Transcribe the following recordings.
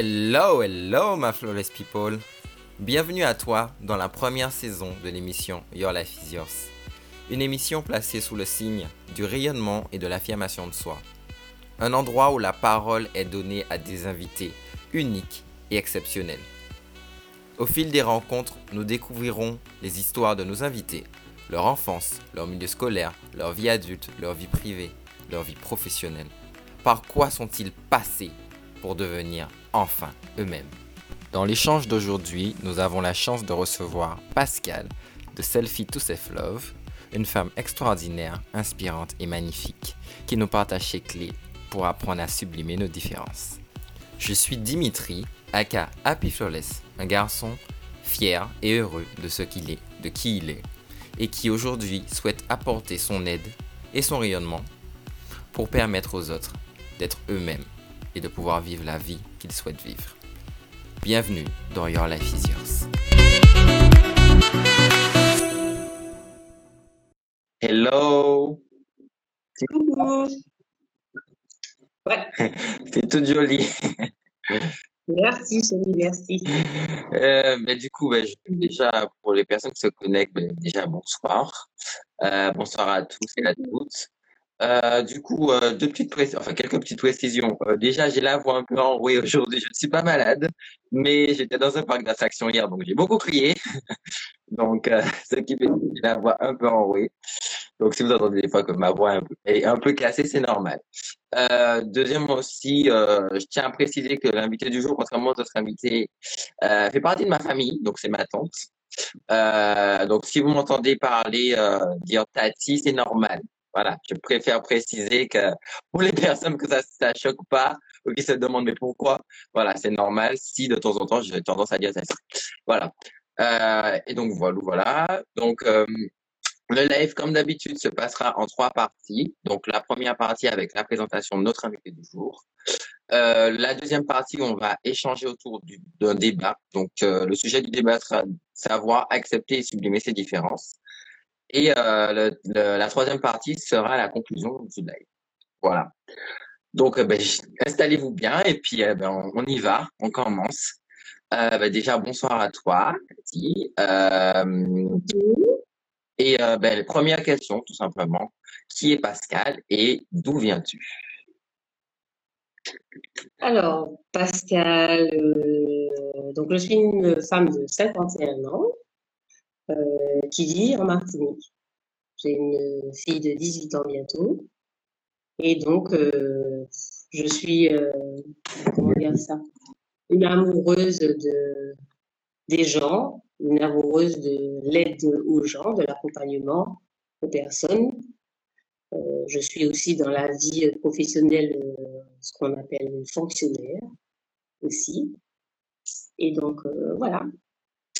Hello, hello, my flawless people. Bienvenue à toi dans la première saison de l'émission Your Life is Yours. Une émission placée sous le signe du rayonnement et de l'affirmation de soi. Un endroit où la parole est donnée à des invités uniques et exceptionnels. Au fil des rencontres, nous découvrirons les histoires de nos invités, leur enfance, leur milieu scolaire, leur vie adulte, leur vie privée, leur vie professionnelle. Par quoi sont-ils passés pour devenir enfin eux-mêmes Dans l'échange d'aujourd'hui, nous avons la chance de recevoir Pascal de Selfie to Self Love, une femme extraordinaire, inspirante et magnifique, qui nous partage ses clés pour apprendre à sublimer nos différences. Je suis Dimitri, aka Happy Flawless, un garçon fier et heureux de ce qu'il est, de qui il est, et qui aujourd'hui souhaite apporter son aide et son rayonnement pour permettre aux autres d'être eux-mêmes et de pouvoir vivre la vie qu'ils souhaitent vivre. Bienvenue dans Your Life is Yours. Hello. Coucou. Ouais. T'es toute jolie. Merci, chérie, merci. Euh, ben, du coup, ben, je- déjà, pour les personnes qui se connectent, ben, déjà, bonsoir. Euh, bonsoir à tous et à toutes. Euh, du coup, euh, deux petites enfin, quelques petites précisions. Euh, déjà, j'ai la voix un peu enrouée aujourd'hui. Je ne suis pas malade, mais j'étais dans un parc d'attractions hier, donc j'ai beaucoup crié. Donc, euh, ce qui fait la voix un peu enrouée. Donc, si vous entendez des fois que ma voix est un peu, cassée, c'est normal. Euh, deuxièmement aussi, je tiens à préciser que l'invité du jour, contrairement aux autres invités, fait partie de ma famille, donc c'est ma tante. Donc si vous m'entendez parler, dire Tati, c'est normal. Voilà, je préfère préciser que pour les personnes que ça ça choque pas ou qui se demandent mais pourquoi, voilà, c'est normal si de temps en temps j'ai tendance à dire Tati. Voilà. Euh, et donc voilà, voilà. Donc euh, le live, comme d'habitude, se passera en trois parties. Donc, la première partie avec la présentation de notre invité du jour. Euh, la deuxième partie, on va échanger autour du- d'un débat. Donc, le sujet du débat sera savoir accepter et sublimer ses différences. Et euh, la troisième partie sera la conclusion du live. Voilà. Donc, euh, ben, installez-vous bien et puis euh, ben, on, y va. On commence. Ben, déjà, bonsoir à toi, Cathy. Et première question, tout simplement. Qui est Pascal et d'où viens-tu? Alors, Pascal, donc je suis une femme de 51 ans qui vit en Martinique. J'ai une fille de 18 ans bientôt. Et donc, euh, je suis, euh, comment dire ça, une amoureuse de, des gens, une amoureuse de l'aide aux gens, de l'accompagnement aux personnes. Euh, je suis aussi dans la vie professionnelle euh, ce qu'on appelle fonctionnaire aussi. Et donc, euh, voilà.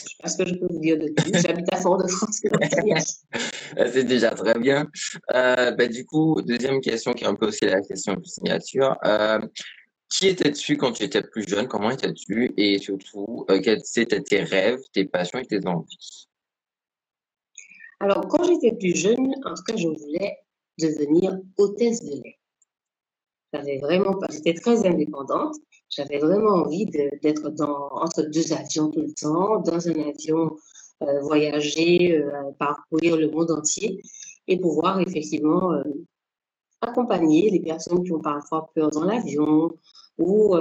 Je sais pas ce que je peux vous dire de plus. J'habite à Fort-de-France. C'est déjà très bien. Euh, ben, du coup, deuxième question qui est un peu aussi la question de signature. Euh, qui étais-tu quand tu étais plus jeune? Comment étais-tu? Et surtout, euh, quels étaient tes rêves, tes passions et tes envies? Alors, quand j'étais plus jeune, en tout cas, je voulais devenir hôtesse de l'air. J'avais vraiment j'étais très indépendante. J'avais vraiment envie d'être dans, entre deux avions tout le temps, dans un avion, euh, voyager, euh, parcourir le monde entier et pouvoir effectivement euh, accompagner les personnes qui ont parfois peur dans l'avion ou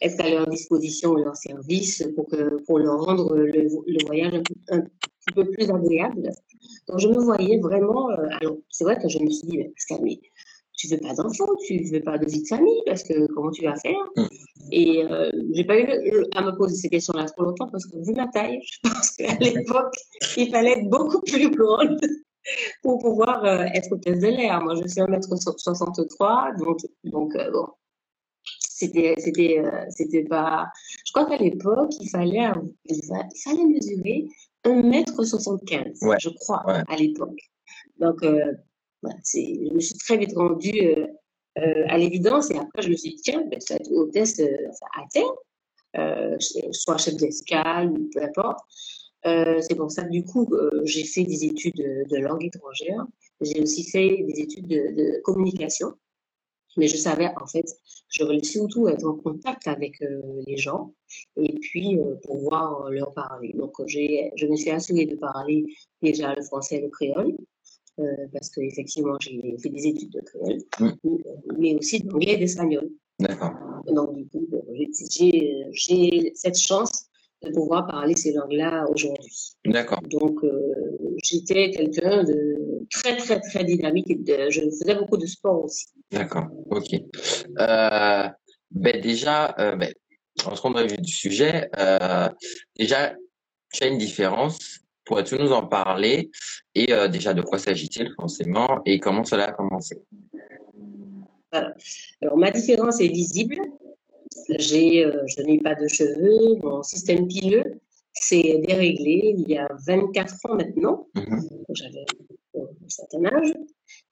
être à leur disposition leur service pour, que, pour leur rendre le, voyage un, petit peu plus agréable. Donc, je me voyais vraiment. alors, c'est vrai que je me suis dit, mais tu veux pas d'enfant, tu veux pas de vie de famille, parce que comment tu vas faire? Mm. Et euh, j'ai pas eu le- à me poser ces questions-là trop longtemps parce que vu ma taille, je pense qu'à l'époque, il fallait être beaucoup plus grande pour pouvoir euh, être hôtesse de l'air. Moi, je suis 1m63, donc, donc euh, bon, c'était, c'était, euh, c'était pas. Je crois qu'à l'époque, il fallait, il fa- il fallait mesurer 1m75, Ouais, je crois, ouais. à l'époque. Donc, euh, je me suis très vite rendue euh, euh, à l'évidence et après, je me suis dit, tiens, ben, ça être hôtesse euh, enfin, à terre, euh, soit chef d'escale, ou peu importe. C'est pour ça que du coup, j'ai fait des études de, langue étrangère. J'ai aussi fait des études de, communication. Mais je savais, en fait, je voulais surtout être en contact avec les gens et puis euh, pouvoir leur parler. Donc, je me suis assurée de parler déjà le français et le créole. Euh, parce qu'effectivement, j'ai fait des études de créole, mm. mais aussi d'anglais et d'espagnol. D'accord. Donc, du coup, j'ai, cette chance de pouvoir parler ces langues-là aujourd'hui. D'accord. Donc, euh, j'étais quelqu'un de très, très, très dynamique. Et de, je faisais beaucoup de sport aussi. D'accord, ok. Euh, ben déjà, euh, ben, en dans le du sujet, déjà, tu as une différence. Pourrais-tu nous en parler Et euh, déjà, de quoi s'agit-il forcément Et comment cela a commencé? Voilà. Alors, ma différence est visible j'ai, euh, je n'ai pas de cheveux, mon système pileux s'est déréglé il y a 24 ans maintenant. Mhm. J'avais un certain âge.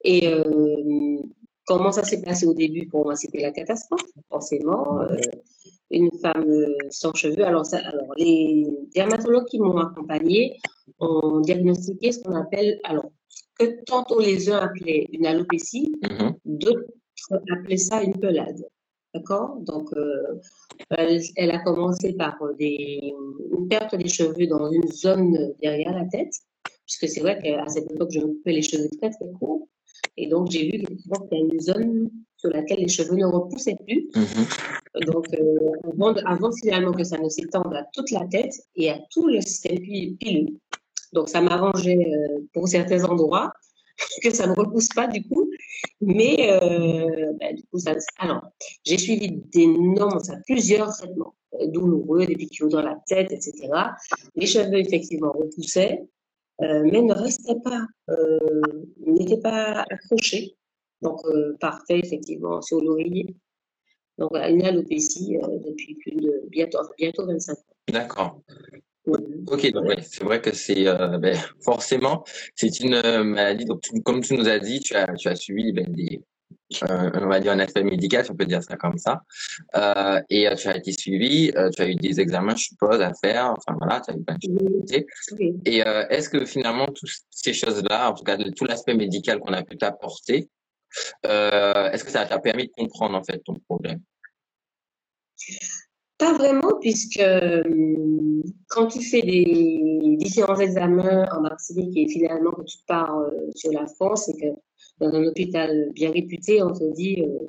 Et euh, comment ça s'est passé au début? Pour moi, c'était la catastrophe, forcément. Euh, une femme sans cheveux. Alors, ça, alors, les dermatologues qui m'ont accompagnée ont diagnostiqué ce qu'on appelle, alors, que tantôt les uns appelaient une alopécie, mhm. d'autres appelaient ça une pelade. D'accord? Donc, euh, elle, a commencé par euh, des, une perte des cheveux dans une zone derrière la tête, puisque c'est vrai qu'à cette époque, je me coupais les cheveux très, très courts. Et donc, j'ai vu qu'il y a une zone sur laquelle les cheveux ne repoussaient plus. Mm-hmm. Donc, euh, avant, finalement que ça ne s'étende à toute la tête et à tout le système pileux. Donc, ça m'arrangeait pour certains endroits que ça ne repousse pas du coup. Mais euh, ben, du coup, ça, alors, j'ai suivi d'énormes, ça, plusieurs traitements euh, douloureux, des piqûres dans la tête, etc. Les cheveux, effectivement, repoussaient, euh, mais ne restaient pas, euh, n'étaient pas accrochés. Donc, euh, partaient effectivement sur l'oreiller. Donc, une alopécie euh, depuis plus de bientôt, bientôt 25 ans. D'accord. Ok, donc c'est vrai que c'est euh, ben, forcément c'est une euh, maladie. Donc comme tu nous as dit, tu as tu as suivi ben, des euh, on va dire un aspect médical, si on peut dire ça comme ça, et tu as été suivi, tu as eu des examens, je suppose, à faire. Enfin voilà, tu as eu plein de choses. Et est-ce que finalement toutes ces choses-là, en tout cas tout l'aspect médical qu'on a pu t'apporter, est-ce que ça t'a permis de comprendre en fait ton problème? Pas vraiment, puisque hum, quand tu fais des différents examens en Martinique et finalement que tu pars euh, sur la France et que dans un hôpital bien réputé, on te dit euh,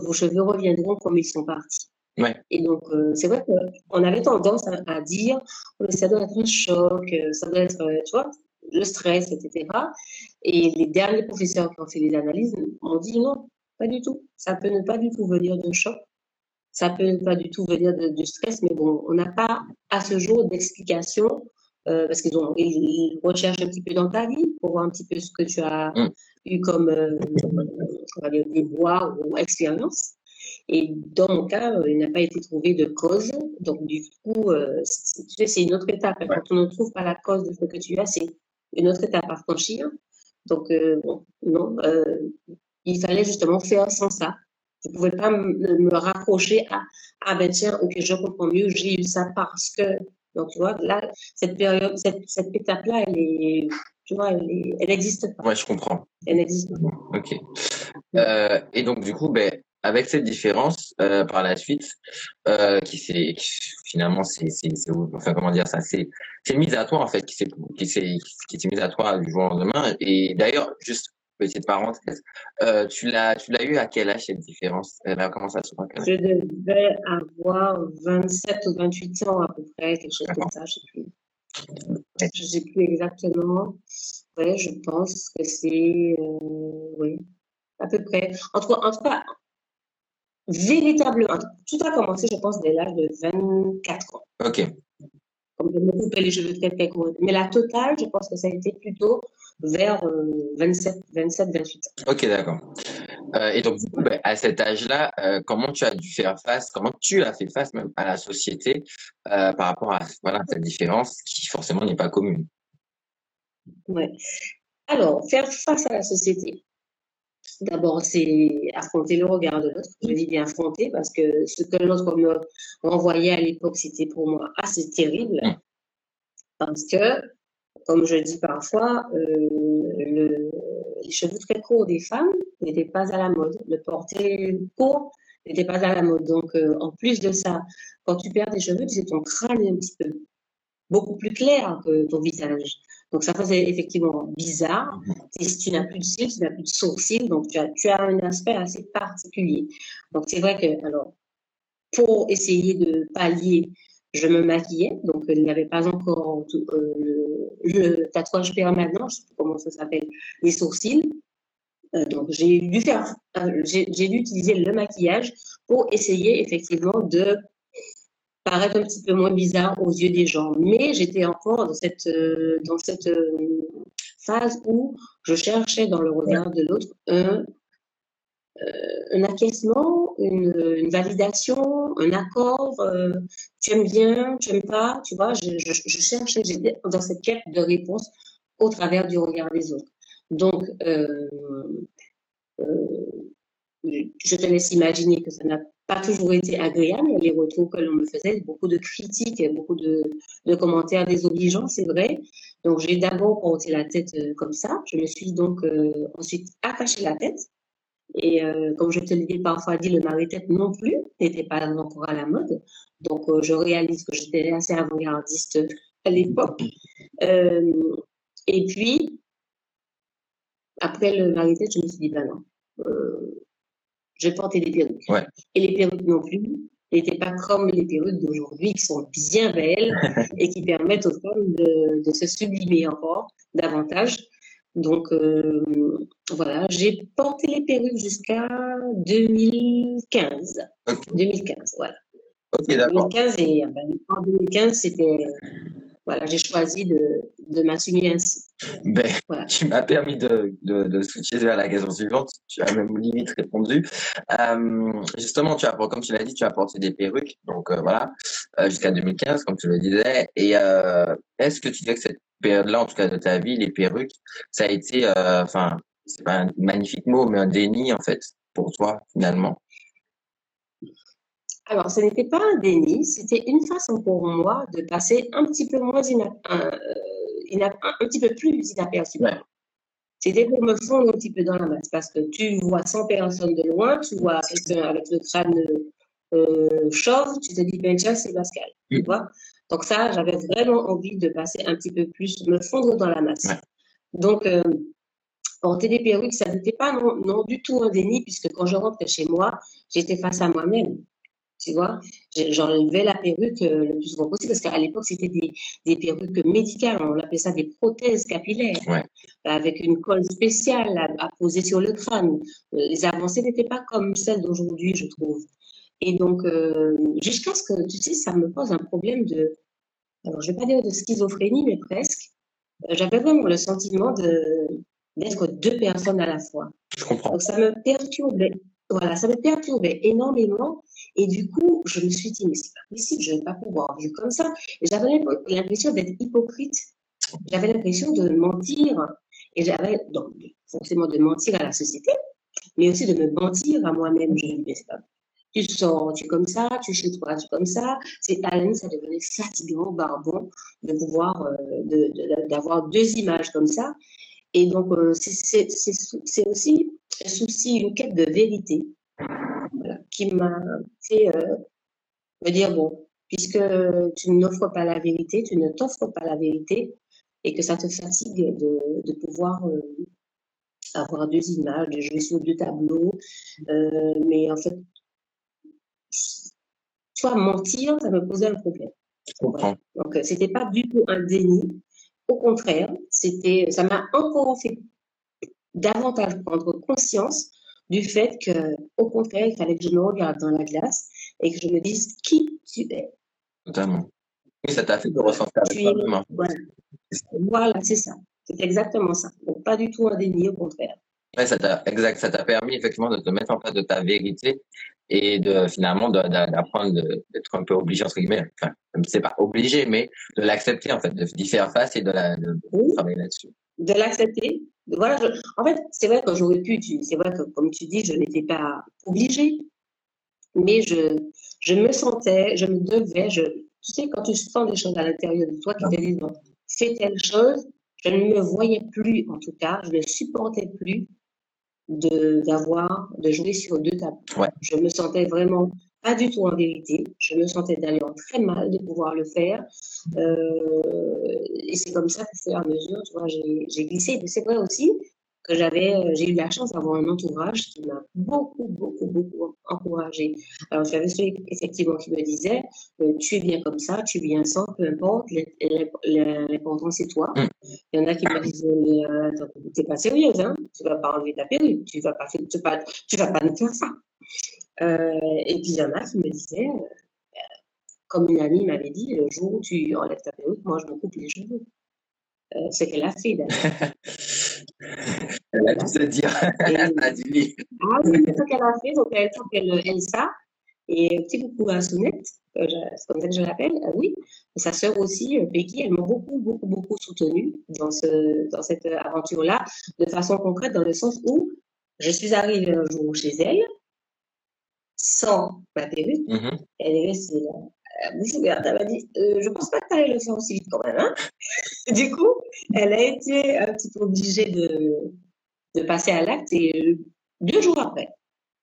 vos, cheveux, reviendront comme ils sont partis. Ouais. Et donc, euh, c'est vrai qu'on avait tendance à, dire oh, ça doit être un choc, ça doit être, tu vois, le stress, etc. Et les derniers professeurs qui ont fait les analyses m'ont dit non, pas du tout. Ça peut ne pas du tout venir d'un choc. Ça peut pas du tout venir de, du stress, mais bon, on n'a pas à ce jour d'explication euh, parce qu'ils ont ils, recherchent un petit peu dans ta vie pour voir un petit peu ce que tu as mm. eu comme euh, voix ou expérience. Et dans mon cas, euh, il n'a pas été trouvé de cause. Donc, du coup, euh, tu sais, c'est une autre étape. Quand on ne trouve pas la cause de ce que tu as, c'est une autre étape à franchir. Donc, bon, non, il fallait justement faire sans ça. Je ne pouvais pas me, raccrocher à ah ben tiens, ok, je comprends mieux, j'ai eu ça parce que. Donc tu vois, là, cette période, cette, cette étape-là, elle est, tu vois, elle, elle n'existe pas. Ouais, je comprends. Elle n'existe pas. Ok. Euh, et donc du coup, ben, avec cette différence euh, par la suite, euh, qui s'est finalement, c'est, enfin comment dire ça, c'est, c'est mise à toi en fait, qui s'est, qui s'est, qui s'est mise à toi du jour au lendemain. Et d'ailleurs, juste petite parenthèse. Euh, tu l'as, tu l'as eu à quel âge cette différence? Elle a commencé à se Je devais avoir 27 ou 28 ans à peu près, quelque chose comme ça, je sais plus. Je sais plus exactement. Ouais, je pense que c'est, euh, oui, à peu près. En tout, cas, en tout cas, véritablement, tout a commencé, je pense, dès l'âge de 24 ans. Ok. Comme je me coupais les cheveux très, très courts. Mais la totale, je pense que ça a été plutôt vers 27, 27, 28 ans. Ok, d'accord. Euh, et donc, ben, à cet âge-là, euh, comment tu as dû faire face, comment tu as fait face même à la société euh, par rapport à voilà, cette différence qui forcément n'est pas commune? Ouais. Alors, faire face à la société. D'abord, c'est affronter le regard de l'autre. Je dis bien affronter parce que ce que l'autre me renvoyait à l'époque, c'était pour moi assez terrible. Mmh. Parce que comme je dis parfois, le, les cheveux très courts des femmes n'étaient pas à la mode. Le porter court n'était pas à la mode. Donc, en plus de ça, quand tu perds tes cheveux, tu sais, ton crâne est un petit peu beaucoup plus clair que ton visage. Donc, ça faisait effectivement bizarre. Et si tu n'as plus de cils, tu n'as plus de sourcils, donc tu as, tu as un aspect assez particulier. Donc, c'est vrai que, alors, pour essayer de pallier, je me maquillais, donc il n'y avait pas encore euh, le, tatouage permanent, je sais pas comment ça s'appelle, les sourcils. Euh, donc j'ai dû faire, euh, j'ai dû utiliser le maquillage pour essayer effectivement de paraître un petit peu moins bizarre aux yeux des gens. Mais j'étais encore dans cette, dans cette phase où je cherchais dans le regard de l'autre un, un acquiescement, une, validation, un accord. tu aimes bien, tu aimes pas, tu vois. Je, je, je j'étais dans cette quête de réponse au travers du regard des autres. Donc, euh, je te laisse imaginer que ça n'a pas toujours été agréable, les retours que l'on me faisait, beaucoup de critiques, beaucoup de, de commentaires désobligeants, c'est vrai. Donc, j'ai d'abord porté la tête euh, comme ça. Je me suis donc euh, ensuite attaché la tête. Et euh, comme je te l'ai parfois dit, le mari-tête non plus n'était pas encore à la mode. Donc, euh, je réalise que j'étais assez avant-gardiste à l'époque. et puis, après le mari-tête, je me suis dit, ben non, je portais des perruques. Et les perruques non plus n'étaient pas comme les perruques d'aujourd'hui qui sont bien belles et qui permettent aux femmes de, de se sublimer encore davantage. Donc euh, voilà, j'ai porté les perruques jusqu'à 2015. 2015, voilà. Ok, d'accord. 2015 et ben, en 2015, c'était voilà, j'ai choisi de, de m'assumer ainsi. Ben, Tu m'as permis de, de, de, switcher vers la question suivante. Tu as même limite répondu. Euh, justement, tu as, comme tu l'as dit, tu as porté des perruques, donc euh, voilà, euh, jusqu'à 2015, comme tu le disais. Et est-ce que tu dirais que cette période-là, en tout cas de ta vie, les perruques, ça a été, euh, enfin, c'est pas un magnifique mot, mais un déni en fait pour toi finalement alors, ce n'était pas un déni, c'était une façon pour moi de passer un petit peu moins un, euh, un, petit peu plus inaperçu. C'était pour me fondre un petit peu dans la masse parce que tu vois 100 personnes de loin, tu vois quelqu'un avec le crâne euh, chauve, tu te dis, ben tiens, c'est Pascal. Tu vois Donc, ça, j'avais vraiment envie de passer un petit peu plus, me fondre dans la masse. Donc, euh, porter des perruques, ça n'était pas non, non, du tout un déni puisque quand je rentrais chez moi, j'étais face à moi-même tu vois. J'enlevais la perruque euh, le plus souvent possible parce qu'à l'époque, c'était des, des, perruques médicales. On appelait ça des prothèses capillaires avec une colle spéciale à, poser sur le crâne. Euh, les avancées n'étaient pas comme celles d'aujourd'hui, je trouve. Et donc, euh, jusqu'à ce que, tu sais, ça me pose un problème de, alors je vais pas dire de schizophrénie, mais presque. J'avais vraiment le sentiment de d'être deux personnes à la fois. Je comprends. Donc ça me perturbait. Voilà, ça me perturbait énormément et du coup, je me suis dit, mais c'est pas possible, je ne vais pas pouvoir vivre comme ça. Et j'avais l'impression d'être hypocrite. J'avais l'impression de mentir. Et j'avais, donc, forcément de mentir à la société, mais aussi de me mentir à moi-même. Je me dis, mais c'est pas tu sors, tu es comme ça, tu chez toi, tu es comme ça. C'est à la ça devenait fatigant, barbon, de pouvoir, euh, d'avoir deux images comme ça. Et donc, euh, c'est aussi un souci, une quête de vérité qui m'a fait euh, me dire, bon, puisque tu n'offres pas la vérité, tu ne t'offres pas la vérité, et que ça te fatigue de, de pouvoir euh, avoir deux images, de jouer sur deux tableaux, euh, mais en fait, tu vois, mentir, ça me posait un problème. Donc, c'était pas du tout un déni. Au contraire, c'était, ça m'a encore fait davantage prendre conscience du fait que, au contraire, il fallait que je me regarde dans la glace et que je me dise qui tu es. Totalement. Oui, ça t'a fait de ressentir avec Voilà, voilà c'est ça. C'est exactement ça. Donc, pas du tout un déni, au contraire. Ouais, ça t'a exact, ça t'a permis effectivement de te mettre en face de ta vérité et de finalement d'apprendre d'être un peu obligé entre guillemets. Enfin, c'est pas obligé, mais de l'accepter en fait, d'y faire face et de, la, de, travailler là-dessus. De l'accepter, voilà, en fait, c'est vrai que j'aurais pu, c'est vrai que comme tu dis, je n'étais pas obligée, mais je, je me sentais, je me devais, je, tu sais, quand tu sens des choses à l'intérieur de toi qui te disent, fait telle chose, je ne me voyais plus, en tout cas, je ne supportais plus de d'avoir de jouer sur deux tables. Je me sentais vraiment pas du tout en vérité. Je me sentais d'ailleurs très mal de pouvoir le faire. Euh, et c'est comme ça que, fur et à mesure, tu vois, j'ai glissé. C'est vrai aussi que j'avais, euh, j'ai eu la chance d'avoir un entourage qui m'a beaucoup, beaucoup, beaucoup encouragée. Alors, j'avais ceux, effectivement, qui me disaient, euh, tu es bien comme ça, tu es bien sans, peu importe, l'important c'est toi. Mm. Il y en a qui me disaient, mais euh, t'es pas sérieuse, hein, tu vas pas enlever ta perruque, tu vas pas, tu vas pas, tu vas pas nous faire ça. Euh, et puis, il y en a qui me disaient, comme une amie m'avait dit, le jour où tu enlèves ta perruque, moi, je me coupe les cheveux. Ce qu'elle a fait d'ailleurs. elle a dû se dire. elle a dit Ah oui, c'est ce qu'elle a fait. Donc, elle s'appelle Elsa. Et petit coucou à Sounette, c'est comme ça que je l'appelle, oui. Sa sœur aussi, Becky, elles m'ont beaucoup, beaucoup, beaucoup soutenue dans, ce, dans cette aventure-là, de façon concrète, dans le sens où je suis arrivée un jour chez elle, sans ma perruque, mm-hmm. elle est restée là ouverte. Elle m'a dit euh, Je pense pas que tu allais le faire aussi vite quand même. Hein du coup, elle a été un petit peu obligée de, de passer à l'acte et euh, deux jours après,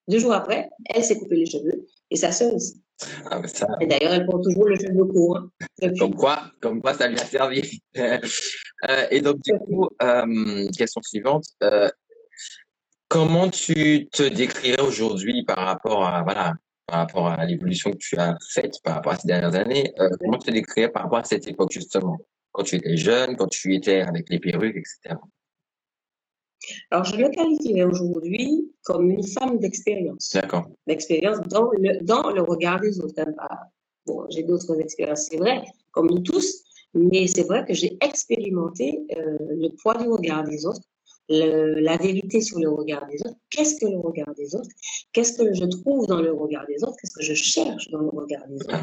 deux jours après, elle s'est coupé les cheveux et sa soeur aussi. Ah, ça... Et d'ailleurs, elle porte toujours le cheveu court. Hein, comme quoi, comme quoi, ça lui a servi. euh, et donc, du coup, euh, question suivante. Euh, comment tu te décrirais aujourd'hui par rapport à voilà, par rapport à l'évolution que tu as faite par rapport à ces dernières années. Euh, comment tu te décrirais par rapport à cette époque, justement, quand tu étais jeune, quand tu étais avec les perruques, etc. Alors, je me qualifierais aujourd'hui comme une femme d'expérience. D'accord. D'expérience dans le, dans le regard des autres. Bon, j'ai d'autres expériences, c'est vrai, comme nous tous, mais c'est vrai que j'ai expérimenté euh, le poids du regard des autres la vérité sur le regard des autres. Qu'est-ce que le regard des autres? Qu'est-ce que je trouve dans le regard des autres? Qu'est-ce que je cherche dans le regard des autres?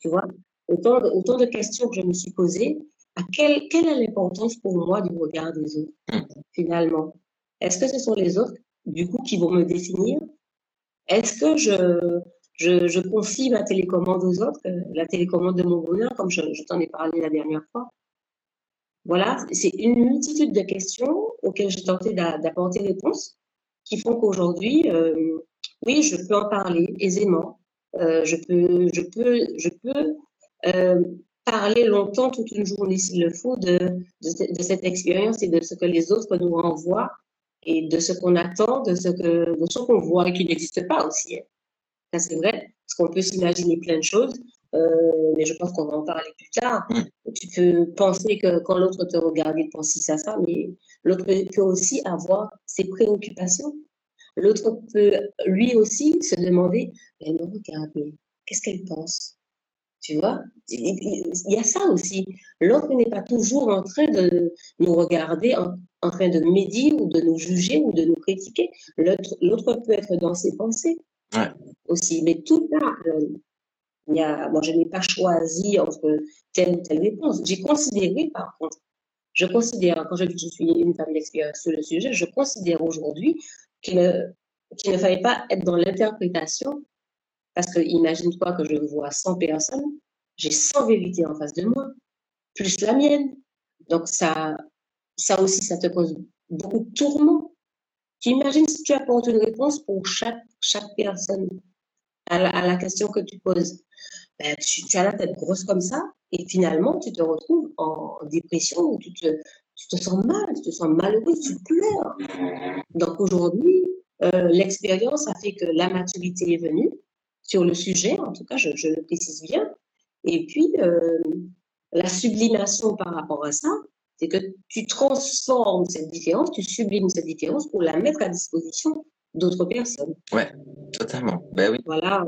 Tu vois? Autant de, questions que je me suis posées. À quelle, est l'importance pour moi du regard des autres, finalement? Est-ce que ce sont les autres, du coup, qui vont me définir? Est-ce que je, confie ma télécommande aux autres, la télécommande de mon bonheur, comme je t'en ai parlé la dernière fois? Voilà, c'est une multitude de questions auxquelles j'ai tenté d'apporter réponse qui font qu'aujourd'hui, euh, oui, je peux en parler aisément. Euh, je peux, je peux, je peux euh, parler longtemps, toute une journée s'il le faut, de, cette expérience et de ce que les autres nous renvoient et de ce qu'on attend, de ce que, qu'on voit et qui n'existe pas aussi. Hein. Ça, c'est vrai, parce qu'on peut s'imaginer plein de choses, euh, mais je pense qu'on va en parler plus tard. Mm. Tu peux penser que quand l'autre te regarde, il pense à ça, mais l'autre peut aussi avoir ses préoccupations. L'autre peut lui aussi se demander, mais non, regarde, qu'est-ce qu'elle pense? Tu vois? Il y a ça aussi. L'autre n'est pas toujours en train de nous regarder, en, train de médire ou de nous juger ou de nous critiquer. L'autre peut être dans ses pensées ouais. aussi. Mais tout ça, moi, je n'ai pas choisi entre telle ou telle réponse. J'ai considéré, par contre, je considère, quand je dis que je suis une femme d'expérience sur le sujet, je considère aujourd'hui qu'il ne, fallait pas être dans l'interprétation, parce que imagine-toi que je vois 100 personnes, j'ai 100 vérités en face de moi, plus la mienne. Donc, ça, ça aussi, ça te cause beaucoup de tourments. Tu imagines si tu apportes une réponse pour chaque, chaque personne à la question que tu poses. Ben, tu, as la tête grosse comme ça, et finalement, tu te retrouves en dépression, où tu te, tu te sens mal, tu te sens malheureux, tu pleures. Donc aujourd'hui, euh, l'expérience a fait que la maturité est venue sur le sujet, en tout cas, je, je le précise bien. Et puis, euh, la sublimation par rapport à ça, c'est que tu transformes cette différence, tu sublimes cette différence pour la mettre à disposition d'autres personnes. Ouais, totalement. Ben oui. Voilà.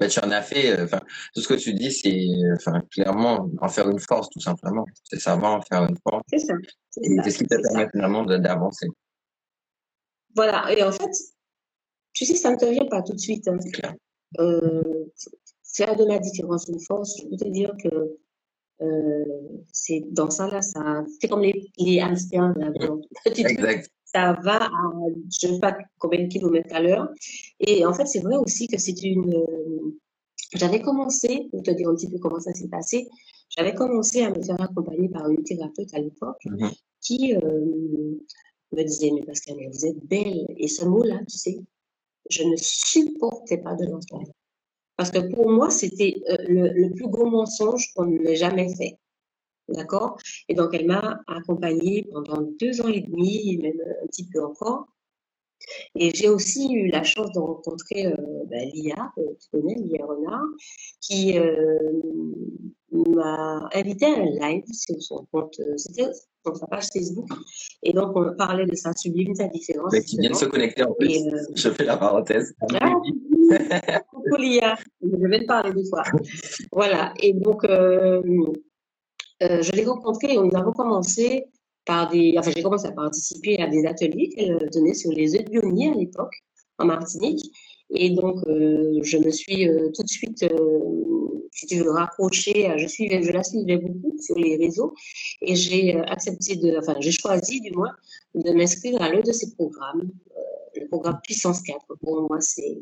Ben, tu en as fait, euh, enfin, tout ce que tu dis, c'est enfin, clairement en faire une force, tout simplement. C'est savoir en faire une force. C'est ça. Et c'est ce qui te permet finalement d'avancer. Voilà. Et en fait, tu sais, ça ne te vient pas tout de suite. Hein. Clair. Euh, faire de la différence une force, je peux te dire que euh, c'est dans ça là, ça, c'est comme les, les hamsters. Là, exact ça va à je ne sais pas combien de kilomètres à l'heure. Et en fait, c'est vrai aussi que c'est une. J'avais commencé, pour te dire un petit peu comment ça s'est passé, j'avais commencé à me faire accompagner par une thérapeute à l'époque Mhm. qui euh, me disait, mais Pascal, mais vous êtes belle. Et ce mot-là, tu sais, je ne supportais pas de l'entendre. Parce que pour moi, c'était euh, le, le plus gros mensonge qu'on n'ait jamais fait. D'accord? Et donc, elle m'a accompagnée pendant deux ans et demi, même un petit peu encore. Et j'ai aussi eu la chance de rencontrer euh, ben, Lia, que tu connais, Lia Renard, qui euh, m'a invité à un live sur son compte, euh, c'était sur sa page Facebook. Et donc, on parlait de sa sublime, sa différence. Mais qui vient de se connecter en plus. Et, euh, Je fais la parenthèse. ah, coucou Lia, je vais te parler des fois. Voilà, et donc, euh, je l'ai rencontrée et nous avons commencé par des. Enfin, j'ai commencé à participer à des ateliers qu'elle donnait sur les œufs de Bionier à l'époque, en Martinique. Et donc, euh, je me suis euh, tout de suite, si tu veux, raccrochée. à- Je, suivais, je la suivais beaucoup sur les réseaux et j'ai accepté de. Enfin, j'ai choisi, du moins, de m'inscrire à l'un de ces programmes, le programme Puissance 4. Pour moi, c'est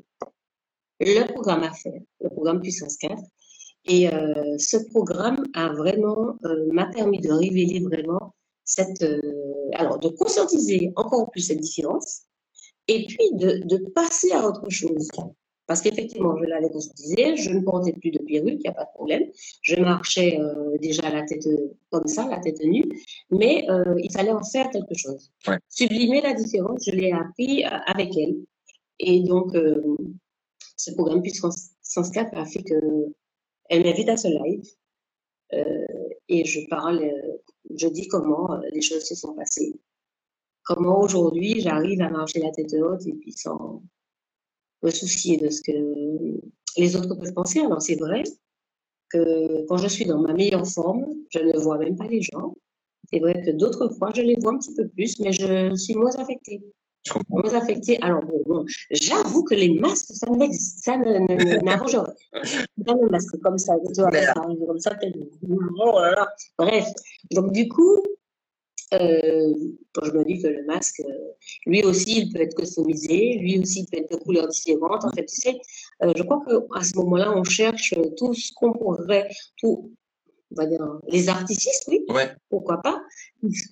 le programme à faire, le programme Puissance 4. Et euh, ce programme a vraiment euh, m'a permis de révéler vraiment cette, euh, alors de conscientiser encore plus cette différence, et puis de, de passer à autre chose. Parce qu'effectivement, je l'avais conscientisé, je ne portais plus de perruque, il n'y a pas de problème. Je marchais euh, déjà la tête comme ça, la tête nue, mais euh, il fallait en faire quelque chose. Ouais. Sublimer la différence, je l'ai appris avec elle. Et donc, euh, ce programme Puissance 4 a fait que elle m'invite à ce live euh, et je parle, euh, je dis comment euh, les choses se sont passées. Comment aujourd'hui j'arrive à marcher la tête haute et puis sans me soucier de ce que les autres peuvent penser. Alors c'est vrai que quand je suis dans ma meilleure forme, je ne vois même pas les gens. C'est vrai que d'autres fois, je les vois un petit peu plus, mais je suis moins affectée. Moins. Alors bon, bon, j'avoue que les masques, ça n'existe, ça n'arrange rien. Le masque comme ça, arrive comme ça, oh là là. Bref, donc du coup, euh, quand je me dis que le masque, euh, lui aussi, il peut être customisé, lui aussi, il peut être de couleurs différentes. En fait, tu sais, euh, je crois qu'à ce moment-là, on cherche tout ce qu'on pourrait, tout, on va dire, les artifices, oui, Ouais, pourquoi pas,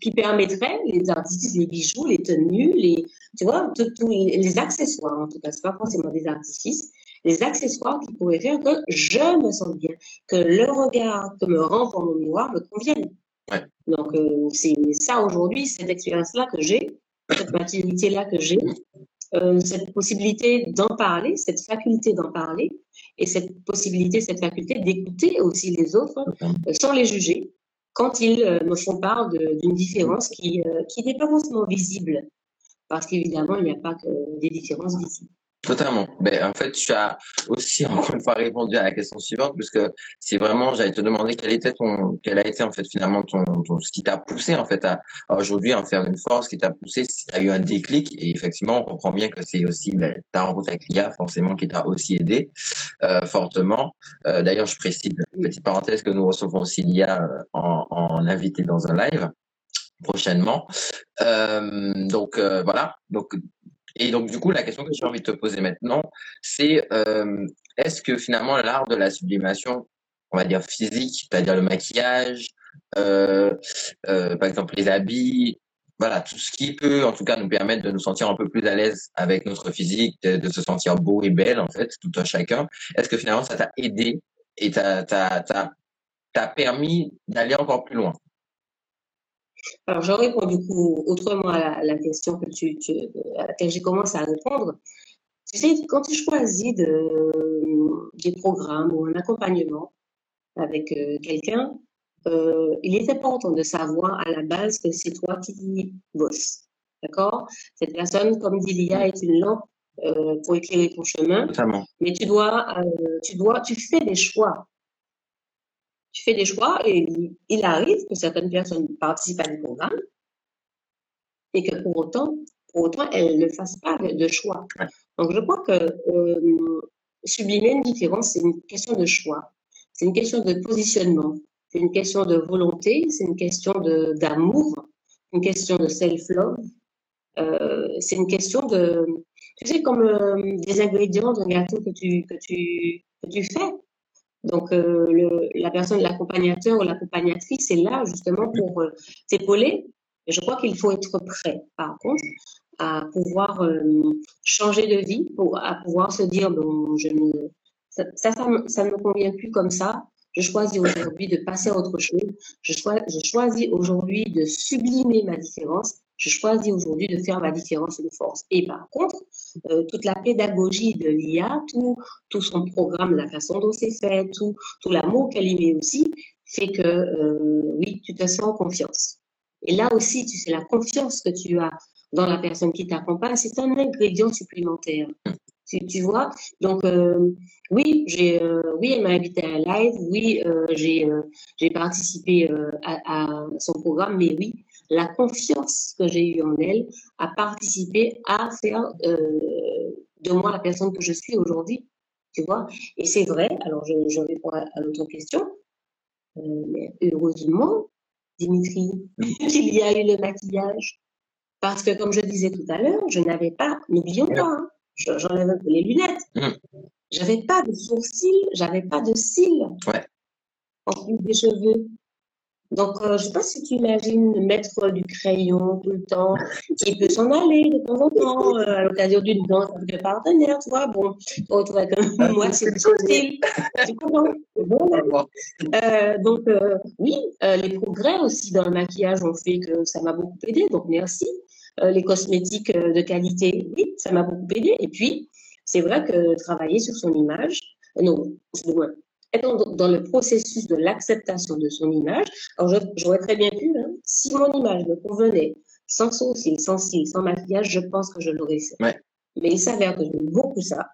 qui permettrait les artifices, les bijoux, les tenues, les, tu vois, tout- tout- les accessoires, en tout cas, c'est pas forcément des artifices, les accessoires qui pourraient faire que je me sens bien, que le regard que me renvoie mon miroir me convienne. Ouais. Donc, euh, c'est ça aujourd'hui, cette expérience-là que j'ai, cette maturité-là que j'ai, euh, cette possibilité d'en parler, cette faculté d'en parler, et cette possibilité, cette faculté d'écouter aussi les autres euh, sans les juger quand ils euh, me font part d'une différence qui, qui n'est pas forcément visible. Parce qu'évidemment, il n'y a pas que des différences visibles. Totalement. Ben, en fait, tu as aussi encore une fois répondu à la question suivante, puisque c'est vraiment, j'allais te demander quel était ton, quel a été en fait finalement ton, ton ce qui t'a poussé en fait à, à aujourd'hui en faire une force, qui t'a poussé, si tu eu un déclic, et effectivement, on comprend bien que c'est aussi ben, ta rencontre avec l'IA forcément qui t'a aussi aidé euh, fortement. Euh, D'ailleurs, je précise, petite parenthèse, que nous recevons aussi l'IA euh, en, en invité dans un live prochainement. Euh, donc euh, voilà. Donc et donc du coup, la question que j'ai envie de te poser maintenant, c'est euh, est-ce que finalement l'art de la sublimation, on va dire physique, c'est-à-dire le maquillage, euh, euh, par exemple les habits, voilà, tout ce qui peut en tout cas nous permettre de nous sentir un peu plus à l'aise avec notre physique, de, de se sentir beau et belle en fait, tout un chacun. Est-ce que finalement ça t'a aidé et t'a permis d'aller encore plus loin? Alors, je réponds du coup autrement à la, la question que tu, tu, à laquelle j'ai commencé à répondre. Tu sais, quand tu choisis de, des programmes ou un accompagnement avec euh, quelqu'un, euh, il est important de savoir à la base que c'est toi qui bosses. D'accord? Cette personne, comme dit Lia, est une lampe euh, pour éclairer ton chemin, Totalement. mais tu dois, euh, tu dois, tu fais des choix. Tu fais des choix et il- arrive que certaines personnes participent à des programmes et que pour autant, pour autant, elles ne fassent pas de, choix. Donc, je crois que euh, sublimer une différence, c'est une question de choix. C'est une question de positionnement. C'est une question de volonté. C'est une question d'amour. Une question de self-love. Euh, c'est une question de, tu sais, comme euh, des ingrédients d'un gâteau que tu, que tu, que tu fais. Donc, le, la personne, l'accompagnateur ou l'accompagnatrice est là justement pour t'épauler. Je crois qu'il faut être prêt, par contre, à pouvoir changer de vie, pour, à pouvoir se dire, bon, je ne, ça, ça, ça, ne me convient plus comme ça. Je choisis aujourd'hui de passer à autre chose. Je, je choisis aujourd'hui de sublimer ma différence. Je choisis aujourd'hui de faire ma différence une force. Et par contre, euh, toute la pédagogie de l'IA, tout, son programme, la façon dont c'est fait, tout, l'amour qu'elle y met aussi, fait que euh, oui, tu te sens en confiance. Et là aussi, tu sais, la confiance que tu as dans la personne qui t'accompagne, c'est un ingrédient supplémentaire. Tu, vois? Donc, euh, oui, oui, elle m'a invité à un live. Oui, j'ai, participé à, son programme. Mais oui, la confiance que j'ai eue en elle a participé à faire de moi la personne que je suis aujourd'hui. Tu vois Et c'est vrai. Alors, je, je réponds à, à l'autre question. mais heureusement, Dimitri, qu'il y a eu le maquillage. Parce que, comme je disais tout à l'heure, je n'avais pas, n'oublions pas, hein, j'enlève un peu les lunettes. Mmh. J'avais pas de sourcils, j'avais pas de cils. Ouais. En plus des cheveux. Donc, euh, je ne sais pas si tu imagines mettre du crayon tout le temps, qui peut s'en aller de temps en temps, euh, à l'occasion d'une danse avec un partenaire, tu vois. Bon, te retrouves comme moi, c'est style. Tu comprends? Bon, euh, Donc, oui, les progrès aussi dans le maquillage ont fait que ça m'a beaucoup aidé, donc merci. Les cosmétiques de qualité, oui, ça m'a beaucoup aidé. Et puis, c'est vrai que travailler sur son image, non, être dans le processus de l'acceptation de son image. Alors, j'aurais très bien pu, hein, si mon image me convenait, sans sourcils, sans cils, sans maquillage, je pense que je l'aurais fait. Mais il s'avère que j'aime beaucoup ça,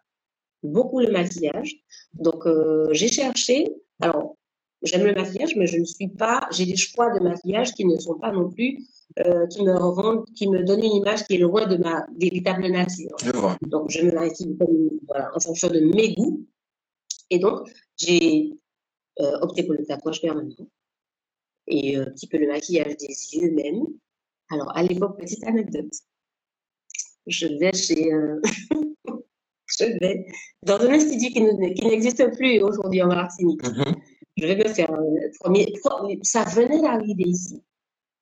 beaucoup le maquillage. Donc, j'ai cherché. Alors, j'aime le maquillage, mais je ne suis pas. J'ai des choix de maquillage qui ne sont pas non plus euh, qui me rend, qui me donne une image qui est loin de ma véritable nature. Je vois. Donc, je me maquille voilà, en fonction de mes goûts. Et donc, j'ai euh, opté pour le tatouage permanent et euh, un petit peu le maquillage des yeux même. Alors, à l'époque, petite anecdote. Je vais chez. je vais dans un institut qui, n'existe plus aujourd'hui en Martinique. Mm-hmm. Je vais me faire un premier. Ça venait d'arriver ici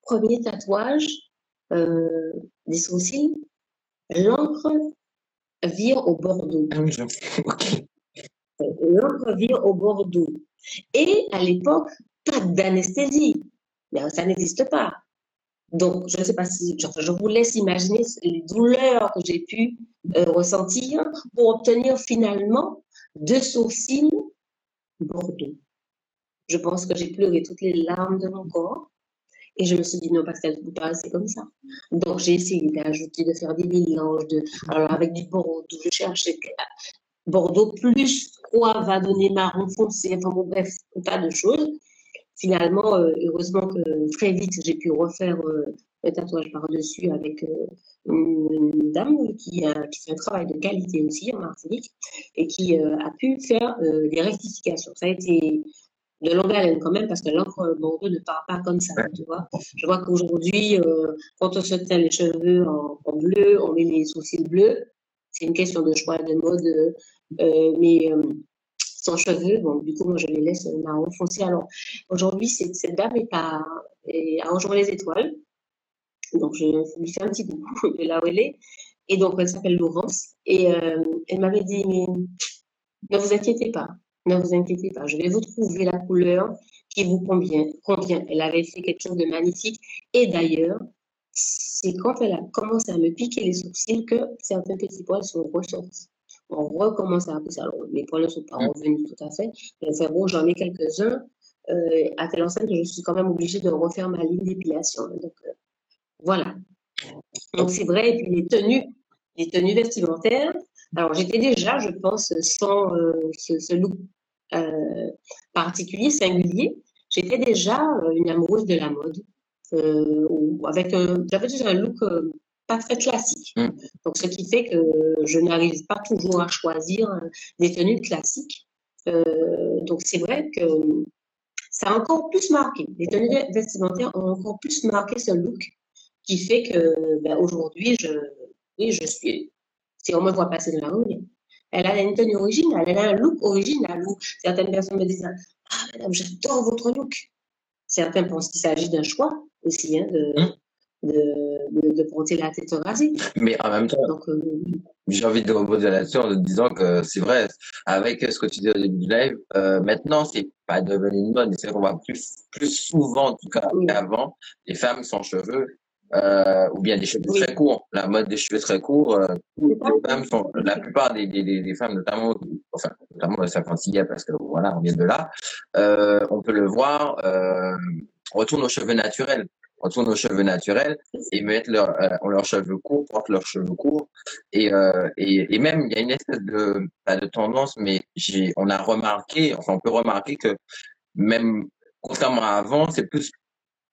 premier tatouage euh, des sourcils, l'encre vire au Bordeaux. Ah euh, l'encre vire au Bordeaux. Et à l'époque, pas d'anesthésie. Ça n'existe pas. Donc, je ne sais pas si, je vous laisse imaginer les douleurs que j'ai pu euh, ressentir pour obtenir finalement deux sourcils Bordeaux. Je pense que j'ai pleuré toutes les larmes de mon corps. Et je me suis dit, non, Pascal, je ne peux pas rester comme ça. Donc, j'ai essayé d'ajouter, de faire des mélanges, de, alors avec du Bordeaux, je cherchais Bordeaux plus quoi va donner marron foncé, enfin bon, bref, tas de choses. Finalement, euh, heureusement que très vite, j'ai pu refaire euh, un tatouage par-dessus avec euh, une, dame qui, a, qui fait un travail de qualité aussi en Martinique et qui a pu faire des rectifications. Ça a été de longue haleine quand même, parce que l'encre Bordeaux ne part pas comme ça, tu vois. Je vois qu'aujourd'hui, euh, quand on se teint les cheveux en, bleu, on met les sourcils bleus. C'est une question de choix de mode. Euh, mais euh, sans cheveux, bon, du coup, moi, je les laisse marron foncé. Alors, aujourd'hui, cette, dame est à, est à les étoiles. Donc, je lui fais un petit coucou de là où elle est. Et donc, elle s'appelle Laurence. Et elle m'avait dit, ne vous inquiétez pas, ne vous inquiétez pas, je vais vous trouver la couleur qui vous convient. convient. Elle avait fait quelque chose de magnifique. Et d'ailleurs, c'est quand elle a commencé à me piquer les sourcils que certains petits poils sont ressortis. On recommence à pousser. Alors, les poils ne sont pas mm. revenus tout à fait. Mais enfin bon, j'en ai quelques-uns. Euh, à telle enseigne que je suis quand même obligée de refaire ma ligne d'épilation. Donc, euh, voilà. Donc, c'est vrai. Et puis, les tenues, les tenues vestimentaires. Alors, j'étais déjà, je pense, sans euh, ce, ce, look particulier, singulier, j'étais déjà une amoureuse de la mode. Euh, avec j'avais déjà un look pas très classique. Mm. Donc, ce qui fait que je n'arrive pas toujours à choisir des tenues classiques. donc, c'est vrai que ça a encore plus marqué. Les tenues vestimentaires ont encore plus marqué ce look qui fait que ben, aujourd'hui, je, oui, je suis. Si on me voit passer de la rue, Elle a une tenue originale, elle a un look original où certaines personnes me disent Ah, madame, j'adore votre look. Certains pensent qu'il s'agit d'un choix aussi, hein, de, hum de, de, porter la tête rasée. Mais en même temps, euh, j'ai envie de rebondir là-dessus en disant que c'est vrai, avec ce que tu dis au début du live, euh, maintenant, c'est pas devenu une mode, c'est qu'on voit plus, plus souvent, en tout cas, qu'avant, les femmes sans cheveux, euh, ou bien des cheveux très courts. La mode des cheveux très courts, euh, les femmes sont, la plupart des, des, des, femmes, notamment, enfin, notamment 56 parce que voilà, on vient de là, on peut le voir, euh, retourne aux cheveux naturels retournent aux cheveux naturels et mettent leur, euh, leurs cheveux courts, portent leurs cheveux courts. Et, euh, et, et, même, il y a une espèce de, pas de tendance, mais j'ai, on a remarqué, enfin, on peut remarquer que même, contrairement à avant, c'est plus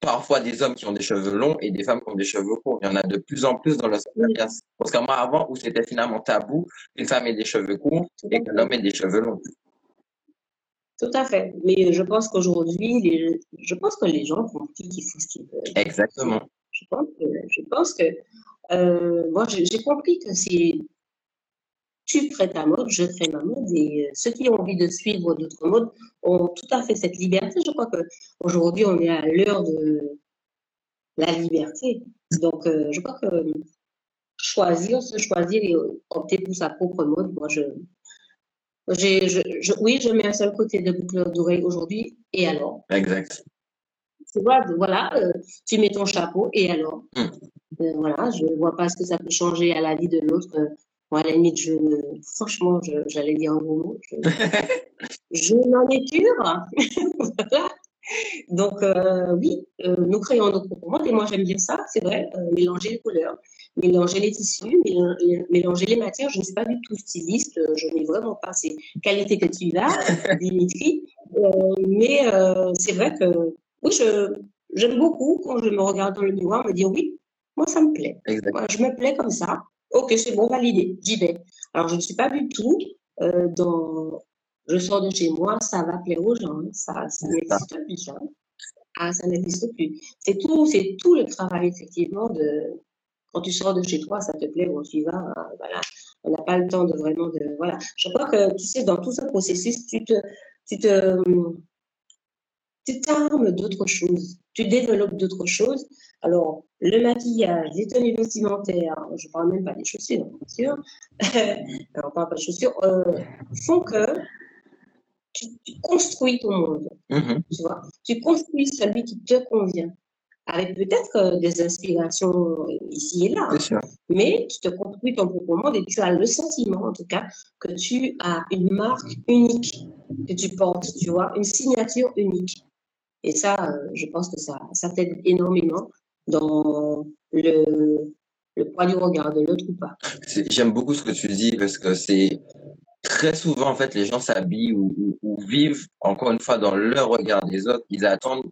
parfois des hommes qui ont des cheveux longs et des femmes qui ont des cheveux courts. Il y en a de plus en plus dans le Contrairement à avant, où c'était finalement tabou, une femme ait des cheveux courts et qu'un homme ait des cheveux longs. Tout à fait. Mais je pense qu'aujourd'hui, je pense que les gens compris qu'ils font ce qu'ils veulent. Exactement. Je pense que, je pense que euh, moi, j'ai compris que c'est tu crées ta mode, je crée ma mode, et euh, ceux qui ont envie de suivre d'autres modes ont tout à fait cette liberté. Je crois qu'aujourd'hui, on est à l'heure de la liberté. Donc, euh, je crois que choisir, se choisir et opter pour sa propre mode, moi, je, je, oui, je mets un seul côté de boucle d'oreille aujourd'hui, et alors? Exact. Tu vois, voilà, euh, tu mets ton chapeau, et alors? Hmm. euh, Voilà, je ne vois pas ce que ça peut changer à la vie de l'autre. moi, à la limite, je, franchement, j'allais dire un gros mot. Je, n'en ai voilà. Donc, euh, oui, nous créons nos propres modes, et moi, j'aime bien ça, c'est vrai, mélanger les couleurs mélanger les tissus, mélanger les matières. Je ne suis pas du tout styliste, euh, je n'ai vraiment pas ces qualités que tu as, Dimitri. Euh, mais euh, c'est vrai que oui, j'aime beaucoup quand je me regarde dans le miroir me dire oui, moi ça me plaît. je me plais comme ça. Ok, c'est bon, validé, j'y vais. Alors je ne suis pas du tout dans. Je sors de chez moi, ça va plaire aux gens. Ça, ça n'existe plus. Ah, ça n'existe plus. C'est tout, c'est tout le travail effectivement de, quand tu sors de chez toi, ça te plaît, bon, tu y vas, hein, voilà. On n'a pas le temps de vraiment de, voilà. Je crois que, tu sais, dans tout ce processus, tu te, tu te, tu t'armes d'autres choses, tu développes d'autres choses. Alors, le maquillage, les tenues vestimentaires, je ne parle même pas des chaussures, bien sûr, on parle pas des chaussures, euh, font que tu, construis ton monde, mm-hmm. tu vois? Tu construis celui qui te convient avec peut-être euh, des inspirations ici et là. Mais tu te construis ton propre monde et tu as le sentiment, en tout cas, que tu as une marque unique que tu portes, tu vois, une signature unique. Et ça, euh, je pense que ça, ça t'aide énormément dans le, le poids du regard de l'autre ou pas. J'aime beaucoup ce que tu dis parce que c'est très souvent, en fait, les gens s'habillent ou, vivent, encore une fois, dans leur regard des autres. Ils attendent,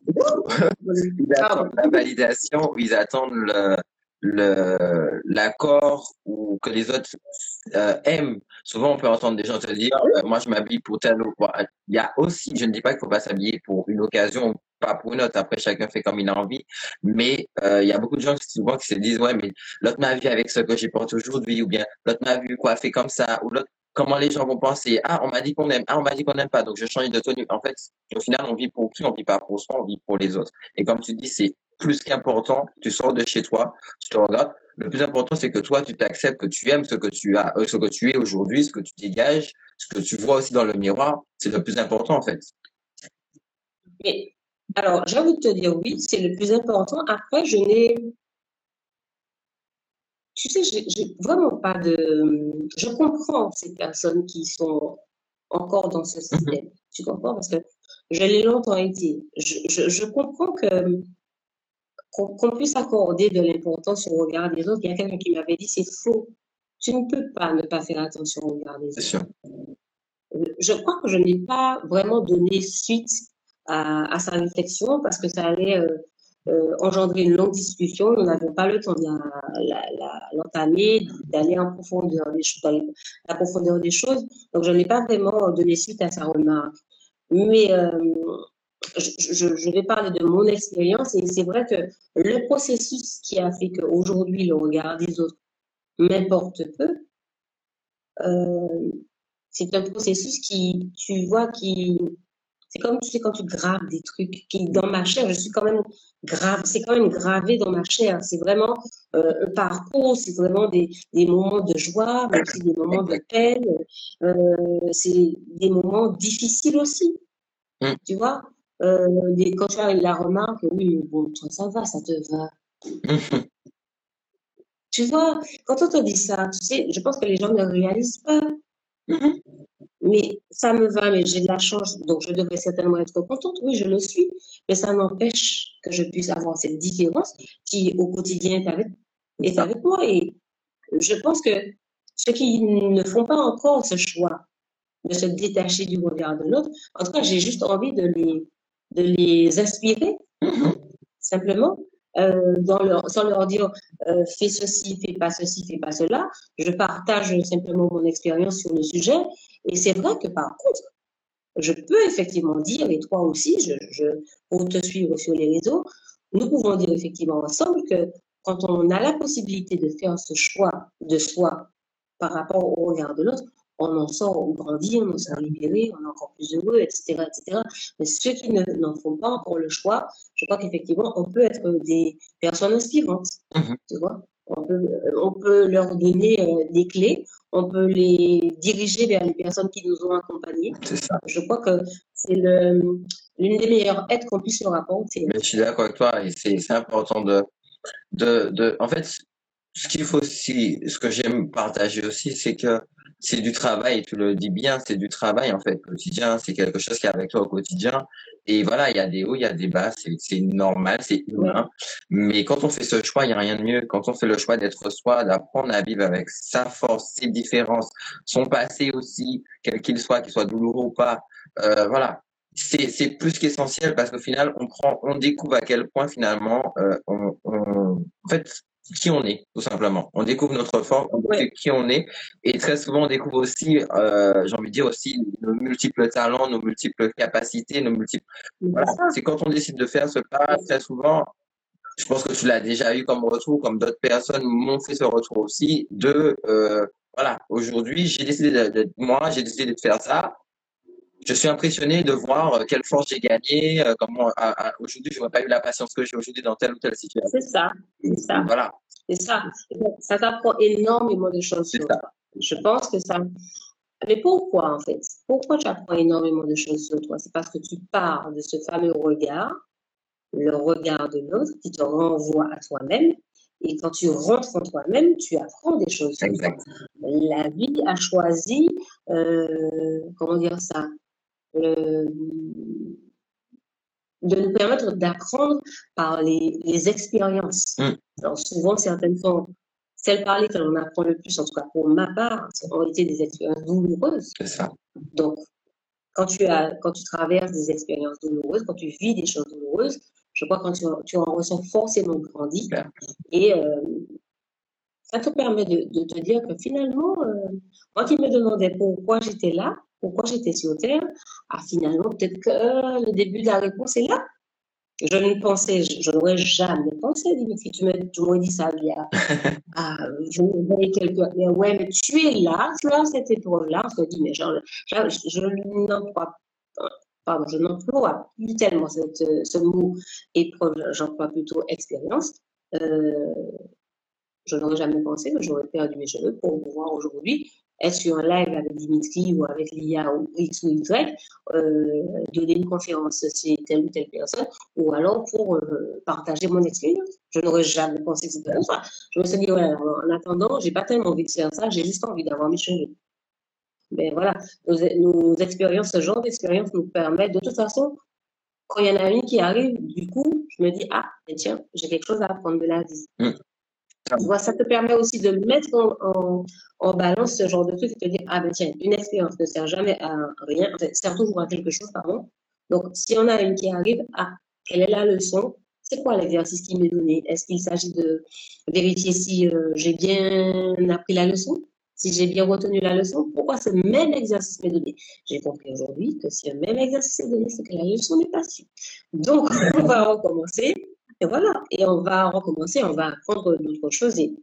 la validation, ou ils attendent le, l'accord ou que les autres euh, aiment. Souvent, on peut entendre des gens se dire, euh, moi, je m'habille pour tel ou Il y a aussi, je ne dis pas qu'il faut pas s'habiller pour une occasion, pas pour une autre. Après, chacun fait comme il a envie. Mais euh, il y a beaucoup de gens qui souvent qui se disent, ouais, mais l'autre m'a vu avec ce que j'ai porté aujourd'hui, ou bien l'autre m'a vu coiffé comme ça, ou l'autre comment les gens vont penser. Ah on m'a dit qu'on aime. Ah on m'a dit qu'on n'aime pas. Donc je change de tenue. En fait au final on vit pour qui? On vit pas pour soi on vit pour les autres. Et comme tu dis c'est plus qu'important tu sors de chez toi tu te regardes. Le plus important c'est que toi tu t'acceptes que tu aimes ce que tu as euh, ce que tu es aujourd'hui ce que tu dégages ce que tu vois aussi dans le miroir. C'est le plus important en fait. Mais alors j'ai envie de te dire oui c'est le plus important. Après je n'ai tu sais, j'ai vraiment pas de. Je comprends ces personnes qui sont encore dans ce mhm. système. Tu comprends? Parce que je l'ai longtemps été. Je, je, comprends que qu'on puisse accorder de l'importance au regard des autres. Il y a quelqu'un qui m'avait dit c'est faux. Tu ne peux pas ne pas faire attention au regard des autres. Sûr. Je crois que je n'ai pas vraiment donné suite à, à, sa réflexion parce que ça allait euh, euh, engendrer une longue discussion. Nous n'avons pas le temps de l'entamer, d'aller en profondeur des choses. Donc, je n'ai pas vraiment donné suite à sa remarque. Mais euh, je, vais parler de mon expérience et c'est vrai que le processus qui a fait qu'aujourd'hui le regard des autres m'importe peu, euh, c'est un processus qui, tu vois, qui, c'est comme, tu sais, quand tu graves des trucs qui, dans ma chair, je suis quand même grave, c'est quand même gravé dans ma chair. C'est vraiment euh, un parcours, c'est vraiment des, des, moments de joie, mais aussi des moments de peine. Euh, c'est des moments difficiles aussi. Mm. Tu vois, euh, quand tu as la remarque, oui, bon, toi, ça va, ça te va. tu vois, quand on te dit ça, tu sais, je pense que les gens ne réalisent pas. Mm-hmm. Mais ça me va, mais j'ai de la chance, donc je devrais certainement être contente. Oui, je le suis, mais ça n'empêche que je puisse avoir cette différence qui, au quotidien, est avec, est avec moi. Et je pense que ceux qui ne font pas encore ce choix de se détacher du regard de l'autre, en tout cas, j'ai juste envie de les, de les inspirer, mm-hmm. simplement, euh, sans leur dire euh, fais ceci, fais pas ceci, fais pas cela. Je partage simplement mon expérience sur le sujet. Et c'est vrai que par contre, je peux effectivement dire, et toi aussi, je, je, pour te suivre sur les réseaux, nous pouvons dire effectivement ensemble que quand on a la possibilité de faire ce choix de soi par rapport au regard de l'autre, on en sort, on grandit, on en sort libéré, on est encore plus heureux, etc. etc. Mais ceux qui n'en font pas encore le choix, je crois qu'effectivement, on peut être des personnes inspirantes. Mhm. Tu vois on peut, on peut leur donner euh, des clés, on peut les diriger vers les personnes qui nous ont accompagnés. Ça. Je crois que c'est l'une des meilleures aides qu'on puisse leur apporter. Mais je suis d'accord avec toi et c'est important de, de, de. En fait, ce qu'il faut aussi, ce que j'aime partager aussi, c'est que c'est du travail, tu le dis bien, c'est du travail en fait quotidien, c'est quelque chose qui est avec toi au quotidien. Et voilà, il y a des hauts, il y a des bas, c'est normal, c'est humain. Mais quand on fait ce choix, il n'y a rien de mieux. Quand on fait le choix d'être soi, d'apprendre à vivre avec sa force, ses différences, son passé aussi, quel qu'il soit, qu'il soit douloureux ou pas, euh, voilà. C'est plus qu'essentiel parce qu'au final, on prend, on découvre à quel point finalement, euh, on, on, en fait, qui on est, tout simplement. On découvre notre forme, on découvre qui on est, et très souvent on découvre aussi, euh, j'ai envie de dire aussi, nos multiples talents, nos multiples capacités, nos multiples. Voilà. C'est quand on décide de faire ce pas, très souvent, je pense que tu l'as déjà eu comme retour, comme d'autres personnes m'ont fait ce retour aussi, de euh, voilà, aujourd'hui j'ai décidé de, moi, j'ai décidé de faire ça, je suis impressionné de voir euh, quelle force j'ai gagné, euh, comment aujourd'hui je n'aurais pas eu la patience que j'ai aujourd'hui dans telle ou telle situation. C'est ça, c'est ça. Voilà. C'est ça. Ça t'apprend énormément de choses sur toi. Je pense que ça. Mais pourquoi en fait? Pourquoi tu apprends énormément de choses sur toi? C'est parce que tu pars de ce fameux regard, le regard de l'autre qui te renvoie à toi-même. Et quand tu rentres en toi-même, tu apprends des choses. Sur toi. La vie a choisi, euh, comment dire ça, de nous permettre d'apprendre par les, les expériences. Mm. Alors souvent, certaines sont celles par lesquelles on apprend le plus, en tout cas pour ma part, en réalité des expériences douloureuses. C'est ça. Donc, quand tu, as, quand tu traverses des expériences douloureuses, quand tu vis des choses douloureuses, je crois que tu, tu en ressens forcément grandi. Et euh, ça te permet de, de, te dire que finalement, euh, moi qui me demandais pourquoi j'étais là, pourquoi j'étais sur Terre, ah, finalement, peut-être que le début de la réponse est là. Je ne pensais, je, n'aurais jamais pensé, Dimitri, tu m'aurais dit ça il y a, ah, je me quelques, mais ouais, mais tu es là, tu as cette épreuve-là, on se dit, mais genre, je, je n'emploie pardon, je n'emploie plus tellement cette, ce mot épreuve, j'emploie plutôt expérience. Euh, je n'aurais jamais pensé que j'aurais perdu mes cheveux pour pouvoir aujourd'hui être sur un live avec Dimitri ou avec l'IA ou X ou Y, euh, donner une conférence chez telle ou telle personne, ou alors pour euh, partager mon expérience? Je n'aurais jamais pensé que c'était comme ça. Je me suis dit, ouais, en attendant, j'ai pas tellement envie de faire ça, j'ai juste envie d'avoir mes cheveux. Mais ben voilà, nos, expériences, ce genre d'expérience nous permet, de toute façon, quand il y en a une qui arrive, du coup, je me dis, ah, ben tiens, j'ai quelque chose à apprendre de la vie. Mm ça te permet aussi de mettre en, en, balance ce genre de truc et te dire, ah ben tiens, une expérience ne sert jamais à rien, en fait, sert toujours à quelque chose, pardon. Donc, si on a une qui arrive, ah, quelle est la leçon? C'est quoi l'exercice qui m'est donné? Est-ce qu'il s'agit de vérifier si euh, j'ai bien appris la leçon? Si j'ai bien retenu la leçon, pourquoi ce même exercice m'est donné? J'ai compris aujourd'hui que si un même exercice est donné, c'est que la leçon n'est pas sûre. Donc, on va recommencer et voilà, et on va recommencer, on va apprendre d'autres choses. Et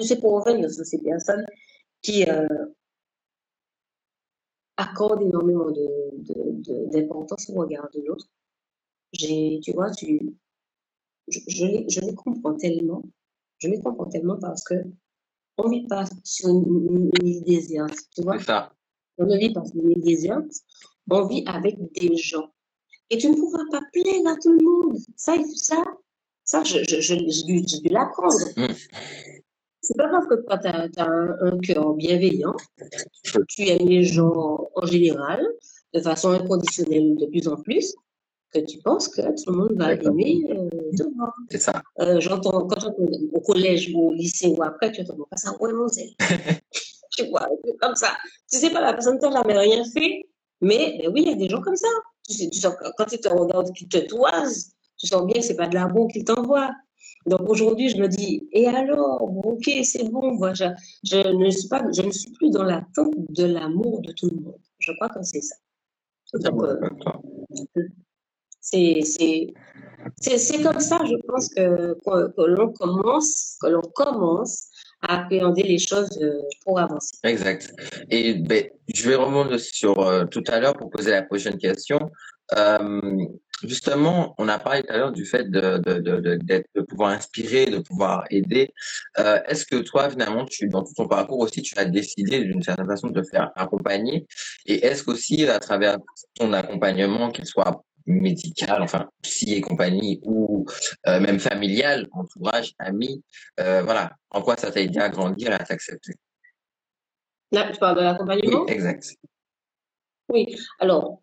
c'est pour revenir sur ces personnes qui, euh, accorde énormément d'importance au regard de l'autre. Tu vois, tu, je, je, les, comprends tellement. Je les comprends tellement parce que on ne vit pas sur une, île déserte, tu vois. Ça. On ne vit pas sur une île déserte, on vit avec des gens. Et tu ne pourras pas plaire à tout le monde. Ça, ça, ça je, je, je, je dû l'apprendre. Mm. C'est pas parce que toi, tu as, un, cœur bienveillant, tu aimes les gens en général, de façon inconditionnelle de plus en plus, que tu penses que tout le monde va aimer euh, C'est ça. Euh, j'entends, quand j'entends au collège ou au lycée ou après, tu entends, ça, ouais, mon tu vois, comme ça. Tu sais pas, la personne t'a jamais rien fait, mais ben oui, il y a des gens comme ça. Tu sais, tu sens, quand tu te regardes, qui te toise, tu sens bien que c'est pas de l'amour qu'il t'envoie. Donc aujourd'hui, je me dis, et alors, ok, c'est bon, moi, je, ne suis pas, je ne suis plus dans l'attente de l'amour de tout le monde. Je crois que c'est ça. Euh, c'est comme ça, je pense que, que, l'on commence, que l'on commence à appréhender les choses euh, pour avancer. Exact. Et ben, je vais remonter sur euh, tout à l'heure pour poser la prochaine question. Euh, justement, on a parlé tout à l'heure du fait de, de, de, pouvoir inspirer, de pouvoir aider. Est-ce que toi, finalement, tu, dans tout ton parcours aussi, tu as décidé d'une certaine façon de te faire accompagner? Et est-ce qu'aussi, à travers ton accompagnement, qu'il soit médical, enfin psy et compagnie, ou euh, même familial, entourage, ami, euh, voilà, en quoi ça t'a aidé à grandir et à t'accepter? Là, tu parles de l'accompagnement? Oui, exact. Oui, alors,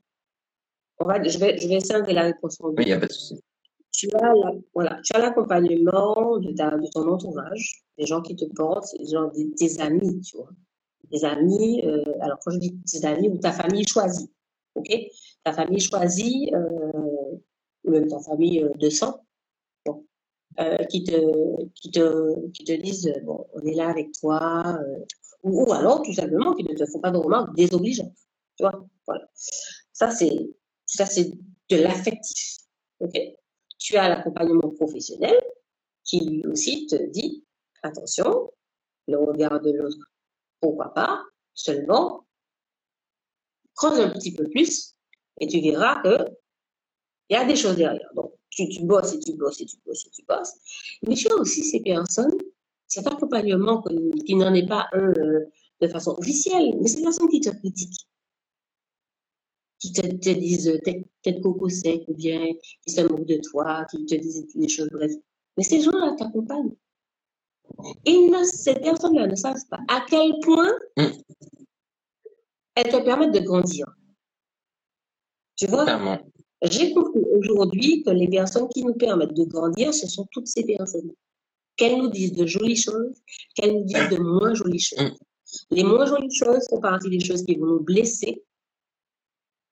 je, vais, je vais essayer de la réponse. Oui, il n'y a pas de souci. Tu as, voilà, tu as l'accompagnement de, de ton entourage, des gens qui te portent, des, gens, des, amis, tu vois. Des amis, euh, alors quand je dis tes amis ou ta famille choisie, ok Ta famille choisie, euh, ou même ta famille de sang, euh, qui, te, qui, te, qui te disent, bon, on est là avec toi, ou, ou, alors tout simplement qui ne te font pas de remarques désobligeantes, tu vois? Voilà. Ça, c'est ça, c'est de l'affectif. ok tu as l'accompagnement professionnel qui lui aussi te dit attention, le regard de l'autre, pourquoi pas, seulement creuse un petit peu plus et tu verras que il y a des choses derrière. Donc, tu, bosses et tu bosses et tu bosses et tu bosses. Mais tu as aussi ces personnes, cet accompagnement qui n'en est pas un euh, de façon officielle, mais ces personnes qui te critiquent qui te, te disent tête, coco sec ou bien qui se de toi, qui te disent des choses, bref. Mais ces gens-là t'accompagnent. Et ces personnes-là ne savent pas à quel point mm. Elles te permettent de grandir. Tu vois? J'ai compris aujourd'hui que les personnes qui nous permettent de grandir, ce sont toutes ces personnes. Qu'elles nous disent de jolies choses, qu'elles nous disent de moins jolies choses. Mm. Les moins jolies choses font partie des choses qui vont nous blesser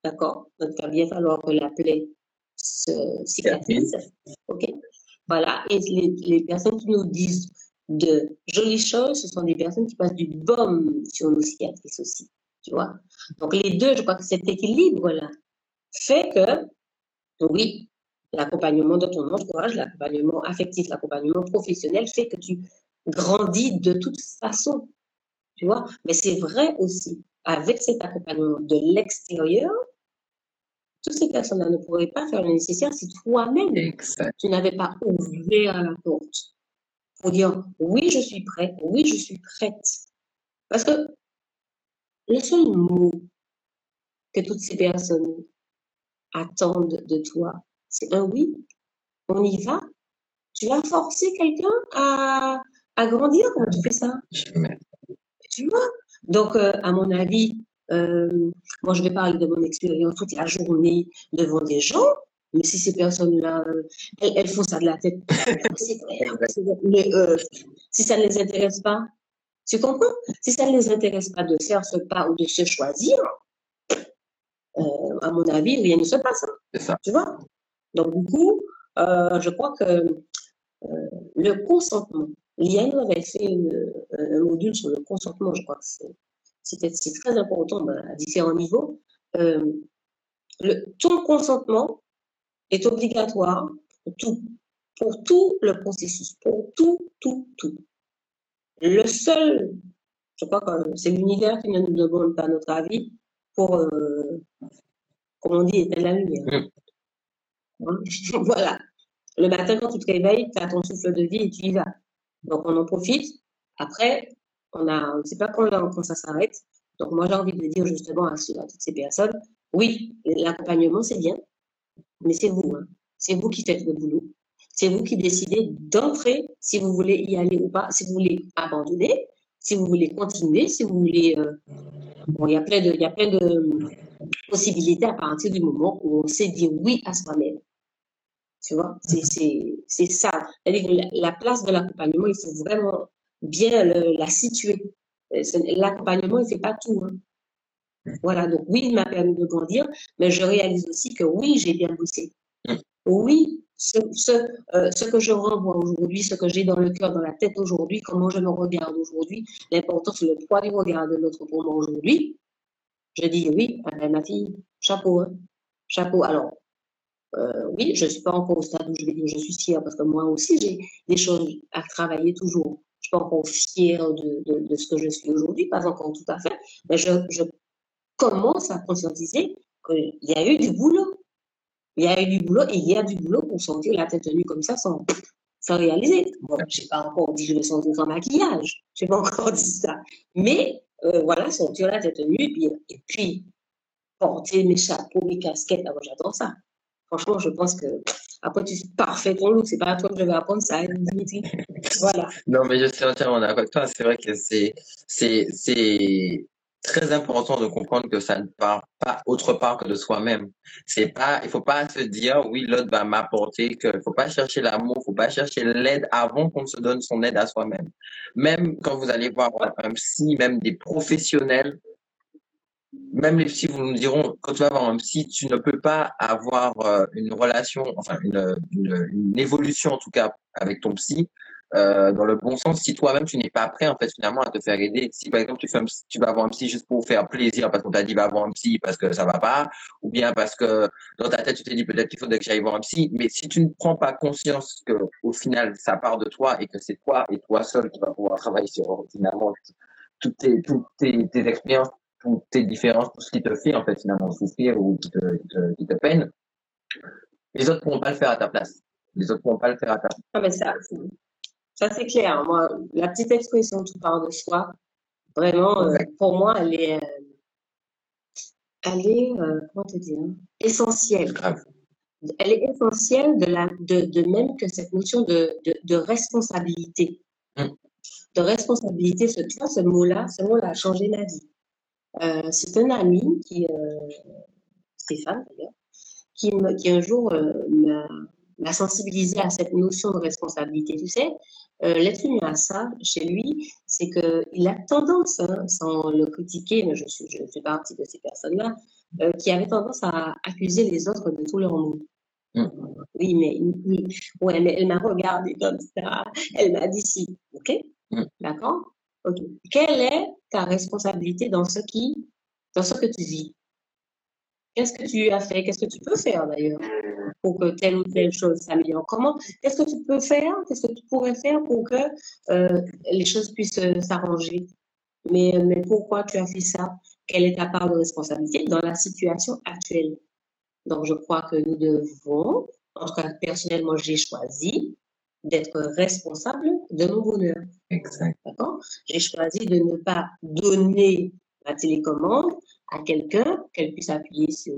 D'accord? Donc, il va bien falloir que la plaie se cicatrise. OK? Voilà. Et les, les, personnes qui nous disent de jolies choses, ce sont des personnes qui passent du baume sur nos cicatrices aussi. Tu vois? Donc, les deux, je crois que cet équilibre-là fait que, oui, l'accompagnement de ton entourage, l'accompagnement affectif, l'accompagnement professionnel fait que tu grandis de toute façon. Tu vois? Mais c'est vrai aussi avec cet accompagnement de l'extérieur, toutes ces personnes-là ne pourraient pas faire le nécessaire si toi-même, tu n'avais pas ouvert la porte pour dire oui, je suis prête, oui, je suis prête. Parce que le seul mot que toutes ces personnes attendent de toi, c'est un oui. On y va? Tu vas forcer quelqu'un à, à grandir quand tu fais ça? Tu vois? Donc, euh, à mon avis, euh, moi, je vais parler de mon expérience toute la journée devant des gens, mais si ces personnes-là, euh, elles, font ça de la tête, mais, si ça ne les intéresse pas, tu comprends? Si ça ne les intéresse pas de faire ce pas ou de se choisir, à mon avis, rien ne se passe. Hein. Ça. Tu vois? Donc, du coup, je crois que le consentement, Liane avait fait un module sur le consentement, je crois que c'est très important ben, à différents niveaux. Euh, le, ton consentement est obligatoire pour tout, pour tout le processus, pour tout, tout, tout. Le seul, je crois que c'est l'univers qui ne nous demande pas notre avis pour, euh, comme on dit, éteindre la lumière. Voilà. Le matin, quand tu te réveilles, tu as ton souffle de vie et tu y vas. Donc, on en profite. Après, on a, ne sait pas quand, quand ça s'arrête. Donc, moi, j'ai envie de dire justement à, à toutes ces personnes, oui, l'accompagnement, c'est bien, mais c'est vous. Hein. C'est vous qui faites le boulot. C'est vous qui décidez d'entrer si vous voulez y aller ou pas, si vous voulez abandonner, si vous voulez continuer, si vous voulez. Euh, bon, il y a plein de, il y a plein de possibilités à partir du moment où on sait dire oui à soi-même. Tu vois, c'est ça. la place de l'accompagnement, il faut vraiment bien la situer. Euh, l'accompagnement, il ne fait pas tout. Hein. Voilà, donc oui, il m'a permis de grandir, mais je réalise aussi que oui, j'ai bien bossé. Oui, euh, ce, que je renvoie aujourd'hui, ce que j'ai dans le cœur, dans la tête aujourd'hui, comment je me regarde aujourd'hui, l'importance, le poids du regard de notre pour moi aujourd'hui, je dis oui, ah ben, ma fille, chapeau, hein, chapeau. Alors, euh, oui, je ne suis pas encore au stade où je vais dire je suis fière, parce que moi aussi, j'ai des choses à travailler toujours. Je ne suis pas encore fière de, ce que je suis aujourd'hui, pas encore tout à fait, mais je, je commence à conscientiser qu'il y a eu du boulot. Il y a eu du boulot et il y a du boulot pour sentir la tête nue comme ça sans, sans réaliser. Bon, je n'ai pas encore dit je le sentir sans maquillage. Je n'ai pas encore dit ça. Mais euh, voilà, sentir la tête nue et puis, porter mes chapeaux, mes casquettes. Ah, moi, j'adore ça. Franchement, je pense que après, tu es parfait ton look. C'est pas à toi que je vais apprendre ça. Voilà. Non, mais je suis entièrement d'accord avec toi. C'est vrai que c'est, très important de comprendre que ça ne part pas autre part que de soi-même. C'est pas, il faut pas se dire, oui, l'autre va m'apporter, que faut pas chercher l'amour, faut pas chercher l'aide avant qu'on se donne son aide à soi-même. Même quand vous allez voir un psy, même des professionnels, même les psys vous nous diront, quand tu vas voir un psy, tu ne peux pas avoir euh, une relation, enfin une évolution en tout cas avec ton psy euh, dans le bon sens si toi-même tu n'es pas prêt en fait finalement à te faire aider. Si par exemple tu, fais un, tu vas avoir un psy juste pour faire plaisir parce qu'on t'a dit va voir un psy parce que ça va pas, ou bien parce que dans ta tête tu t'es dit peut-être qu'il faudrait que j'aille voir un psy, mais si tu ne prends pas conscience que au final ça part de toi et que c'est toi et toi seul qui va pouvoir travailler sur finalement toutes tes, toutes tes, tes expériences, toutes tes différences, tout ce qui te fait en fait finalement souffrir ou qui te, qui te, qui te peine, les autres pourront pas le faire à ta place. Les autres pourront pas le faire à ta place. Ah mais ça, ça, c'est clair. Moi, la petite expression tout part de soi, vraiment, euh, pour moi, elle est, euh, elle est euh, comment te dire, essentielle. Elle est essentielle de, la, de, de même que cette notion de, de, de responsabilité. Mm. De responsabilité, ce, tu vois, ce mot-là, ce mot-là a changé ma vie. C'est un ami qui, Stéphane d'ailleurs, qui, qui un jour m'a sensibilisé à cette notion de responsabilité. Tu sais, euh, l'être humain a ça chez lui, c'est qu'il a tendance, hein, sans le critiquer, mais je, suis, je fais partie de ces personnes-là, euh, qui avaient tendance à accuser les autres de tous leurs maux. Mm. Oui, mais, ouais, mais elle m'a regardé comme ça, elle m'a dit si. OK mm. D'accord. Quelle est ta responsabilité dans ce, qui, dans ce que tu vis? Qu'est-ce que tu as fait? Qu'est-ce que tu peux faire d'ailleurs pour que telle ou telle chose s'améliore? Comment Qu'est-ce que tu peux faire Qu'est-ce que tu pourrais faire pour que euh, les choses puissent euh, s'arranger? Mais, mais pourquoi tu as fait ça? Quelle est ta part de responsabilité dans la situation actuelle? Donc, je crois que nous devons, en tout cas, personnellement, j'ai choisi d'être responsable de mon bonheur. Exact. D'accord? J'ai choisi de ne pas donner la télécommande à quelqu'un, qu'elle puisse appuyer sur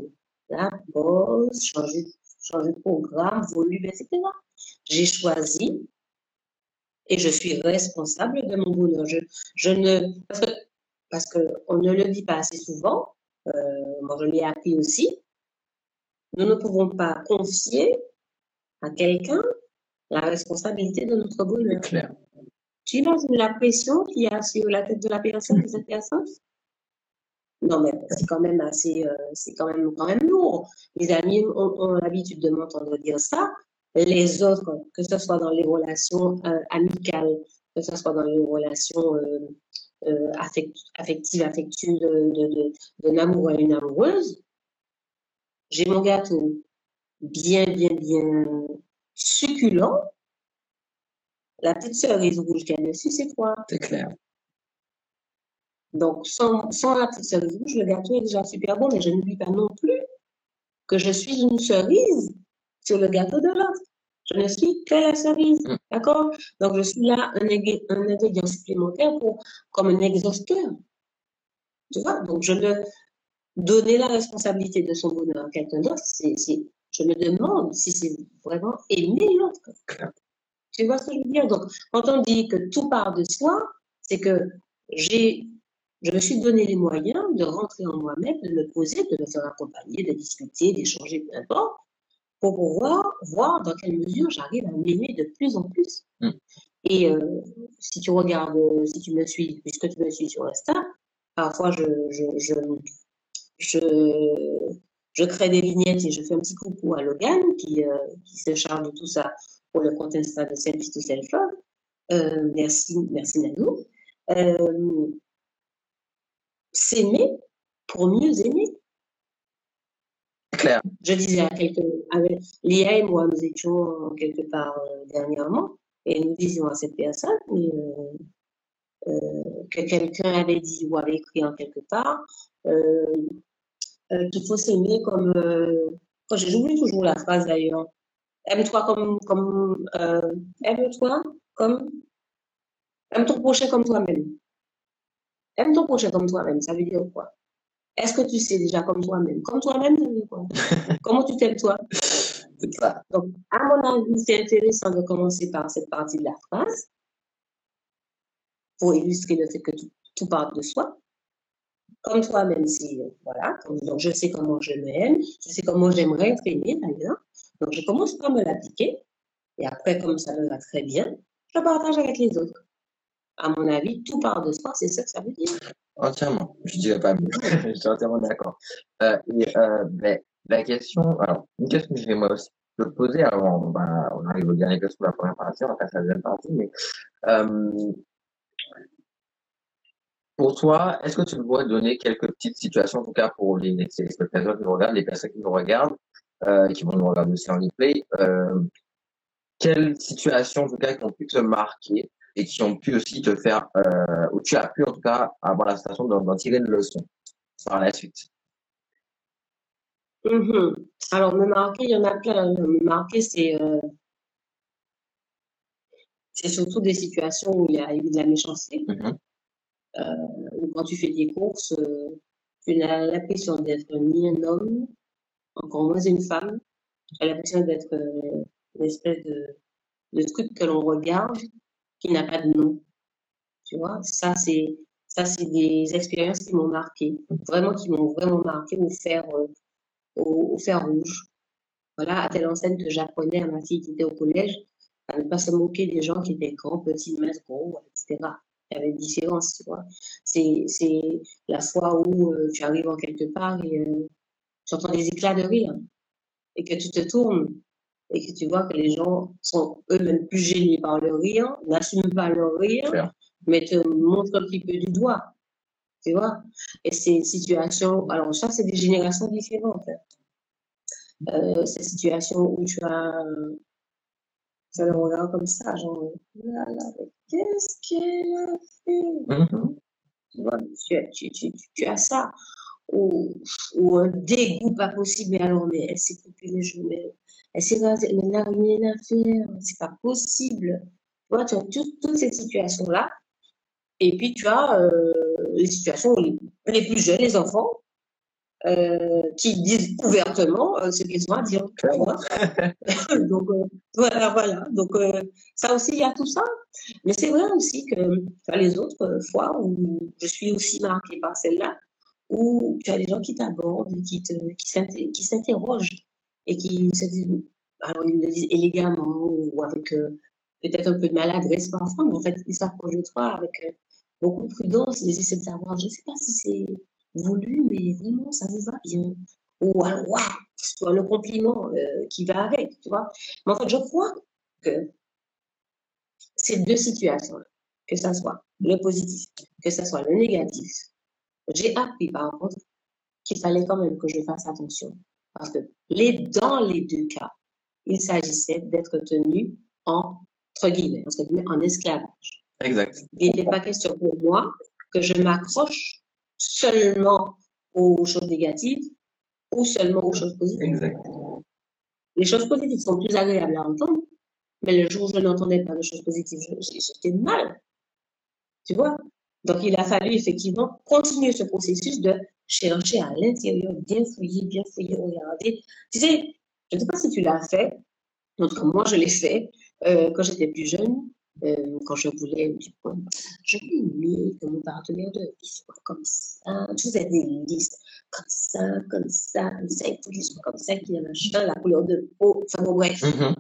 la pause, changer, changer de programme, volume, etc. J'ai choisi et je suis responsable de mon bonheur. Je, je ne, parce que, parce que on ne le dit pas assez souvent, euh, moi je l'ai appris aussi, nous ne pouvons pas confier à quelqu'un la responsabilité de notre bonheur. Clair. Tu imagines la pression qu'il y a sur la tête de la personne, de cette personne non, mais c'est quand même assez, euh, c'est quand même, quand même lourd. Les amis ont, l'habitude de m'entendre dire ça. Les autres, que ce soit dans les relations euh, amicales, que ce soit dans les relations euh, affectives, affectueuses d'un amoureux à une amoureuse, j'ai mon gâteau bien, bien, bien succulent. La petite cerise rouge qu'elle dessus, c'est quoi C'est clair. Donc, sans, sans la petite cerise rouge, le gâteau est déjà super bon, mais je n'oublie pas non plus que je suis une cerise sur le gâteau de l'autre. Je ne suis que la cerise, Mm. d'accord? Donc, je suis là un, un ingrédient supplémentaire pour, comme un exhausteur. Tu vois? Donc, je ne donner la responsabilité de son bonheur à quelqu'un d'autre, c'est, je me demande si c'est vraiment aimer l'autre. Tu vois ce que je veux dire? Donc, quand on dit que tout part de soi, c'est que j'ai, je me suis donné les moyens de rentrer en moi-même, de me poser, de me faire accompagner, de discuter, d'échanger, peu importe, pour pouvoir voir dans quelle mesure j'arrive à m'aimer de plus en plus. Mm. Et euh, si tu regardes, euh, si tu me suis, puisque tu me suis sur Insta, parfois je, je, je, je, je crée des vignettes et je fais un petit coucou à Logan qui, euh, qui se charge de tout ça pour le compte Insta de Selfie to Self Love. Euh, merci, merci Nanou. Euh, s'aimer pour mieux aimer. C'est clair. Je disais à quelques, avec Lia et moi, nous étions quelque part euh, dernièrement et nous disions à cette personne mais, euh, euh, que quelqu'un avait dit ou avait écrit en quelque part euh, euh, qu'il faut s'aimer comme. Euh, j'oublie toujours la phrase d'ailleurs. Aime-toi comme. comme euh, Aime-toi comme. Aime ton prochain comme toi-même. Aime ton prochain comme toi-même, ça veut dire quoi? Est-ce que tu sais déjà comme toi-même? Comme toi-même, ça veut dire quoi? Comment tu t'aimes toi? Ça. Donc, à mon avis, c'est intéressant de commencer par cette partie de la phrase pour illustrer le fait que tout, tout part de soi. Comme toi-même, si, voilà, donc je sais comment je m'aime, je sais comment j'aimerais être aimée d'ailleurs. Donc, je commence par me l'appliquer et après, comme ça me va très bien, je le partage avec les autres. À mon avis, tout part de soi, c'est ça que ça veut dire. Entièrement. Je dirais pas mieux. Je suis entièrement d'accord. Euh, et euh, ben, la question, alors, une question que j'aimerais aussi te poser avant, ben, on arrive au dernier question de la première partie, on va passer à la deuxième partie, mais euh, pour toi, est-ce que tu pourrais donner quelques petites situations, en tout cas pour les, les spectateurs qui nous regardent, les personnes qui nous regardent, euh, qui vont nous regarder aussi en replay, euh, quelles situations, en tout cas, qui ont pu te marquer et qui ont pu aussi te faire, euh, ou tu as pu, en tout cas, avoir la sensation d'en tirer une leçon par la suite. Mhm. Alors, me marquer, il y en a plein. Me marquer, c'est euh, surtout des situations où il y a eu de la méchanceté. Mhm. Ou quand tu fais des courses, euh, tu n'as l'impression d'être ni un homme, encore moins une femme. Tu as l'impression d'être euh, une espèce de, de truc que l'on regarde qui n'a pas de nom. Tu vois, ça, c'est ça, c'est des expériences qui m'ont marqué, vraiment qui m'ont vraiment marqué au fer, euh, au, fer rouge. Voilà, à telle enseigne que j'apprenais à ma fille qui était au collège à ne pas se moquer des gens qui étaient grands, petits, minces, gros, etc. Il y avait une différence, tu vois. C'est, c'est la fois où euh, tu arrives en quelque part et euh, tu entends des éclats de rire et que tu te tournes et que tu vois que les gens sont eux-mêmes plus gênés par le rire, n'assument pas leur rire, mais te montrent un petit peu du doigt, tu vois? Et ces situations, alors ça, c'est des générations différentes. hein. Euh, ces situations où tu as, euh, ça le regarde comme ça, genre, là, là, mais qu'est-ce qu'elle a fait? Mhm. Tu vois, tu, as- tu, tu, tu- tu as ça. Ou, ou un dégoût pas possible, mais alors, mais elle s'est coupée les joues, mais elle n'a rien à faire, c'est pas possible. Tu vois, tu as tout- toutes ces situations-là. Et puis, tu as euh, les situations où les, les plus jeunes, les enfants, euh, qui disent ouvertement euh, ce qu'ils ont à dire. tu vois. Donc, voilà, voilà. Donc, ça aussi, il y a tout ça. Mais c'est vrai aussi que tu as les autres fois où je suis aussi marquée par celle-là, où tu as des gens qui t'abordent, qui s'interrogent et qui se disent, ils le disent élégamment ou avec euh, peut-être un peu de maladresse parfois, mais en fait, ils s'approchent de toi avec euh, beaucoup de prudence, ils essaient de savoir, je ne sais pas si c'est voulu, mais vraiment, ça vous va bien. Ou alors, waouh, vois, le compliment euh, qui va avec, tu vois. Mais en fait, je crois que ces deux situations, que ce soit le positif, que ce soit le négatif, j'ai appris par contre qu'il fallait quand même que je fasse attention. Parce que les, dans les deux cas, il s'agissait d'être tenu en, entre guillemets, entre guillemets, en esclavage. Exact. Il n'était pas question pour moi que je m'accroche seulement aux choses négatives ou seulement aux choses positives. Exactement. Les choses positives sont plus agréables à entendre, mais le jour où je n'entendais pas de choses positives, j'étais mal. Tu vois? Donc, il a fallu effectivement continuer ce processus de chercher à l'intérieur, bien fouiller, bien fouiller, regarder. Tu sais, je ne sais pas si tu l'as fait, en tout cas, moi, je l'ai fait euh, quand j'étais plus jeune. Euh, quand je voulais, je aimé que mon partenaire de vie soit comme ça. Je faisais des listes comme ça, comme ça, comme ça, il faut qu'il soit comme ça, qu'il y ait machin, la couleur de peau, enfin bon, bref. Mm-hmm.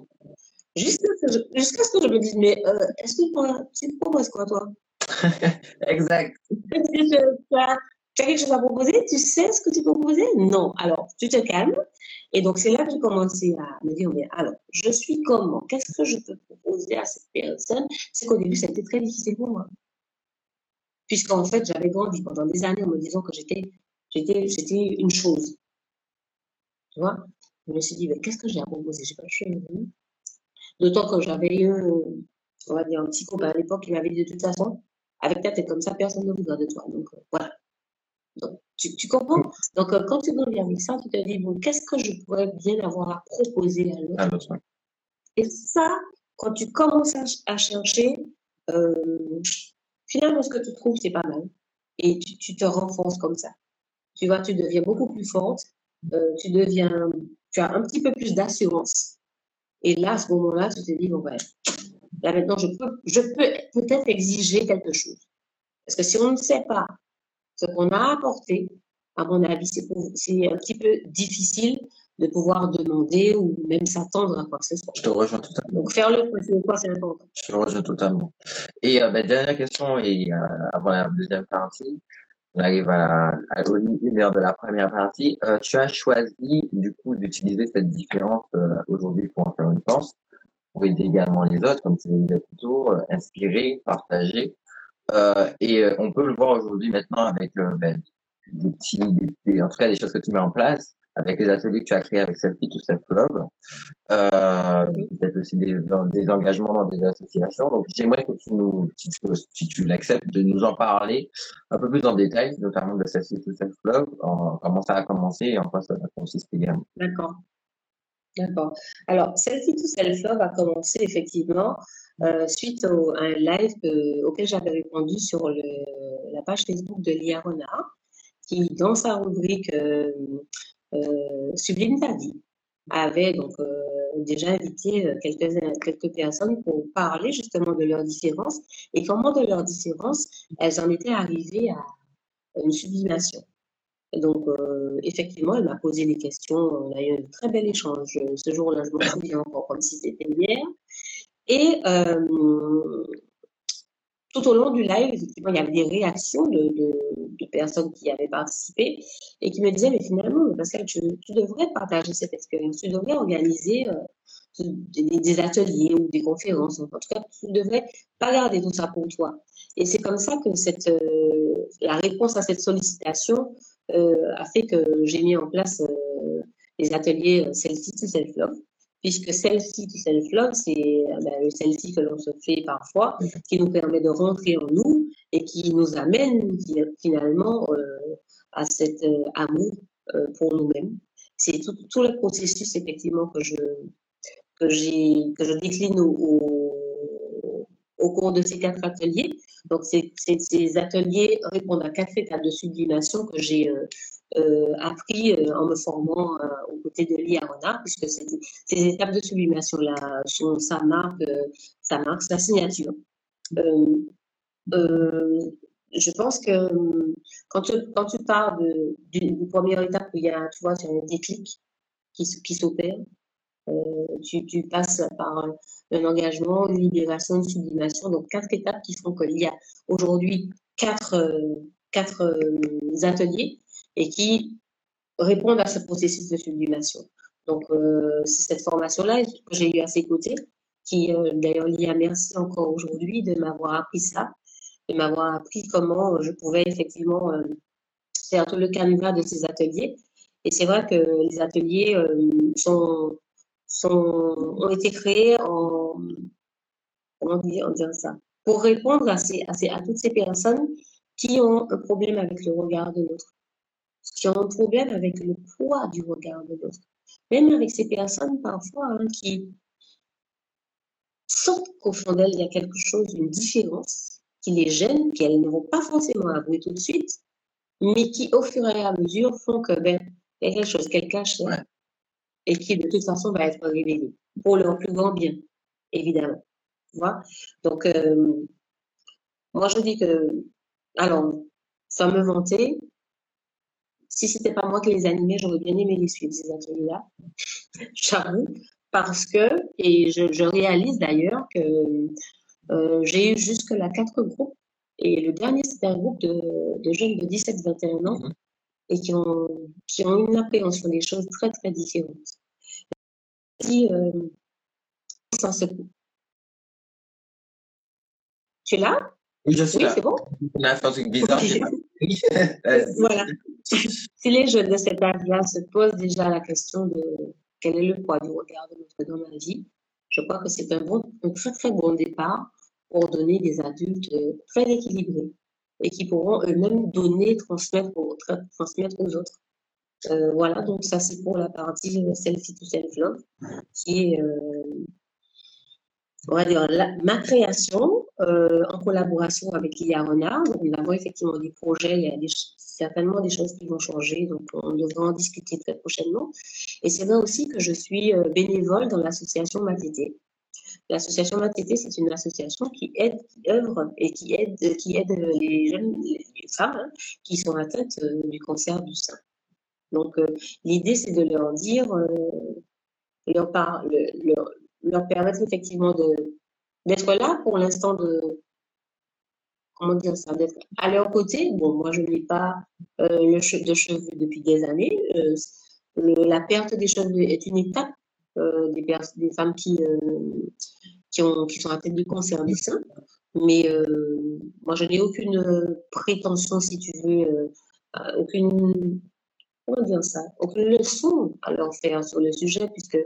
Jusqu'à ce, ce, que je me dise, mais euh, est-ce que toi, c'est pour moi, c'est quoi toi? Exact. tu as quelque chose à proposer Tu sais ce que tu peux proposer Non. Alors, tu te calmes. Et donc, c'est là que j'ai commencé à me dire, mais alors, je suis comment? Qu'est-ce que je peux proposer à cette personne? C'est qu'au début, ça a été très difficile pour moi. Puisqu'en fait, j'avais grandi pendant des années en me disant que j'étais, une chose. Tu vois? Je me suis dit, mais qu'est-ce que j'ai à proposer? Je sais pas, je suis D'autant que j'avais eu, on va dire, un petit copain à l'époque qui m'avait dit de toute façon, avec ta tête comme ça, personne ne voudra de toi. Donc, euh, voilà. Donc, tu, tu comprends? Donc, euh, quand tu reviens avec ça, tu te dis, bon, qu'est-ce que je pourrais bien avoir à proposer à l'autre? Et ça, quand tu commences à, chercher, euh, finalement, ce que tu trouves, c'est pas mal. Et tu, tu, te renforces comme ça. Tu vois, tu deviens beaucoup plus forte. tu deviens, tu as un petit peu plus d'assurance. Et là, à ce moment-là, tu te dis, bon, ben, là maintenant, je peux, je peux peut-être exiger quelque chose. Parce que si on ne sait pas ce qu'on a apporté, à mon avis, c'est un petit peu difficile de pouvoir demander ou même s'attendre à quoi que ce soit. Je te rejoins totalement. Donc, faire le point, c'est important. Je te rejoins totalement. Et euh, ben, dernière question, et euh, avant la deuxième partie, on arrive à, à une heure de la première partie. Euh, tu as choisi du coup d'utiliser cette différence euh, aujourd'hui pour en faire une pense, pour aider également les autres, comme tu le disais plutôt, euh, inspirer, partager. Euh, et euh, on peut le voir aujourd'hui maintenant avec ben, des petits, des, en tout cas des choses que tu mets en place avec les ateliers que tu as créés avec Selfie to Self Love, euh, peut-être aussi des, des, engagements dans des associations. Donc j'aimerais que tu nous, si tu, si tu l'acceptes, de nous en parler un peu plus en détail, notamment de Selfie to Self Love, en, comment ça a commencé et en quoi ça consiste également. D'accord. D'accord. Alors, Selfie to Self Love a commencé effectivement euh, suite au, à un live auquel j'avais répondu sur la page Facebook de Lia Renard, qui, dans sa rubrique euh, euh, Sublime ta vie avait donc déjà invité quelques, quelques personnes pour parler justement de leurs différences et comment de leurs différences elles en étaient arrivées à une sublimation. Donc, effectivement, elle m'a posé des questions. On a eu un très bel échange. Ce jour-là, je me souviens encore comme si c'était hier. Et tout au long du live, effectivement, il y avait des réactions de, personnes qui avaient participé et qui me disaient, mais finalement, Pascal, tu, devrais partager cette expérience, tu devrais organiser euh, des, ateliers ou des conférences. En tout cas, tu devrais pas garder tout ça pour toi. Et c'est comme ça que cette, euh, la réponse à cette sollicitation euh, a fait que j'ai mis en place euh, les ateliers Celle-ci to Self-Love puisque celle-ci du self-love, c'est ben, celle-ci que l'on se fait parfois, qui nous permet de rentrer en nous et qui nous amène finalement euh, à cet euh, amour euh, pour nous-mêmes. C'est tout, tout, le processus effectivement que je que j'ai que je décline au, au, cours de ces quatre ateliers. Donc ces, ateliers répondent à quatre étapes de sublimation que j'ai euh, euh, appris euh, en me formant euh, aux côtés de l'IARONA, puisque ces, étapes de sublimation-là sont sa marque, sa marque, sa signature. je pense que quand tu, quand pars d'une première étape où il y a, tu vois, un déclic qui s'opère, tu, tu, passes par un engagement, une libération, une sublimation, donc quatre étapes qui font qu'il y a aujourd'hui quatre, quatre ateliers et qui répondent à ce processus de sublimation. Donc, euh, c'est cette formation-là que j'ai eu à ses côtés, qui euh, d'ailleurs lié à merci encore aujourd'hui de m'avoir appris ça, de m'avoir appris comment je pouvais effectivement euh, faire tout le canevas de ces ateliers. Et c'est vrai que les ateliers euh, sont, ont été créés en, comment dire, ça, pour répondre à, toutes ces personnes qui ont un problème avec le regard de l'autre, qui ont un problème avec le poids du regard de l'autre. Même avec ces personnes parfois hein, qui sentent qu'au fond d'elles, il y a quelque chose, une différence qui les gêne, qu'elles ne vont pas forcément avouer tout de suite, mais qui, au fur et à mesure, font que, ben, y a quelque chose qu'elles cachent là, et qui, de toute façon, va être révélé pour leur plus grand bien, évidemment. Vois? Donc, euh, moi, je dis que, alors, ça me vanter, si c'était pas moi qui les animais, j'aurais bien aimé les suivre, ces ateliers-là. J'avoue. Parce que, et je, réalise d'ailleurs que euh, j'ai eu jusque-là quatre groupes. Et le dernier, c'était un groupe de, jeunes de 17-21 ans mhm. Et qui ont, qui ont une appréhension des choses très, très différentes. Si, euh, ça se... Tu es là? Oui, je suis oui, c'est bon? La bizarre. voilà. Si les jeunes de cet âge-là se posent déjà la question de quel est le poids du regard de l'autre dans la vie, je crois que c'est un, bon, un très très bon départ pour donner des adultes euh, très équilibrés et qui pourront eux-mêmes donner, transmettre, aux autres. Euh, voilà, donc ça c'est pour la partie euh, selfie to self-love, qui est, on va dire, ma création en collaboration avec Lia Renard. nous avons effectivement des projets, il y a certainement des choses qui vont changer, donc on devra en discuter très prochainement. Et c'est là aussi que je suis bénévole dans l'association Matété. L'association Matété, c'est une association qui aide, qui œuvre et qui aide, les jeunes femmes hein, qui sont atteintes du cancer du sein. Donc, euh, l'idée, c'est de leur dire, euh, leur, permettre effectivement d'être là pour l'instant de, comment dire ça, d'être à leur côté. Bon, moi, je n'ai pas euh, de cheveux depuis des années. la perte des cheveux est une étape des, des femmes qui, qui, ont, qui sont atteintes du cancer du sein. Mais moi, je n'ai aucune prétention, si tu veux, aucune comment dire ça, aucune leçon à leur faire sur le sujet, puisque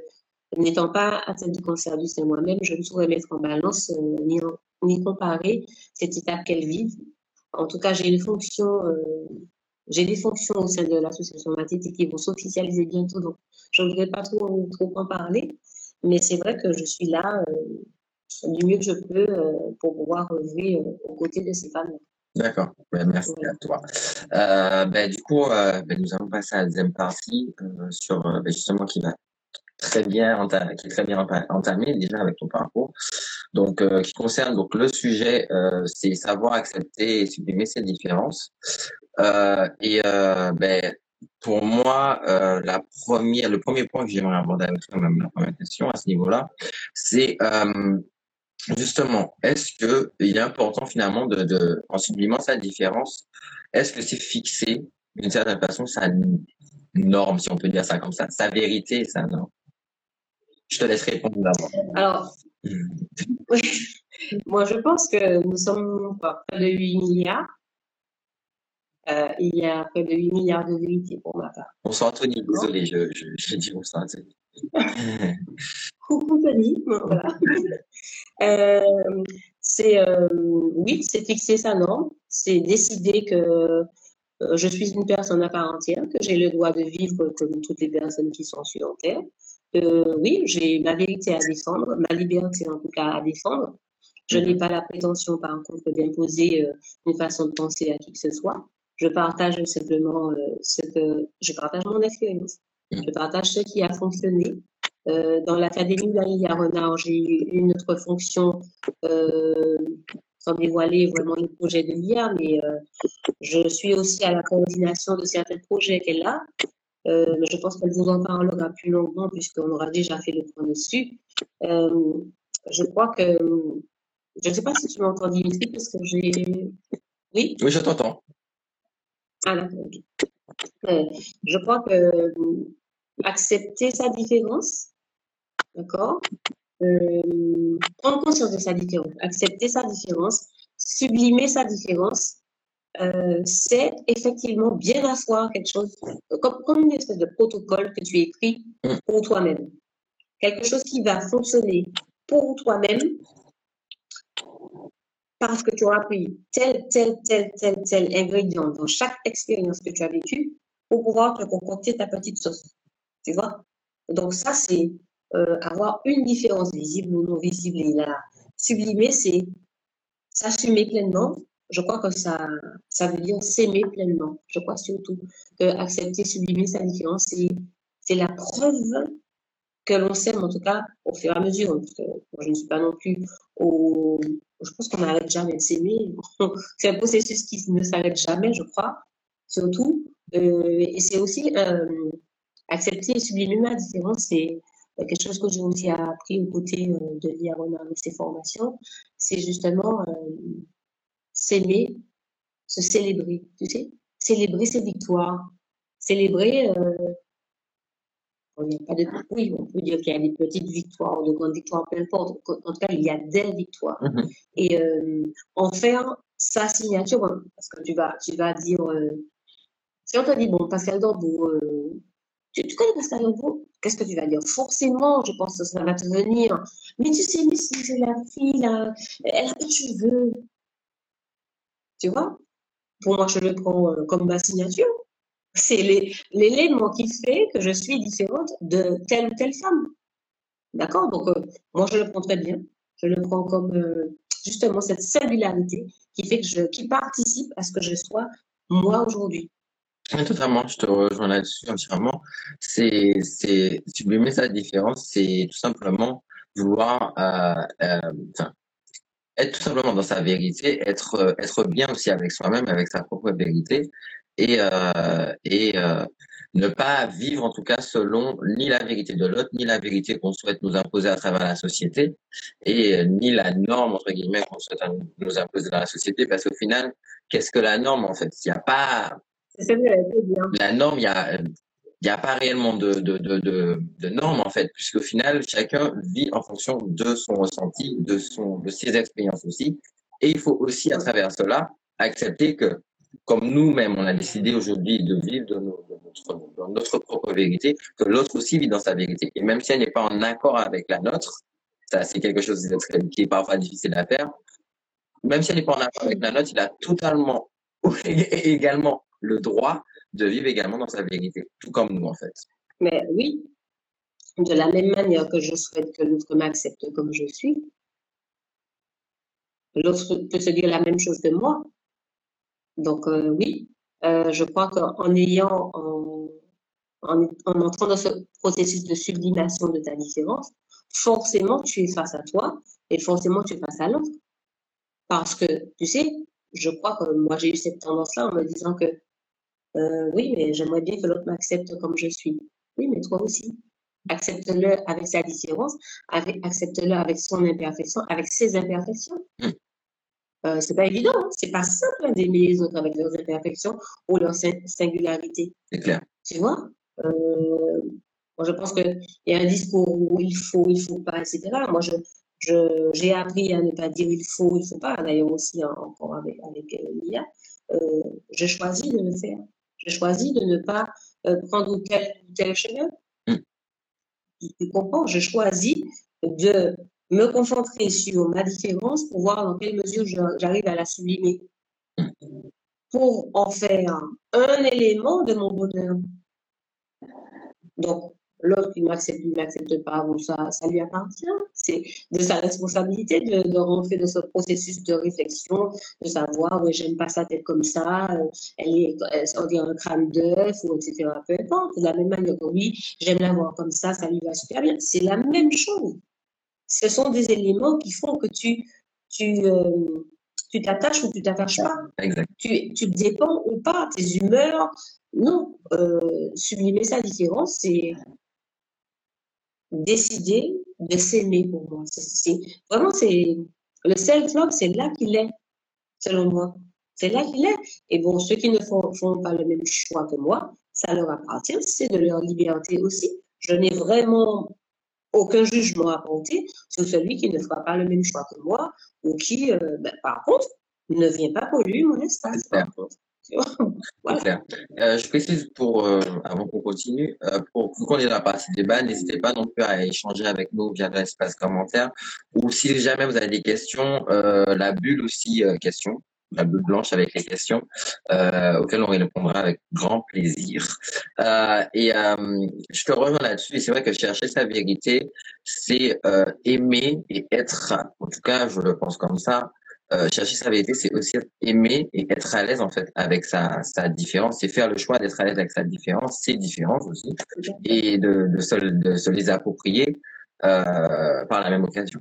n'étant pas atteinte du cancer du sein moi-même, je ne saurais mettre en balance euh, ni, ni, comparer cette étape qu'elles vivent. En tout cas, j'ai une fonction, euh, j'ai des fonctions au sein de l'association Matiti qui vont s'officialiser bientôt, donc je ne voudrais pas trop, trop en parler, mais c'est vrai que je suis là euh, du mieux que je peux pour pouvoir œuvrer aux côtés de ces femmes. D'accord, ben, merci à toi. Euh, ben, du coup, euh, ben, nous allons passer à la deuxième partie euh, sur justement qui va très bien qui est très bien entamé déjà avec ton parcours. Donc, qui concerne donc le sujet, c'est savoir accepter et supprimer ces différences. et ben, pour moi, la première, le premier point que j'aimerais aborder avec toi, même la première question à ce niveau-là, c'est Justement, est-ce que il est important finalement de, de en sublimant sa différence, est-ce que c'est fixé d'une certaine façon sa norme, si on peut dire ça comme ça, sa vérité, sa norme? Je te laisse répondre d'abord. Alors. Moi je pense que nous sommes près de 8 milliards. Euh, il y a près de 8 milliards de vérités pour ma part. Bonsoir Anthony, désolé, je, je, dit bonsoir Anthony. Coucou Tony, voilà. Euh, c'est euh, oui, c'est fixer sa norme, c'est décider que je suis une personne à part entière, que j'ai le droit de vivre comme toutes les personnes qui sont sur Terre. Oui, j'ai ma vérité à défendre, ma liberté en tout cas à défendre. Je n'ai pas la prétention, par contre, d'imposer une façon de penser à qui que ce soit. Je partage simplement ce que je partage mon expérience. Je partage ce qui a fonctionné, euh, dans l'Académie d'Alia Renard, j'ai eu une autre fonction, euh, sans dévoiler vraiment le projet de l'IA, mais euh, je suis aussi à la coordination de certains projets qu'elle a. Euh, je pense qu'elle vous en parlera plus longuement puisqu'on aura déjà fait le point dessus. Euh, je crois que, je ne sais pas si tu m'entends Dimitri, parce que j'ai... Oui? Oui, je t'entends. Ah d'accord. je crois que accepter sa différence, D'accord? Euh, Prendre conscience de sa différence, accepter sa différence, sublimer sa différence, euh, c'est effectivement bien asseoir quelque chose, comme, une espèce de protocole que tu écris pour toi-même. Quelque chose qui va fonctionner pour toi-même parce que tu auras pris tel, tel, tel, tel, tel ingrédient dans chaque expérience que tu as vécue pour pouvoir te concocter ta petite sauce. Tu vois? Donc ça, c'est euh, avoir une différence visible ou non visible. Et la sublimer, c'est s'assumer pleinement. Je crois que ça, ça veut dire s'aimer pleinement. Je crois surtout que accepter, sublimer sa différence, c'est la preuve que l'on s'aime, en tout cas, au fur et à mesure. Moi, je ne suis pas non plus au. Je pense qu'on n'arrête jamais de s'aimer. c'est un processus qui ne s'arrête jamais, je crois, surtout. Euh, et c'est aussi euh, accepter et sublimer ma différence, c'est quelque chose que j'ai aussi appris aux côtés euh, de Liarona avec ses formations, c'est justement s'aimer, se célébrer, tu sais, célébrer ses victoires, célébrer il n'y a pas de oui, on peut dire qu'il y a des petites victoires, de grandes victoires, peu importe. En tout cas, il y a des victoires. Mm-hmm. Et euh, en faire sa signature, parce que tu vas, tu vas dire, euh, si on te dit, bon, Pascal Dorbeau, euh, tu, connais Pascal Dorbeau? Qu'est-ce que tu vas dire? Forcément, je pense que ça va te venir. Mais tu sais, mais si c'est la fille, là, elle a pas de cheveux. Tu vois? Pour moi, je le prends comme ma signature. C'est l'élément qui fait que je suis différente de telle ou telle femme. D'accord? Donc, euh, moi, je le prends très bien. Je le prends comme euh, justement cette singularité qui fait que je, qui participe à ce que je sois moi aujourd'hui. totalement, je te rejoins là-dessus entièrement. C'est, sublimer sa différence, c'est tout simplement vouloir, euh, être tout simplement dans sa vérité, être, être bien aussi avec soi-même, avec sa propre vérité, et, euh, et euh, ne pas vivre en tout cas selon ni la vérité de l'autre, ni la vérité qu'on souhaite nous imposer à travers la société, et euh, ni la norme, entre guillemets, qu'on souhaite nous imposer dans la société, parce qu'au final, qu'est-ce que la norme en fait? Il n'y a pas... La norme, il y a... Il n'y a pas réellement de, normes en fait, puisqu'au final, chacun vit en fonction de son ressenti, de, ses expériences aussi. Et il faut aussi, à travers cela, accepter que comme nous-mêmes, on a décidé aujourd'hui de vivre notre, notre, propre vérité, que l'autre aussi vit dans sa vérité. Et même si elle n'est pas en accord avec la nôtre, ça c'est quelque chose qui est parfois difficile à faire, même si elle n'est pas en accord avec la nôtre, il a totalement également le droit de vivre également dans sa vérité, tout comme nous en fait. Mais oui, de la même manière que je souhaite que l'autre m'accepte comme je suis, l'autre peut se dire la même chose de moi. Donc euh, oui, euh, je crois qu'en ayant, en, en, entrant dans ce processus de sublimation de ta différence, forcément tu es face à toi et forcément tu es face à l'autre. Parce que, tu sais, je crois que moi j'ai eu cette tendance-là en me disant que euh, oui, mais j'aimerais bien que l'autre m'accepte comme je suis. Oui, mais toi aussi. Accepte-le avec sa différence, accepte-le avec son imperfection, avec ses imperfections. Mmh. Euh, c'est pas évident, hein. c'est pas simple d'aimer les autres avec leurs imperfections ou leurs singularités. C'est clair. Tu vois? Euh, Moi, je pense qu'il y a un discours où il faut, il faut pas, etc. Moi, je, je, j'ai appris à ne pas dire il faut, il faut pas. D'ailleurs, aussi, hein, encore avec, avec euh, l'IA, euh, je choisis de le faire. Je choisis de ne pas euh, prendre tel ou tel chemin. Mm. Tu comprends Je choisis de me concentrer sur ma différence pour voir dans quelle mesure j'arrive à la sublimer, pour en faire un élément de mon bonheur. Donc, l'autre qui m'accepte ou ne m'accepte pas, bon, ça, ça lui appartient. C'est de sa responsabilité de, de, rentrer dans ce processus de réflexion, de savoir, oui, j'aime pas sa tête comme ça, euh, elle est, on dirait un crâne d'œuf, ou etc. Peu importe. De la même manière que oui, j'aime la voir comme ça, ça lui va super bien. C'est la même chose ce sont des éléments qui font que tu, tu, euh, tu t'attaches ou tu t'attaches pas. Tu, tu dépends ou pas, tes humeurs. Non, euh, sublimer sa différence, c'est décider de s'aimer pour moi. C'est, vraiment, c'est le self-love, c'est là qu'il est, selon moi. C'est là qu'il est. Et bon, ceux qui ne font, font pas le même choix que moi, ça leur appartient, c'est de leur liberté aussi. Je n'ai vraiment aucun jugement à porter sur celui qui ne fera pas le même choix que moi ou qui, euh, ben, par contre, ne vient pas polluer mon espace. Euh, je précise pour, euh, avant qu'on continue, euh, pour qu'on est dans la partie débat, n'hésitez pas non plus à échanger avec nous via l'espace commentaire ou si jamais vous avez des questions, la bulle aussi questions la bulle blanche avec les questions euh, auxquelles on répondra avec grand plaisir. Euh, et euh, je te rejoins là-dessus. Et c'est vrai que chercher sa vérité, c'est euh, aimer et être, en tout cas, je le pense comme ça. Euh, chercher sa vérité, c'est aussi aimer et être à l'aise en fait avec sa, différence. C'est faire le choix d'être à l'aise avec sa différence, ses différences aussi, et de, de, se, de se les approprier euh, par la même occasion.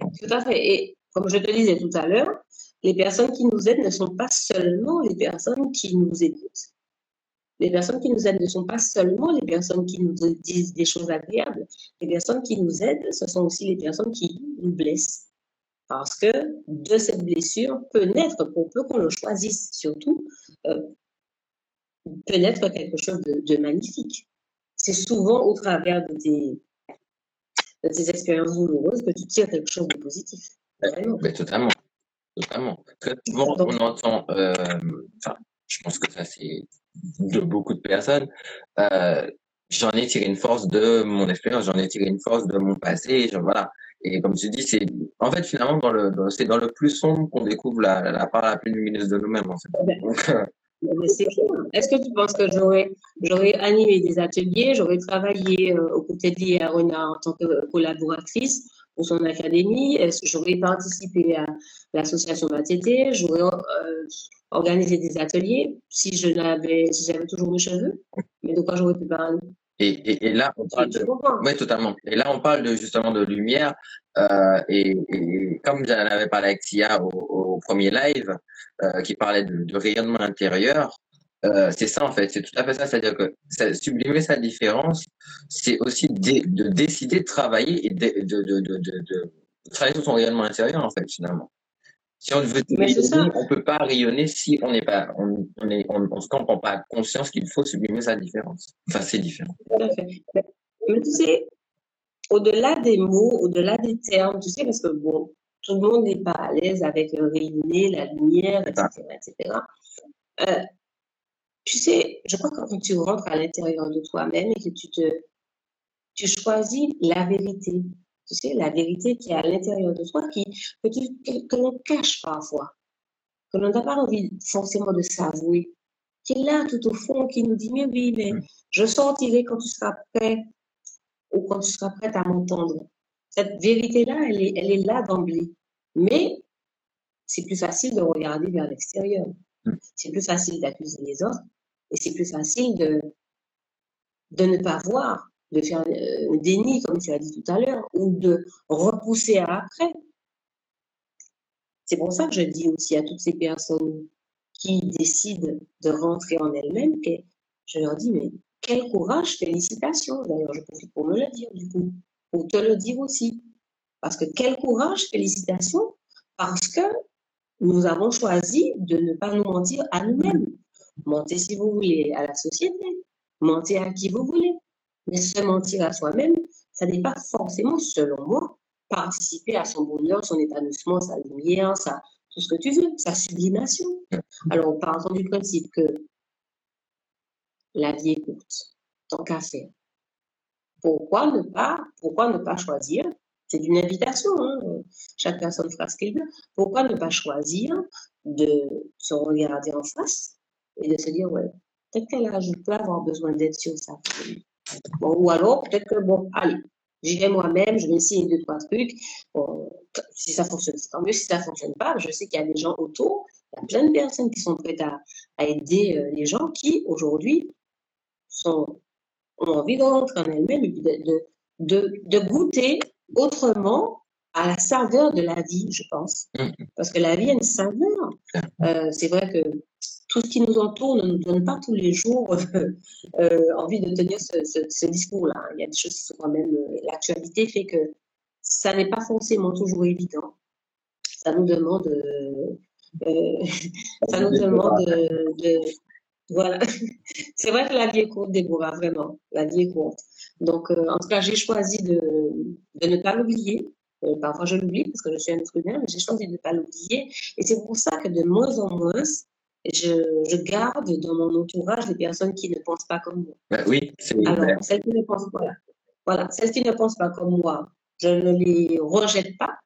Tout à fait. Et comme je te disais tout à l'heure, les personnes qui nous aident ne sont pas seulement les personnes qui nous écoutent. Les personnes qui nous aident ne sont pas seulement les personnes qui nous disent des choses agréables. Les personnes qui nous aident, ce sont aussi les personnes qui nous blessent. Parce que de cette blessure peut naître, pour peu qu'on le choisisse surtout, euh, peut naître quelque chose de, magnifique. C'est souvent au travers de tes, de tes expériences douloureuses que tu tires quelque chose de positif. Mais totalement. Totalement. Très souvent, on entend, euh, enfin, je pense que ça, c'est de beaucoup de personnes. Euh, j'en ai tiré une force de mon expérience, j'en ai tiré une force de mon passé, genre, voilà. Et comme tu dis, c'est, en fait, finalement, dans le, c'est dans le plus sombre qu'on découvre la, la, part la plus lumineuse de nous-mêmes, en fait. Donc, euh, Est-ce que tu penses que j'aurais, j'aurais animé des ateliers, j'aurais travaillé euh, aux côtés d'Iarona en tant que collaboratrice pour son académie? J'aurais participé à l'association MATT, j'aurais euh, organisé des ateliers si je n'avais, si j'avais toujours mes cheveux. Mais de quoi j'aurais pu parler? Et, et, et, là, on parle de, oui, totalement. Et là, on parle de, justement de lumière. Euh, et, et, comme j'en avais parlé avec Tia au, au premier live, euh, qui parlait de, de rayonnement intérieur, euh, c'est ça en fait, c'est tout à fait ça. C'est-à-dire que sublimer sa différence, c'est aussi de décider de travailler et de, de, de, de, travailler sur son rayonnement intérieur en fait finalement. Si on veut rayonner, on peut pas rayonner si on n'est pas, on, on est, on, on se prend pas conscience qu'il faut sublimer sa différence. Enfin, c'est différent. Mais tu sais, au-delà des mots, au-delà des termes, tu sais, parce que bon, tout le monde n'est pas à l'aise avec rayonner, la lumière, etc., etc. Euh, tu sais, je crois que quand tu rentres à l'intérieur de toi-même et que tu te, tu choisis la vérité, tu sais, la vérité qui est à l'intérieur de toi, qui, que, que, l'on cache parfois, que l'on n'a pas envie forcément de s'avouer, qui est là tout au fond, qui nous dit, mais oui, mais je sortirai quand tu seras prêt ou quand tu seras prête à m'entendre. Cette vérité-là, elle est, elle est là d'emblée. Mais c'est plus facile de regarder vers l'extérieur. Mm. C'est plus facile d'accuser les autres et c'est plus facile de, de ne pas voir, de faire un déni, comme tu as dit tout à l'heure, ou de repousser à après. C'est pour ça que je dis aussi à toutes ces personnes qui décident de rentrer en elles-mêmes, je leur dis, mais quel courage, félicitations. D'ailleurs, je profite pour me le dire, du coup, pour te le dire aussi. Parce que quel courage, félicitations, parce que nous avons choisi de ne pas nous mentir à nous-mêmes. Mentez si vous voulez à la société, mentez à qui vous voulez. Mais se mentir à soi-même, ça n'est pas forcément, selon moi, participer à son bonheur, son épanouissement, sa lumière, sa, tout ce que tu veux, sa sublimation. Alors, partons du principe que la vie est courte, tant qu'à faire. Pourquoi ne pas, pourquoi ne pas choisir? C'est une invitation, hein, chaque personne fera ce qu'elle veut. Pourquoi ne pas choisir de se regarder en face et de se dire, ouais, peut-être qu'elle je peux avoir besoin d'aide sur ça. Bon, ou alors, peut-être que, bon, allez, j'irai moi-même, je vais essayer deux, trois trucs. si ça fonctionne, c'est tant mieux. Si ça fonctionne pas, je sais qu'il y a des gens autour, il y a plein de personnes qui sont prêtes à, à aider euh, les gens qui, aujourd'hui, sont, ont envie de rentrer en elles-mêmes et de, de, de, goûter autrement à la saveur de la vie, je pense. Mmh. Parce que la vie a une saveur. Euh, c'est vrai que tout ce qui nous entoure ne nous donne pas tous les jours euh, envie de tenir ce, discours-là. Il y a des choses qui sont quand même. Euh, l'actualité fait que ça n'est pas forcément toujours évident. Ça nous demande. Euh, ça nous demande de, voilà. C'est vrai que la vie est courte, Déborah, vraiment. La vie est courte. Donc, en tout cas, j'ai choisi de, ne pas l'oublier. parfois, je l'oublie parce que je suis un être humain, mais j'ai choisi de ne pas l'oublier. Et c'est pour ça que de moins en moins, je, garde dans mon entourage des personnes qui ne pensent pas comme moi. Ben oui, c'est Alors, celles qui ne pensent pas, voilà, celles qui ne pensent pas comme moi, je ne les rejette pas.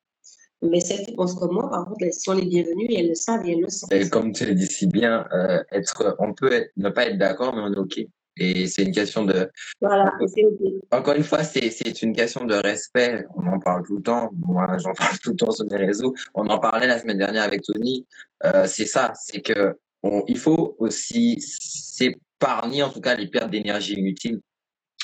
Mais celles qui pensent comme moi, par contre, elles sont les bienvenues et elles le savent et elles le sentent. Et comme tu le dis si bien, euh, être, on peut ne pas être d'accord, mais on est OK. Et c'est une question de. Voilà, c'est OK. Encore une fois, c'est une question de respect. On en parle tout le temps. Moi, j'en parle tout le temps sur les réseaux. On en parlait la semaine dernière avec Tony. Euh, c'est ça, c'est que il faut aussi s'épargner, en tout cas, les pertes d'énergie inutiles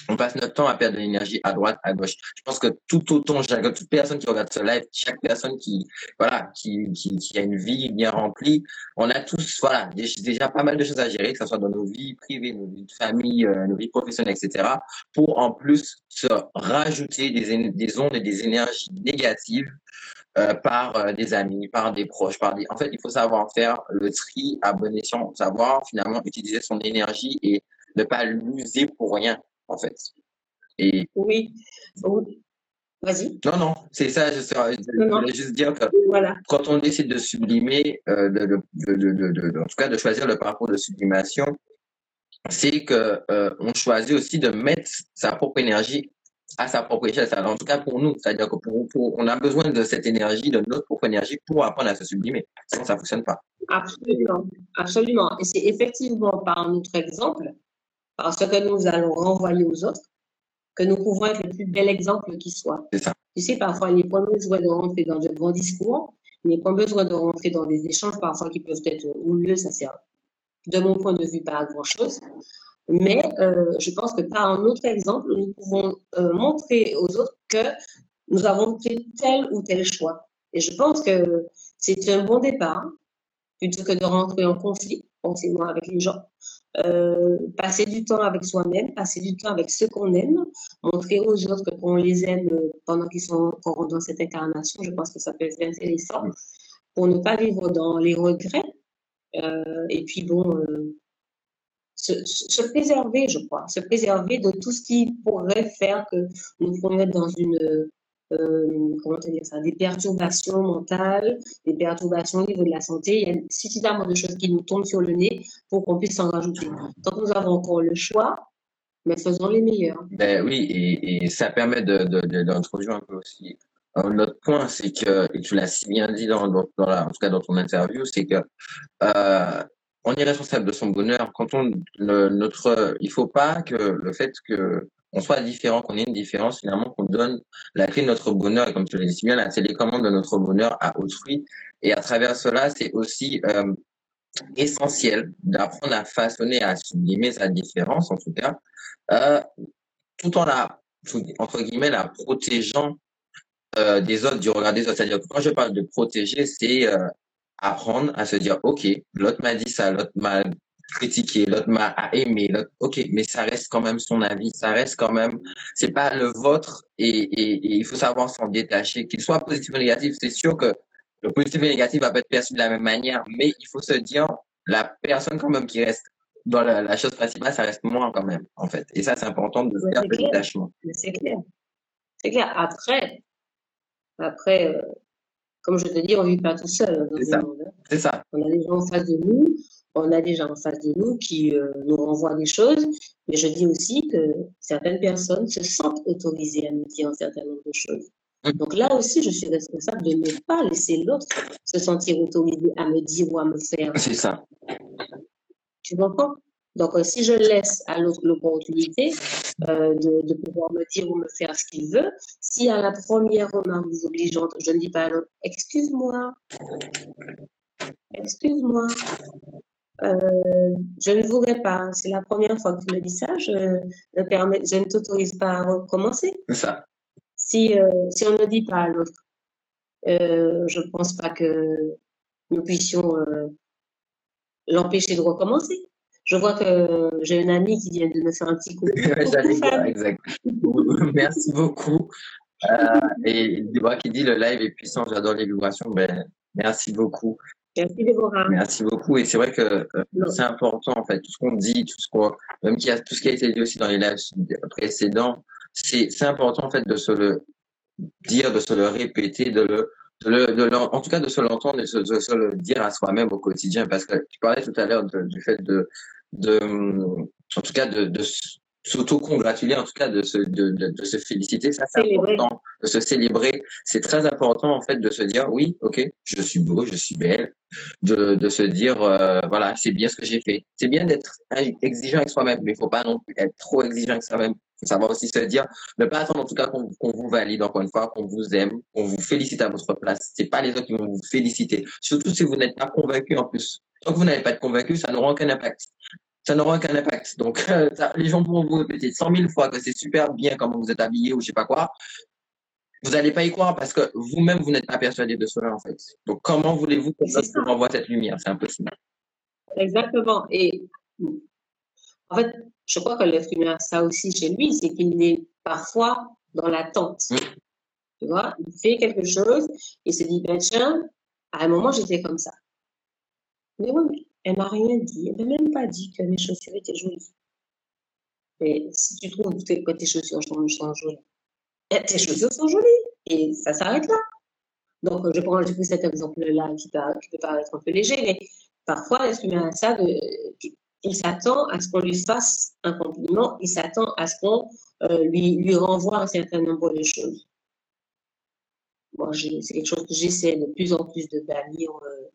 on passe notre temps à perdre de l'énergie à droite, à gauche. Je pense que tout autant, toute personne qui regarde ce live, chaque personne qui, voilà, qui, qui, a une vie bien remplie, on a tous, voilà, déjà pas mal de choses à gérer, que ce soit dans nos vies privées, nos vies de famille, euh, nos vies professionnelles, etc., pour en plus se rajouter des ondes et des énergies négatives euh, par euh, des amis, par des proches, par des... En fait, il faut savoir faire le tri à bon escient, savoir finalement utiliser son énergie et ne pas l'user pour rien en fait. Et... Oui. Vas-y. Non, non, c'est ça, je, je, voulais juste dire que voilà. quand on décide de sublimer, euh, de, de, de, en tout cas de choisir le parcours de sublimation, c'est que euh, on choisit aussi de mettre sa propre énergie à sa propre échelle. En tout cas pour nous, c'est-à-dire que pour, on a besoin de cette énergie, de notre propre énergie pour apprendre à se sublimer. Sinon, ça ne fonctionne pas. Absolument, absolument. Et c'est effectivement par notre exemple parce que nous allons renvoyer aux autres, que nous pouvons être le plus bel exemple qui soit. Ça. Tu sais, parfois, il n'est pas besoin de rentrer dans de grands discours, il n'est pas besoin de rentrer dans des échanges parfois qui peuvent être houleux, ça sert, de mon point de vue, pas à grand-chose. Mais euh, je pense que par un autre exemple, nous pouvons euh, montrer aux autres que nous avons fait tel ou tel choix. Et je pense que c'est un bon départ, plutôt que de rentrer en conflit, forcément, avec les gens. Euh, passer du temps avec soi-même, passer du temps avec ceux qu'on aime, montrer aux autres qu'on les aime pendant qu'ils sont encore dans cette incarnation. Je pense que ça peut être intéressant pour ne pas vivre dans les regrets. Euh, et puis bon, euh, se, se, préserver, je crois, se préserver de tout ce qui pourrait faire que nous pourrions être dans une euh, comment dire ça, des perturbations mentales, des perturbations au niveau de la santé. Il y a suffisamment de choses qui nous tombent sur le nez pour qu'on puisse s'en rajouter. Donc nous avons encore le choix, mais faisons les meilleurs. Ben oui, et, ça permet d'introduire de, de, un peu aussi L'autre point, c'est que, et tu l'as si bien dit dans, dans, la, en tout cas dans ton interview, c'est que euh, on est responsable de son bonheur. Quand on le, notre, il faut pas que le fait que on soit différent, qu'on ait une différence, finalement, qu'on donne la clé de notre bonheur, et comme tu l'as dit bien, la télécommande de notre bonheur à autrui. Et à travers cela, c'est aussi euh, essentiel d'apprendre à façonner, à sublimer sa différence, en tout cas, euh, tout en la, entre guillemets, la protégeant euh, des autres, du regard des autres. C'est-à-dire que quand je parle de protéger, c'est euh, apprendre à se dire, OK, l'autre m'a dit ça, l'autre m'a critiqué, l'autre m'a aimé, l'autre, ok, mais ça reste quand même son avis, ça reste quand même, c'est pas le vôtre et, et, et il faut savoir s'en détacher, qu'il soit positif ou négatif. C'est sûr que le positif et le négatif va pas être perçu de la même manière, mais il faut se dire, la personne quand même qui reste dans la, la chose principale, ça reste moi quand même, en fait. Et ça, c'est important de faire le détachement. C'est clair. C'est clair. Après, après, euh, comme je te dis, on vit pas tout seul. C'est ça. Hein. C'est ça. On a des gens en face de nous on a des gens en face de nous qui euh, nous renvoient des choses, mais je dis aussi que certaines personnes se sentent autorisées à nous dire un certain nombre de choses. Mm. Donc là aussi, je suis responsable de ne pas laisser l'autre se sentir autorisé à me dire ou à me faire. C'est ça. Tu comprends Donc euh, si je laisse à l'autre l'opportunité euh, de, pouvoir me dire ou me faire ce qu'il veut, si à la première remarque désobligeante, je ne dis pas à l'autre, excuse-moi, excuse-moi, euh, je ne voudrais pas. C'est la première fois que tu me dis ça. Je, ne, permets, je ne t'autorise pas à recommencer. Ça. Si, si on ne dit pas à l'autre, je ne pense pas que nous puissions l'empêcher de recommencer. Je vois que j'ai une amie qui vient de me faire un petit coup. exact. Merci beaucoup. et Déborah qui dit le live est puissant, j'adore les vibrations. Ben, merci beaucoup. Merci Déborah. Merci beaucoup. Et c'est vrai que euh, c'est important en fait, tout ce qu'on dit, tout ce qu'on, même qui a, tout ce qui a été dit aussi dans les lives précédents, c'est c'est important en fait de se le dire, de se le répéter, de le de en tout cas de se l'entendre et de se, le dire à soi-même au quotidien. Parce que tu parlais tout à l'heure du fait de, de, en tout cas, de, de s'auto-congratuler, en tout cas de se, de, de, se féliciter, ça c'est important, de se célébrer. C'est très important en fait de se dire oui, ok, je suis beau, je suis belle, de, de se dire euh, voilà, c'est bien ce que j'ai fait. C'est bien d'être exigeant avec soi-même, mais il faut pas non plus être trop exigeant avec soi-même. Il faut savoir aussi se dire, ne pas attendre en tout cas qu'on vous valide encore une fois, qu'on vous aime, qu'on vous félicite à votre place. C'est pas les autres qui vont vous féliciter, surtout si vous n'êtes pas convaincu en plus. Tant que vous n'avez pas de convaincu, ça n'aura aucun impact ça n'aura aucun impact. Donc, euh, les gens pourront vous répéter 100 000 fois que c'est super bien comment vous êtes habillé ou je sais pas quoi. Vous n'allez pas y croire parce que vous-même, vous n'êtes pas persuadé de cela, en fait. Donc, comment voulez-vous que ça vous renvoie cette lumière? C'est impossible. Exactement. Et en fait, je crois que l'être humain a ça aussi chez lui, c'est qu'il est parfois dans l'attente. Tu vois, il fait quelque chose, il se dit, ben tiens, à un moment, j'étais comme ça. Mais oui, elle m'a rien dit. Elle m'a même pas dit que mes chaussures étaient jolies. Mais si tu trouves que tes chaussures sont, jolies, eh, tes chaussures sont jolies. Et ça s'arrête là. Donc, je prends du cet exemple-là qui, peut paraître un peu léger, mais parfois, l'être ça de, il s'attend à ce qu'on lui fasse un compliment, il s'attend à ce qu'on euh, lui, lui renvoie un certain nombre de choses. Moi, c'est quelque chose que j'essaie de plus en plus de bannir euh,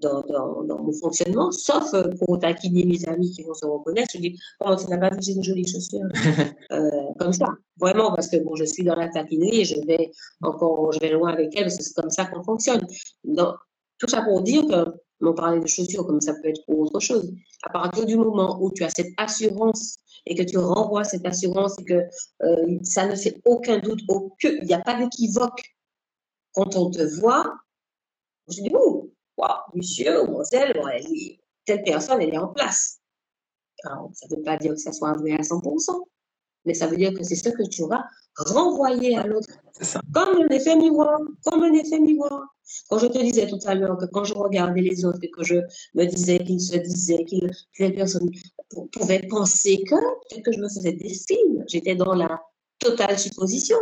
dans, dans, dans, mon fonctionnement, sauf euh, pour taquiner mes amis qui vont se reconnaître. Je dis, comment tu n'as pas vu, une jolie chaussure euh, Comme ça, vraiment, parce que bon, je suis dans la taquinerie et je vais encore, je vais loin avec elle, parce que c'est comme ça qu'on fonctionne. Donc, tout ça pour dire que, on parlait de chaussures, comme ça peut être pour autre chose. À partir du moment où tu as cette assurance et que tu renvoies cette assurance et que euh, ça ne fait aucun doute, aucun, il n'y a pas d'équivoque quand on te voit, je dis, monsieur, mademoiselle, telle personne, elle est en place. Alors, ça ne veut pas dire que ça soit vrai à 100%, mais ça veut dire que c'est ce que tu vas renvoyer à l'autre. Comme un effet miroir, comme un effet miroir. Quand je te disais tout à l'heure que quand je regardais les autres et que je me disais qu'ils se disaient que les personnes pouvaient penser que peut-être que je me faisais des films, j'étais dans la totale supposition.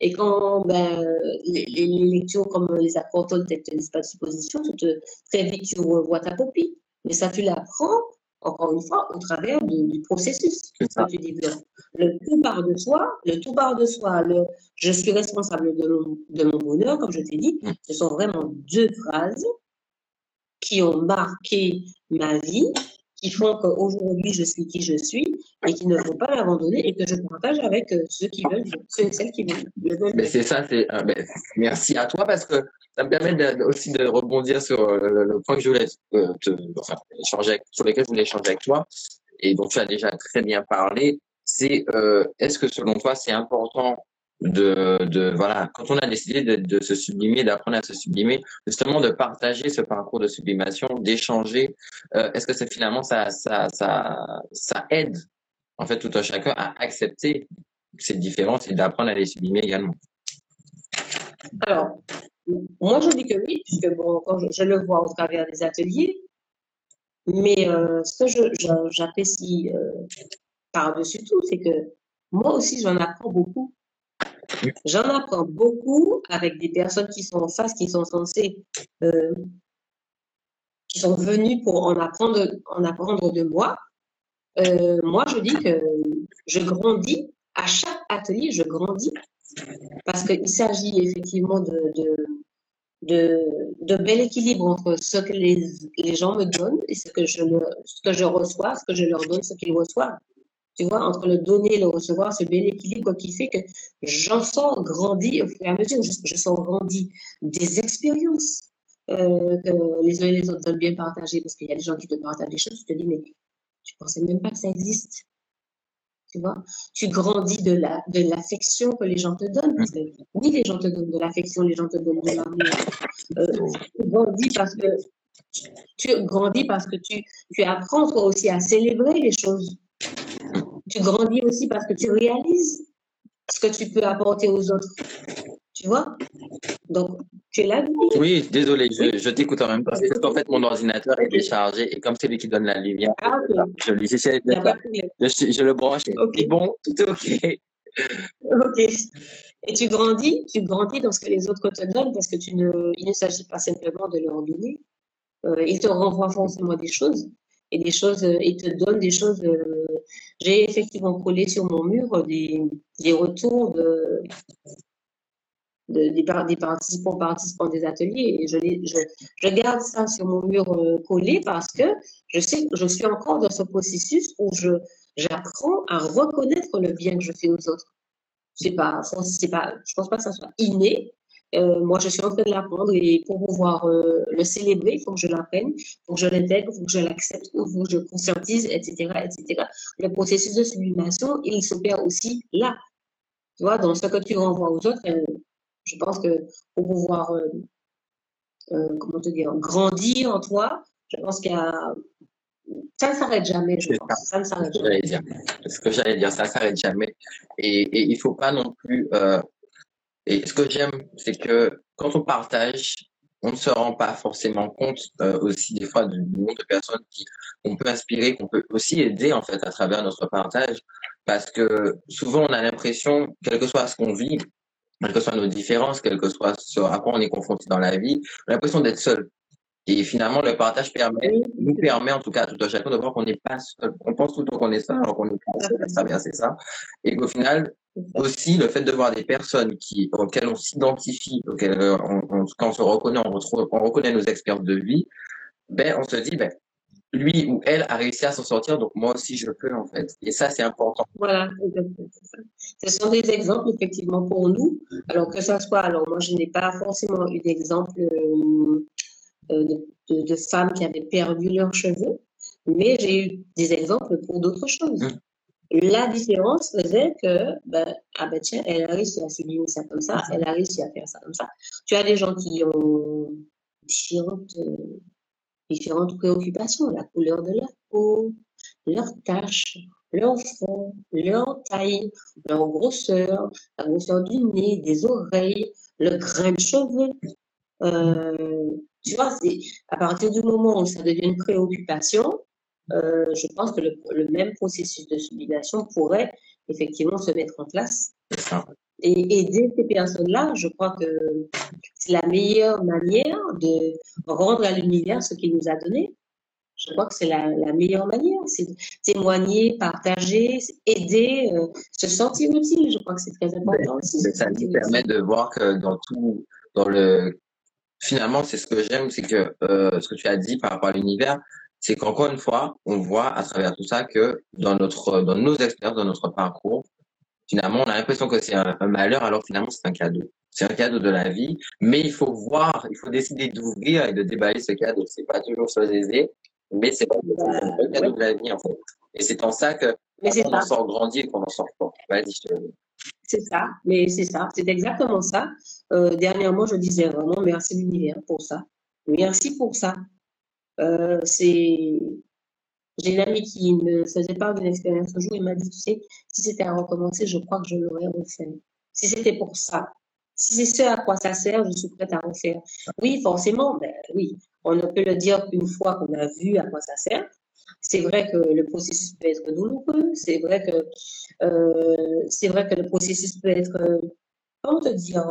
Et quand ben, les, les, lectures comme les accords Toltec te disent pas de supposition, te, très vite tu revois ta copie. Mais ça, tu l'apprends, encore une fois, au travers du, processus que tu développes. Le tout part de soi, le tout part de soi, le je suis responsable de mon, de mon bonheur, comme je t'ai dit, mm. ce sont vraiment deux phrases qui ont marqué ma vie qui font qu'aujourd'hui je suis qui je suis et qui ne vont pas l'abandonner et que je partage avec euh, ceux qui veulent, ceux et celles qui veulent. Mais c'est ça, c'est, euh, merci à toi parce que ça me permet aussi de rebondir sur euh, le, point que je voulais te, enfin, échanger sur lequel je voulais échanger avec toi et dont tu as déjà très bien parlé. C'est est-ce que selon toi c'est important de, de voilà, quand on a décidé de, de se sublimer, d'apprendre à se sublimer, justement de partager ce parcours de sublimation, d'échanger, euh, est-ce que c'est finalement ça, ça, ça, ça aide en fait tout un chacun à accepter ces différences et d'apprendre à les sublimer également? Alors, moi je dis que oui, puisque bon, quand je, le vois au travers des ateliers, mais euh, ce que j'apprécie euh, par-dessus tout, c'est que moi aussi j'en apprends beaucoup J'en apprends beaucoup avec des personnes qui sont en face, qui sont censées, euh, qui sont venues pour en apprendre, en apprendre de moi. Euh, moi, je dis que je grandis. À chaque atelier, je grandis parce qu'il s'agit effectivement de, de, bel équilibre entre ce que les, les gens me donnent et ce que, je, ce que je reçois, ce que je leur donne, ce qu'ils reçoivent tu vois, entre le donner et le recevoir, ce bel équilibre qui fait que j'en sens grandir au fur et à mesure, je, je sens grandir des expériences euh, que les uns et les autres veulent bien partager, parce qu'il y a des gens qui te partagent des choses, tu te dis, mais tu pensais même pas que ça existe. Tu vois, tu grandis de la de l'affection que les gens te donnent. Oui, les gens te donnent de l'affection, les gens te donnent de l'amour. Euh, tu grandis parce que tu grandis parce que tu, tu apprends toi aussi à célébrer les choses tu grandis aussi parce que tu réalises ce que tu peux apporter aux autres. Tu vois? Donc, tu es là. Oui, désolé, je, t'écoute en même temps. Parce qu'en fait, mon ordinateur est déchargé et comme c'est lui qui donne la lumière, ah, je, lui, je, je, le branche. Ok, bon, tout est OK. ok. Et tu grandis, tu grandis dans ce que les autres te donnent parce que tu ne, il ne s'agit pas simplement de leur donner. Euh, ils te renvoient forcément des choses et des choses, euh, ils te donnent des choses. Euh, j'ai effectivement collé sur mon mur des, des retours de, des, participants participants des ateliers. Et je, je, je, garde ça sur mon mur euh, collé parce que je sais je suis encore dans ce processus où je j'apprends à reconnaître le bien que je fais aux autres. C'est pas, c'est pas, je pense pas que ça soit inné. Euh, moi, je suis en train de l'apprendre et pour pouvoir euh, le célébrer, il faut que je l'apprenne, il faut que je l'intègre, il faut que je l'accepte, il faut que je conscientise, etc., etc. Le processus de sublimation, il s'opère aussi là. Tu vois, dans ce que tu renvoies aux autres, je pense que pour pouvoir, euh, euh, comment te dire, grandir en toi, je pense qu'il y a. Ça ne s'arrête jamais, je pense. Ça, ne s'arrête jamais. Ce que j'allais dire, ça ne s'arrête jamais. Et, et il ne faut pas non plus. Euh, et ce que j'aime, c'est que quand on partage, on ne se rend pas forcément compte aussi des fois du nombre de personnes qui on peut inspirer, qu'on peut aussi aider en fait à travers notre partage, parce que souvent on a l'impression, quel que soit ce qu'on vit, quelles que soient nos différences, quel que soit ce à quoi on est confronté dans la vie, on a l'impression d'être seul. Et finalement, le partage permet, nous permet en tout cas tout à chacun de voir qu'on n'est pas seul. On pense tout le temps qu'on est seul, alors qu'on n'est pas seul, bien c'est ça. Et qu'au final, aussi, le fait de voir des personnes qui, auxquelles on s'identifie, auxquelles on, quand on se reconnaît, on, retrouve, on reconnaît nos expériences de vie, ben, on se dit, ben, lui ou elle a réussi à s'en sortir, donc moi aussi je peux en fait. Et ça, c'est important. Voilà, ce sont des exemples effectivement pour nous. Alors que ça soit, alors moi je n'ai pas forcément eu d'exemple euh, euh, de, de, femmes qui avaient perdu leurs cheveux, mais j'ai eu des exemples pour d'autres choses. Mmh. La différence faisait que, ben, ah ben tiens, elle a réussi à sublimer ça comme ça, elle a réussi à faire ça comme ça. Tu as des gens qui ont différentes différentes préoccupations, la couleur de leur peau, leurs taches, leur fond, leur taille, leur grosseur, la grosseur du nez, des oreilles, le grain de cheveux. Euh, tu vois, c'est à partir du moment où ça devient une préoccupation, euh, je pense que le, le, même processus de sublimation pourrait effectivement se mettre en place et aider ces personnes-là, je crois que c'est la meilleure manière de rendre à l'univers ce qu'il nous a donné. Je crois que c'est la, la, meilleure manière, c'est témoigner, partager, aider, euh, se sentir utile. Je crois que c'est très important aussi. Ça nous permet de voir que dans tout, dans le, finalement, c'est ce que j'aime, c'est que euh, ce que tu as dit par rapport à l'univers, c'est qu'encore une fois, on voit à travers tout ça que dans notre, dans nos expériences, dans notre parcours, finalement, on a l'impression que c'est un, malheur, alors finalement, c'est un cadeau. C'est un cadeau de la vie, mais il faut voir, il faut décider d'ouvrir et de déballer ce cadeau. C'est pas toujours chose aisée, mais c'est le cadeau de la vie, en fait. Et c'est en ça que on en sort grandi et qu'on en sort fort. Vas-y, je te c'est ça, mais c'est ça, c'est exactement ça. Euh, dernièrement, je disais vraiment merci l'univers pour ça. Merci pour ça. Euh, c'est j'ai une amie qui me faisait part d'une expérience un jour, il m'a dit, tu sais, si c'était à recommencer, je crois que je l'aurais refait. Si c'était pour ça, si c'est ce à quoi ça sert, je suis prête à refaire. Oui, forcément, ben, oui, on ne peut le dire qu'une fois qu'on a vu à quoi ça sert. C'est vrai que le processus peut être douloureux, c'est vrai que euh, c'est vrai que le processus peut être, euh, comment te dire,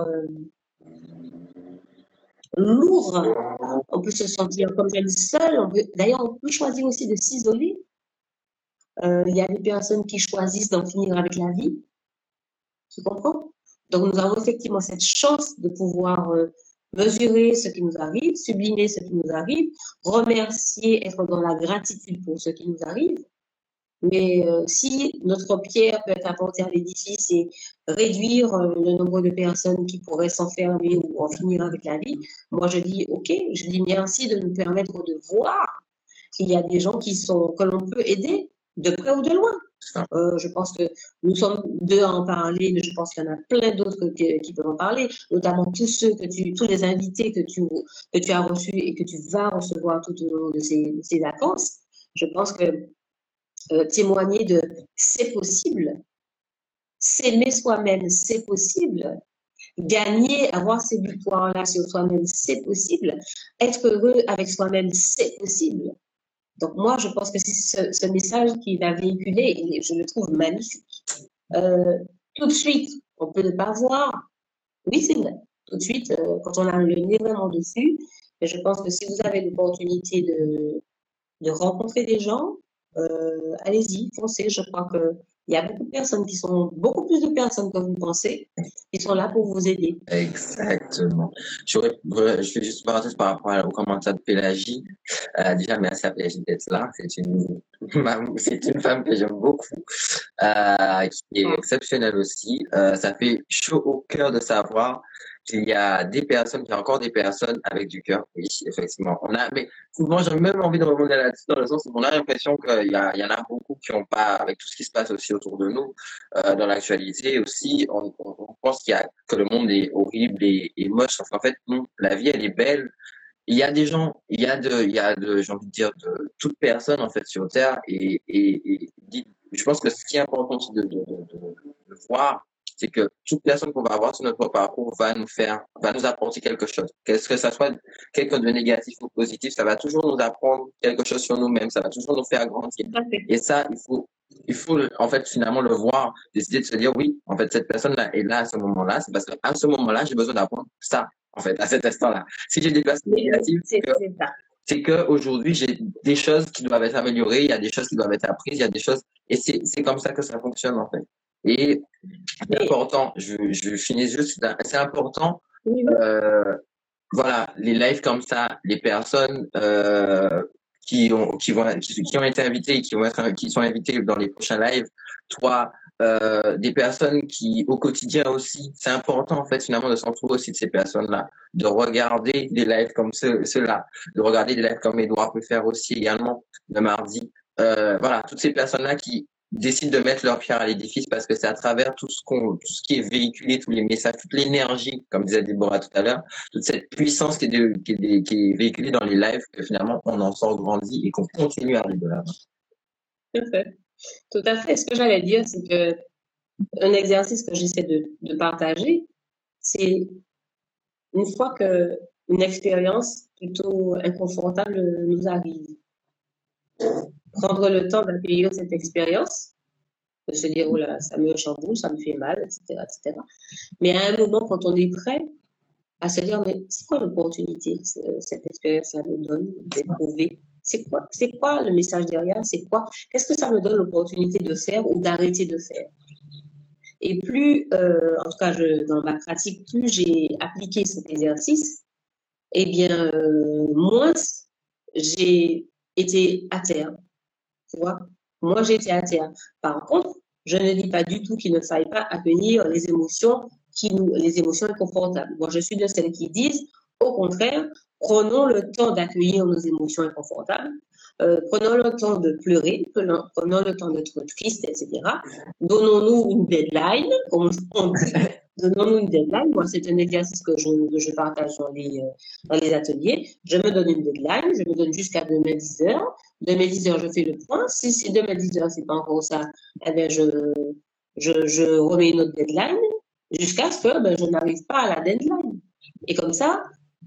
lourd. On peut se sentir comme elle seule. D'ailleurs, on peut choisir aussi de s'isoler. Euh, il y a des personnes qui choisissent d'en finir avec la vie. Tu comprends? Donc, nous avons effectivement cette chance de pouvoir euh, mesurer ce qui nous arrive, sublimer ce qui nous arrive, remercier, être dans la gratitude pour ce qui nous arrive. Mais euh, si notre pierre peut être apportée à l'édifice et réduire euh, le nombre de personnes qui pourraient s'enfermer ou en finir avec la vie, moi je dis OK, je dis merci de nous permettre de voir qu'il y a des gens qui sont que l'on peut aider de près ou de loin. Euh, je pense que nous sommes deux à en parler, mais je pense qu'il y en a plein d'autres qui, peuvent en parler, notamment tous ceux que tu, tous les invités que tu, que tu as reçus et que tu vas recevoir tout au long de ces, de ces vacances. Je pense que euh, témoigner de c'est possible, s'aimer soi-même, c'est possible, gagner, avoir ces victoires-là sur soi-même, c'est possible, être heureux avec soi-même, c'est possible. Donc moi, je pense que c'est ce, message qu'il a véhiculé, et je le trouve magnifique. Euh, tout de suite, on peut ne pas voir. Oui, c'est vrai. Tout de suite, euh, quand on a le nez vraiment dessus, je pense que si vous avez l'opportunité de, de rencontrer des gens, euh, allez-y, foncez. Je crois que il y a beaucoup de personnes qui sont, beaucoup plus de personnes que vous pensez, qui sont là pour vous aider. Exactement. Je fais juste une parenthèse par rapport au commentaire de Pélagie. Euh, déjà, merci à Pélagie d'être là. C'est une, c'est une femme que j'aime beaucoup, euh, qui est exceptionnelle aussi. Euh, ça fait chaud au cœur de savoir il y a des personnes, il y a encore des personnes avec du cœur. Oui, effectivement. On a, mais souvent, j'ai même envie de remonter là-dessus dans le sens où on a l'impression qu'il y, y en a beaucoup qui n'ont pas, avec tout ce qui se passe aussi autour de nous, euh, dans l'actualité aussi, on, pense qu'il y a, que le monde est horrible et, moche. En fait, non, la vie, elle est belle. Il y a des gens, il y a de, il y a de, j'ai envie de dire, de toute personne, en fait, sur Terre. Et, et, je pense que ce qui est important de, de, de, de voir, c'est que toute personne qu'on va avoir sur notre parcours va nous faire, va nous apporter quelque chose. Qu'est-ce que ça soit quelque chose de négatif ou positif, ça va toujours nous apprendre quelque chose sur nous-mêmes, ça va toujours nous faire grandir. Et ça, il faut, il faut en fait finalement le voir, décider de se dire oui, en fait cette personne-là est là à ce moment-là, c'est parce qu'à ce moment-là, j'ai besoin d'apprendre ça, en fait, à cet instant-là. Si j'ai des personnes négatives, c'est que, c'est que aujourd'hui j'ai des choses qui doivent être améliorées, il y a des choses qui doivent être apprises, il y a des choses, et c'est comme ça que ça fonctionne en fait. Et c'est important, je, je finis juste, c'est important, euh, voilà, les lives comme ça, les personnes euh, qui ont qui vont qui, ont été invitées et qui vont être qui sont invitées dans les prochains lives, toi, euh, des personnes qui au quotidien aussi, c'est important en fait finalement de s'entourer aussi de ces personnes-là, de regarder des lives comme ceux-là, de regarder des lives comme Edouard peut faire aussi également le mardi. Euh, voilà, toutes ces personnes-là qui décident de mettre leur pierre à l'édifice parce que c'est à travers tout ce qu'on, tout ce qui est véhiculé, tous les messages, toute l'énergie, comme disait Déborah tout à l'heure, toute cette puissance qui est, qui est, véhiculée dans les lives que finalement on en sort grandi et qu'on continue à aller de l'avant. Tout à fait. Tout à fait. Ce que j'allais dire, c'est que un exercice que j'essaie de, de partager, c'est une fois que une expérience plutôt inconfortable nous arrive, prendre le temps d'accueillir cette expérience, de se dire, oh là, ça me chamboule, ça me fait mal, etc., etc. Mais à un moment, quand on est prêt à se dire, mais c'est quoi l'opportunité cette expérience ça me donne d'éprouver C'est quoi, c'est quoi le message derrière? C'est quoi Qu'est-ce que ça me donne l'opportunité de faire ou d'arrêter de faire? Et plus, euh, en tout cas, dans ma pratique, plus j'ai appliqué cet exercice, eh bien, euh, moins j'ai été à terre Moi, j'étais à terre. Par contre, je ne dis pas du tout qu'il ne faille pas accueillir les émotions qui nous, les émotions inconfortables. Moi, je suis de celles qui disent, au contraire, prenons le temps d'accueillir nos émotions inconfortables, euh, prenons le temps de pleurer, prenons, le temps d'être triste, etc. Donnons-nous une deadline, on dit, donnons-nous une deadline. Moi, c'est un exercice que je, partage dans les, euh, dans les ateliers. Je me donne une deadline, je me donne jusqu'à demain 10 heures. Demain 10 heures, je fais le point. Si, demain 10 heures, c'est pas encore ça, eh bien, je, remets une autre deadline jusqu'à ce que ben, je n'arrive pas à la deadline. Et comme ça,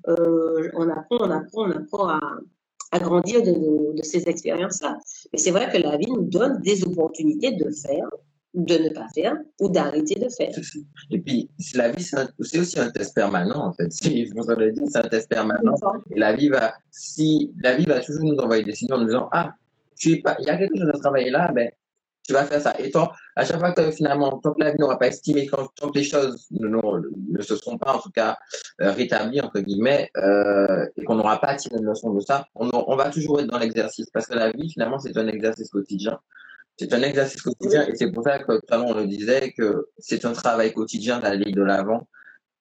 euh, on apprend, on apprend, on apprend à, grandir de ces expériences-là. Mais c'est vrai que la vie nous donne des opportunités de faire, de ne pas faire ou d'arrêter de faire. Et puis, la vie, c'est aussi un test permanent, en fait. Si je dire, c'est un test permanent. Et la vie va, si, la vie va toujours nous envoyer des signaux en nous disant, ah, tu es pas, il y a quelque chose à travailler là, ben, tu vas faire ça. Et toi, à chaque fois que finalement, tant que la vie n'aura pas estimé, tant, que les choses ne, ne, se sont pas, en tout cas, euh, rétablies, entre guillemets, euh, et qu'on n'aura pas tiré une leçon de ça, on, on va toujours être dans l'exercice. Parce que la vie, finalement, c'est un exercice quotidien. C'est un exercice quotidien et c'est pour ça que tout à l'heure on le disait que c'est un travail quotidien d'aller de l'avant.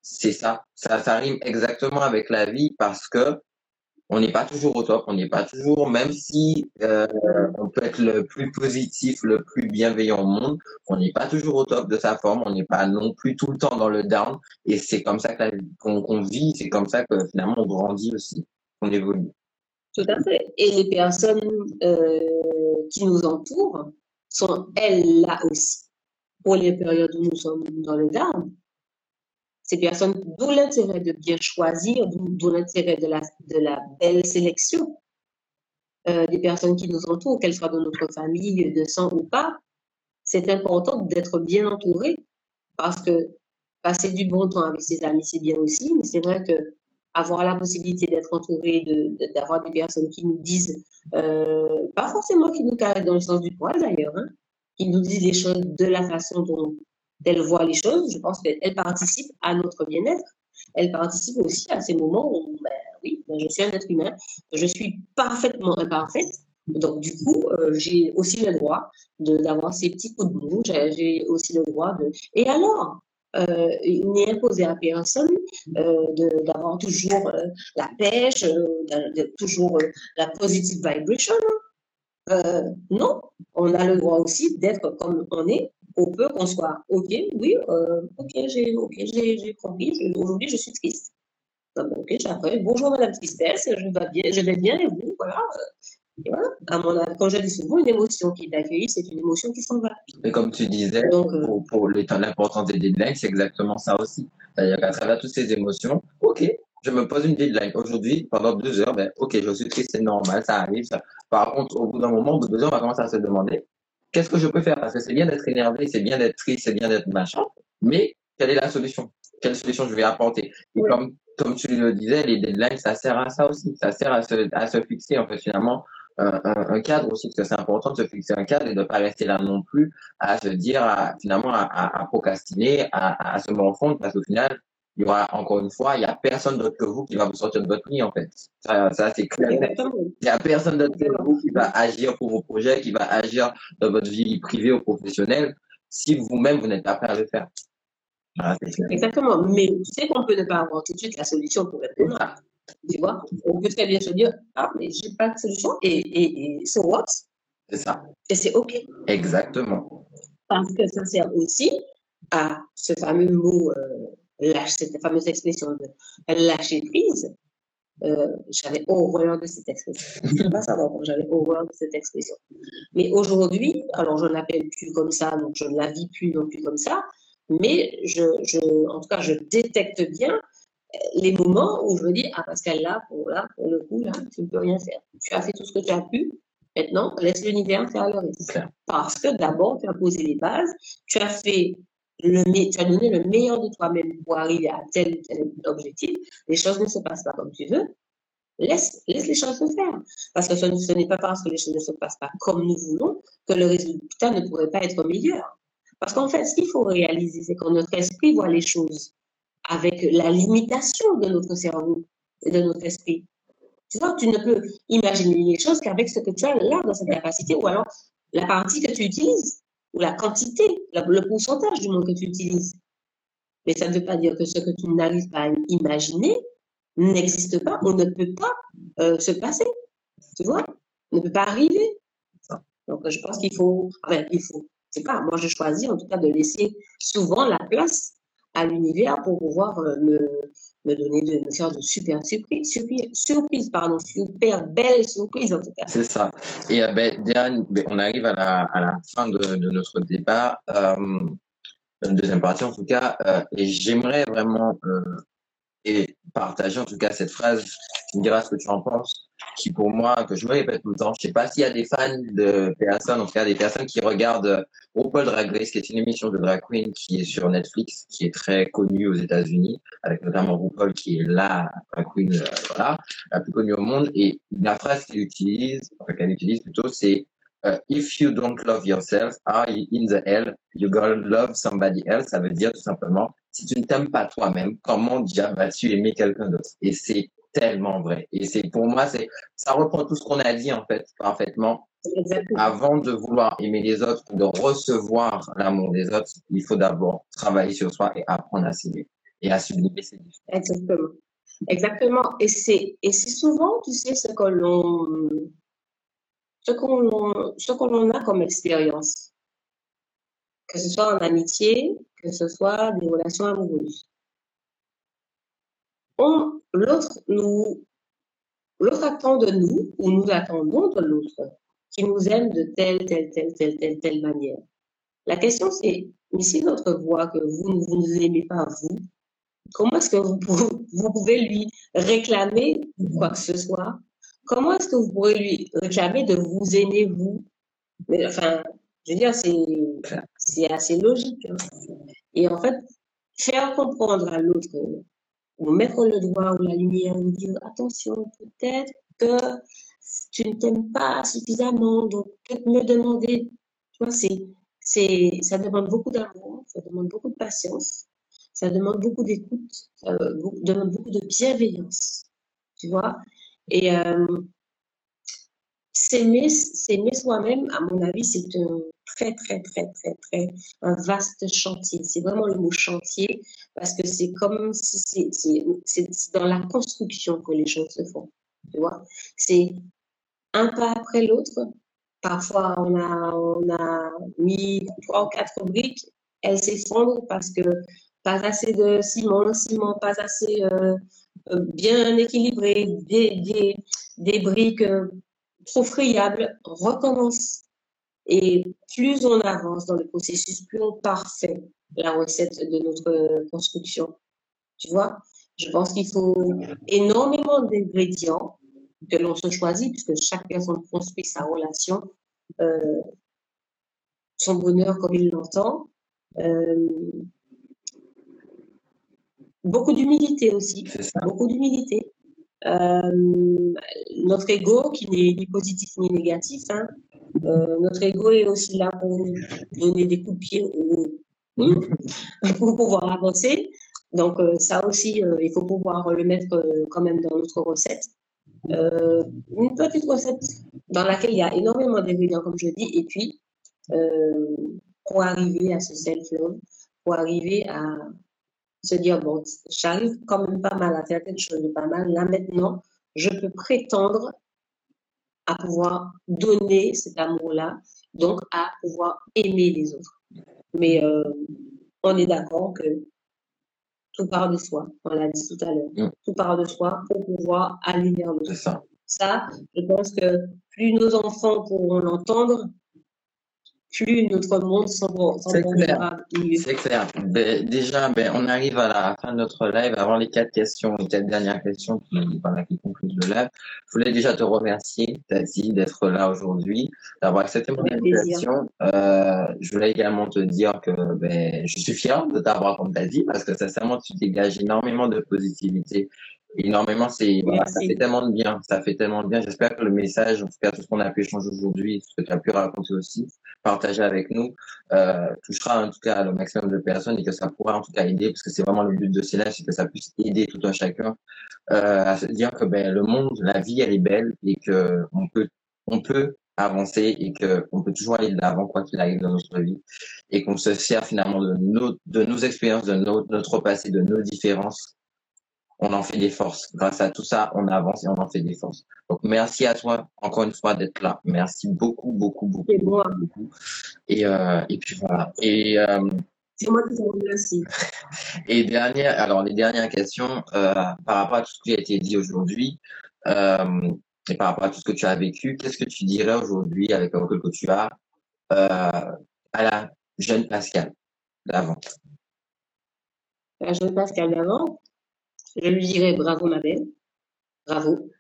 C'est ça. ça. Ça rime exactement avec la vie parce que on n'est pas toujours au top, on n'est pas toujours, même si euh, on peut être le plus positif, le plus bienveillant au monde, on n'est pas toujours au top de sa forme, on n'est pas non plus tout le temps dans le down. Et c'est comme ça qu'on vit, c'est comme ça que finalement on grandit aussi, on évolue. Tout à fait. Et les personnes euh, qui nous entourent, sont elles là aussi pour les périodes où nous sommes dans le down. Ces personnes, d'où l'intérêt de bien choisir, d'où l'intérêt de la, de la belle sélection euh, des personnes qui nous entourent, qu'elles soient de notre famille, de sang ou pas. C'est important d'être bien entouré parce que passer du bon temps avec ses amis, c'est bien aussi, mais c'est vrai que avoir la possibilité d'être entouré, d'avoir des personnes qui nous disent, euh, pas forcément qui nous carrent dans le sens du poil d'ailleurs, hein, qui nous disent les choses de la façon dont elles voient les choses, je pense qu'elles participent à notre bien-être. Elles participent aussi à ces moments où, ben, oui, ben, je suis un être humain, je suis parfaitement imparfaite, donc, du coup, euh, j'ai aussi le droit d'avoir ces petits coups de mou. J'ai aussi le droit de. Et alors, euh, il n'est imposé à personne d'avoir toujours euh, la pêche, de, toujours la positive vibration. non, on a le droit aussi d'être comme on est. On peut qu'on soit OK, oui, OK, j'ai okay, compris, aujourd'hui je suis triste. Ok, j'appelle, bonjour Madame Tristesse, je vais bien, je vais bien et vous, voilà. Voilà, à mon avis, quand je dis souvent, une émotion qui est accueillie, c'est une émotion qui s'en va. Et comme tu disais, Donc, euh, pour, pour l'importance des deadlines, c'est exactement ça aussi. C'est-à-dire qu'à travers toutes ces émotions, OK, je me pose une deadline. Aujourd'hui, pendant deux heures, ben, OK, je suis triste, c'est normal, ça arrive. Ça. Par contre, au bout d'un moment, au bout de deux heures, on va commencer à se demander qu'est-ce que je peux faire? Parce que c'est bien d'être énervé, c'est bien d'être triste, c'est bien d'être machin, mais quelle est la solution? Quelle solution je vais apporter? Et comme, comme tu le disais, les deadlines, ça sert à ça aussi. Ça sert à se, à se fixer, en fait, finalement, un, cadre aussi, parce que c'est important de se fixer un cadre et de ne pas rester là non plus à se dire, finalement, à, procrastiner, à, se morfondre, parce qu'au final, il y aura, encore une fois, il n'y a personne d'autre que vous qui va vous sortir de votre nid, en fait. Ça, ça c'est clair. Il n'y a personne d'autre que vous qui va agir pour vos projets, qui va agir dans votre vie privée ou professionnelle, si vous-même, vous, n'êtes pas prêt à le faire. Exactement. Mais tu sais qu'on peut ne pas avoir tout de suite la solution pour répondre à tu vois, on peut très bien se dire, ah, mais j'ai pas de solution et, et, et so what? C'est ça. Et c'est OK. Exactement. Parce que ça sert aussi à ce fameux mot, euh, cette fameuse expression de lâcher prise. Euh, j'avais horreur de cette expression. Je ne sais pas savoir j'avais horreur de cette expression. Mais aujourd'hui, alors je ne l'appelle plus comme ça, donc je ne la vis plus non plus comme ça, mais je, je, en tout cas, je détecte bien les moments où je me dis, ah Pascal, là, pour, là, pour le coup, là, tu ne peux rien faire. Tu as fait tout ce que tu as pu. Maintenant, laisse l'univers faire le reste. Parce que d'abord, tu as posé les bases, tu as fait le, tu as donné le meilleur de toi-même pour arriver à tel ou tel objectif. Les choses ne se passent pas comme tu veux. Laisse, laisse les choses se faire. Parce que ce, ce n'est pas parce que les choses ne se passent pas comme nous voulons que le résultat ne pourrait pas être meilleur. Parce qu'en fait, ce qu'il faut réaliser, c'est que notre esprit voit les choses avec la limitation de notre cerveau et de notre esprit. Tu vois, tu ne peux imaginer les choses qu'avec ce que tu as là dans cette capacité, ou alors la partie que tu utilises, ou la quantité, le pourcentage du monde que tu utilises. Mais ça ne veut pas dire que ce que tu n'arrives pas à imaginer n'existe pas ou ne peut pas euh, se passer. Tu vois, ne peut pas arriver. Donc, je pense qu'il faut, enfin, il faut, c'est pas, moi je choisis en tout cas de laisser souvent la place à l'univers pour pouvoir euh, me, me donner, de me de super surprises, surprises, pardon, super belles surprises en tout cas. C'est ça. Et euh, ben, ben, on arrive à la, à la fin de, de notre débat, euh, une deuxième partie en tout cas, et j'aimerais vraiment et partager en tout cas cette phrase, tu me diras ce que tu en penses, qui pour moi, que je me répète tout le temps, je sais pas s'il y a des fans de personnes, en tout cas des personnes qui regardent RuPaul Drag Race, qui est une émission de drag queen qui est sur Netflix, qui est très connue aux États-Unis, avec notamment RuPaul qui est la drag queen, euh, voilà, la plus connue au monde, et la phrase qu'elle utilise, enfin qu'elle utilise plutôt, c'est Uh, if you don't love yourself, are you in the hell? You gotta love somebody else. Ça veut dire tout simplement, si tu ne t'aimes pas toi-même, comment déjà vas-tu aimer quelqu'un d'autre? Et c'est tellement vrai. Et c'est pour moi, c'est ça reprend tout ce qu'on a dit en fait parfaitement. Avant de vouloir aimer les autres, de recevoir l'amour des autres, il faut d'abord travailler sur soi et apprendre à s'aimer et à sublimer ses différences. Exactement. Exactement. Et c'est et c'est souvent, tu sais, ce que l'on ce qu'on ce qu'on a comme expérience, que ce soit en amitié, que ce soit des relations amoureuses. L'autre nous l'autre attend de nous ou nous attendons de l'autre qui nous aime de telle, telle, telle, telle, telle, telle manière. La question c'est, mais si notre voix que vous, vous ne aimez pas vous, comment est-ce que vous pouvez, vous pouvez lui réclamer quoi que ce soit? Comment est-ce que vous pourrez lui réclamer de vous aimer vous? Enfin, je veux dire, c'est assez logique. Hein. Et en fait, faire comprendre à l'autre, ou mettre le doigt ou la lumière, ou dire attention, peut-être que tu ne t'aimes pas suffisamment, donc peut-être me demander, tu vois, c'est, c'est, ça demande beaucoup d'amour, ça demande beaucoup de patience, ça demande beaucoup d'écoute, ça demande beaucoup de bienveillance, tu vois. Et euh, s'aimer, s'aimer soi-même, à mon avis, c'est un très, très, très, très, très, un vaste chantier. C'est vraiment le mot chantier parce que c'est comme, c'est, c'est dans la construction que les choses se font, tu vois. C'est un pas après l'autre. Parfois, on a, on a mis trois ou quatre briques, elles s'effondrent parce que pas assez de ciment, ciment pas assez euh, euh, bien équilibré, des, des, des briques euh, trop friables, recommence. Et plus on avance dans le processus, plus on parfait la recette de notre construction. Tu vois, je pense qu'il faut énormément d'ingrédients que l'on se choisit, puisque chaque personne construit sa relation, euh, son bonheur comme il l'entend. Euh, beaucoup d'humilité aussi, beaucoup d'humilité. Euh, notre ego, qui n'est ni positif ni négatif, hein, euh, notre ego est aussi là pour donner des coups de pied pour pouvoir avancer. Donc euh, ça aussi, il faut pouvoir le mettre quand même dans notre recette. Une petite recette dans laquelle il y a énormément d'ingrédients, comme je dis, et puis pour arriver à ce self-love, pour arriver à se dire, bon, j'arrive quand même pas mal à faire quelque chose de pas mal, là maintenant, je peux prétendre à pouvoir donner cet amour-là, donc à pouvoir aimer les autres. Mais euh, on est d'accord que tout part de soi, on l'a dit tout à l'heure. Mm. Tout part de soi pour pouvoir aller vers l'autre. Ça, je pense que plus nos enfants pourront l'entendre, plus notre monde C'est clair. verra mieux. C'est clair. Ben, déjà, ben, on arrive à la fin de notre live. Avant les quatre questions, les quatre dernières questions qui, voilà, qui concluent le live, je voulais déjà te remercier, Tati, d'être là aujourd'hui, d'avoir accepté mon invitation. Euh, je voulais également te dire que ben, je suis fier de t'avoir comme t'as dit, parce que sincèrement, tu dégages énormément de positivité. Énormément, c'est, voilà, ça fait tellement de bien. Ça fait tellement de bien. J'espère que le message, en tout cas, tout ce qu'on a pu échanger aujourd'hui, ce que tu as pu raconter aussi, partager avec nous, euh, touchera en tout cas le maximum de personnes et que ça pourra en tout cas aider, parce que c'est vraiment le but de ces lives, c'est que ça puisse aider tout un chacun euh, à se dire que ben, le monde, la vie, elle est belle et que on peut, on peut avancer et que on peut toujours aller de l'avant quoi qu'il arrive dans notre vie et qu'on se sert finalement de nos, de nos expériences, de nos, notre passé, de nos différences. On en fait des forces. Grâce à tout ça, on avance et on en fait des forces. Donc, merci à toi, encore une fois, d'être là. Merci beaucoup, beaucoup, beaucoup. C'est moi. beaucoup. Et, euh, et puis voilà. Et, euh, C'est moi qui te remercie. et dernière, alors les dernières questions euh, par rapport à tout ce qui a été dit aujourd'hui euh, et par rapport à tout ce que tu as vécu, qu'est-ce que tu dirais aujourd'hui avec le recul que tu as euh, à la jeune Pascal d'avant? La jeune Pascal d'avant, je lui dirais bravo ma belle, bravo.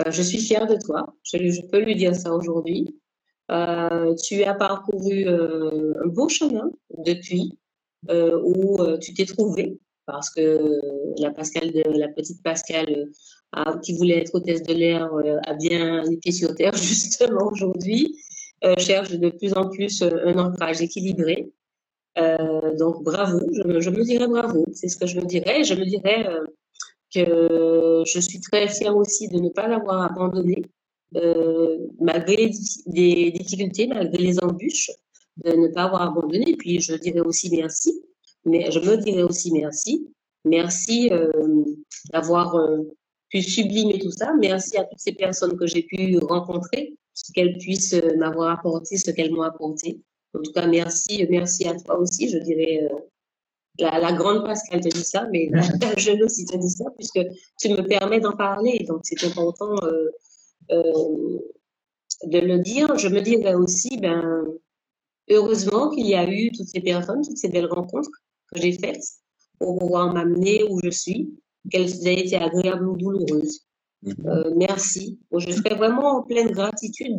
Euh, je suis fière de toi, je, peux lui dire ça aujourd'hui. Euh, tu as parcouru euh, un beau chemin depuis où tu t'es trouvée parce que la Pascal la petite Pascal qui voulait être hôtesse de l'air a bien été sur terre justement aujourd'hui cherche de plus en plus un ancrage équilibré. Donc bravo, je, me- dirais bravo, c'est ce que je me dirais. Je me dirais que je suis très fière aussi de ne pas l'avoir abandonné, euh, malgré les difficultés, malgré les embûches, de ne pas avoir abandonné. Puis je dirais aussi merci, mais je me dirais aussi merci. Merci euh, d'avoir euh, pu sublimer tout ça. Merci à toutes ces personnes que j'ai pu rencontrer, qu'elles puissent m'avoir apporté ce qu'elles m'ont apporté. En tout cas, merci, merci à toi aussi, je dirais. La, la grande Pascal te dit ça, mais la, la jeune aussi te dit ça, puisque tu me permets d'en parler. Donc, c'est important euh, euh, de le dire. Je me dirais aussi, ben, heureusement qu'il y a eu toutes ces personnes, toutes ces belles rencontres que j'ai faites pour pouvoir m'amener où je suis, qu'elles aient été agréables ou douloureuses. Euh, merci. Je serais vraiment en pleine gratitude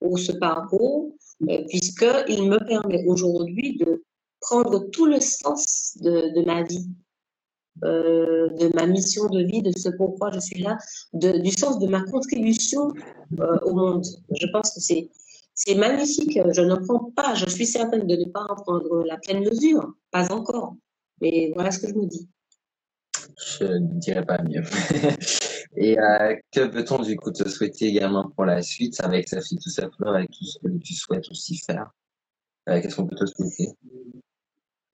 pour ce parcours, euh, puisqu'il me permet aujourd'hui de prendre tout le sens de, ma vie, euh, de ma mission de vie, de ce pourquoi je suis là, du sens de ma contribution euh, au monde. Je pense que c'est c'est magnifique. Je ne prends pas, je suis certaine de ne pas en prendre la pleine mesure, pas encore. Mais voilà ce que je me dis. Je ne dirais pas mieux. Et euh, que peut-on du coup te souhaiter également pour la suite avec sa fille tout simplement, avec tout ce que tu souhaites aussi faire? Euh, Qu'est-ce qu'on peut te souhaiter?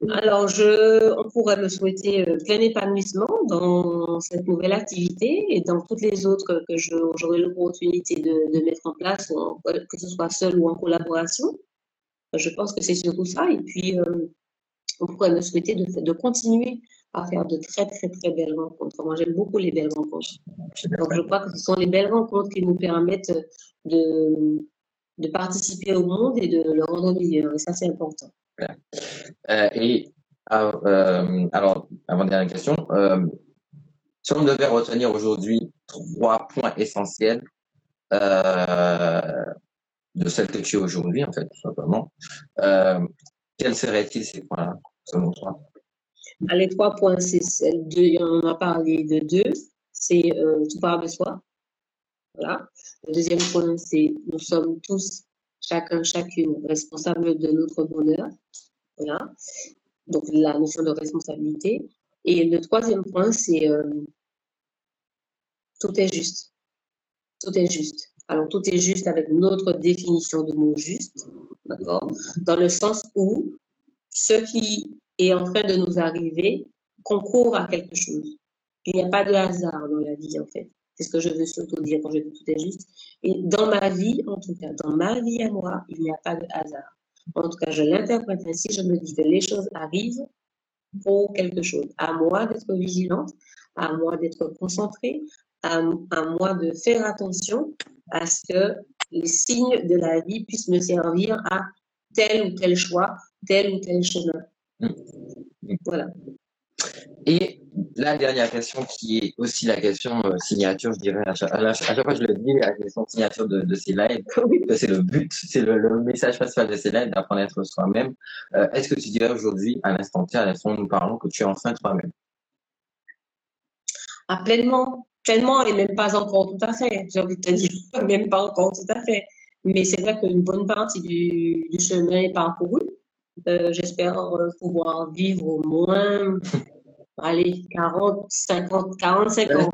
Alors, je, on pourrait me souhaiter euh, plein épanouissement dans cette nouvelle activité et dans toutes les autres que j'aurai l'opportunité de, mettre en place, que ce soit seul ou en collaboration. Je pense que c'est surtout ça. Et puis, on pourrait me souhaiter de, continuer à faire de très, très, très belles rencontres. Moi, j'aime beaucoup les belles rencontres. Donc, je crois que ce sont les belles rencontres qui nous permettent de participer au monde et de le rendre meilleur. Et ça, c'est important. Euh, et euh, alors, avant-dernière question, euh, si on devait retenir aujourd'hui trois points essentiels de celle que tu es aujourd'hui, en fait, tout simplement, quels seraient-ils ces points-là, selon toi? Ah, les trois points, c'est deux, on a parlé de deux, c'est tout part de soi. Voilà. Le deuxième point, c'est nous sommes tous, chacun, chacune, responsables de notre bonheur. Voilà. Donc la notion de responsabilité. Et le troisième point, c'est euh, tout est juste. Tout est juste. Alors tout est juste avec notre définition de mot juste, d'accord Dans le sens où ce qui est en train de nous arriver concourt à quelque chose. Il n'y a pas de hasard dans la vie, en fait. C'est ce que je veux surtout dire quand je dis tout est juste. Et dans ma vie, en tout cas, dans ma vie à moi, il n'y a pas de hasard. En tout cas, je l'interprète ainsi, je me dis que les choses arrivent pour quelque chose. À moi d'être vigilante, à moi d'être concentrée, à, à, moi de faire attention à ce que les signes de la vie puissent me servir à tel ou tel choix, tel ou tel chemin. Voilà. Et la dernière question qui est aussi la question euh, signature, je dirais, à chaque, fois je le dis, la question signature de, ces lives, c'est le but, c'est le, message principal de ces lives, d'apprendre à être soi-même. Euh, est-ce que tu dirais aujourd'hui, à l'instant T, à l'instant où nous parlons, que tu es enfin toi-même? Ah, Pleinement, pleinement et même pas encore tout à fait, j'ai envie de te dire, même pas encore tout à fait. Mais c'est vrai qu'une bonne partie du, du chemin est parcouru. Euh, j'espère euh, pouvoir vivre au moins, allez, 40, 50, 45 ans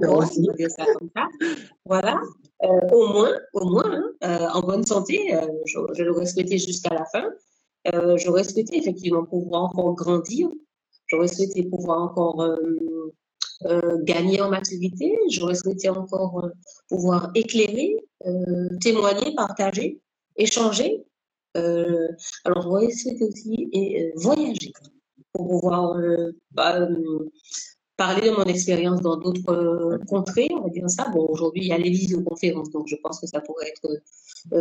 Voilà. Euh, au moins, au moins, hein, en bonne santé, je, je l'aurais souhaité jusqu'à la fin. J'aurais souhaité effectivement pouvoir encore grandir. J'aurais souhaité pouvoir encore gagner en maturité. J'aurais souhaité encore pouvoir éclairer, témoigner, partager, échanger. Euh, alors, j'aurais souhaité aussi et, euh, voyager pour pouvoir euh, bah, parler de mon expérience dans d'autres contrées, on va dire ça. Bon, aujourd'hui, il y a les visioconférences, donc je pense que ça pourrait être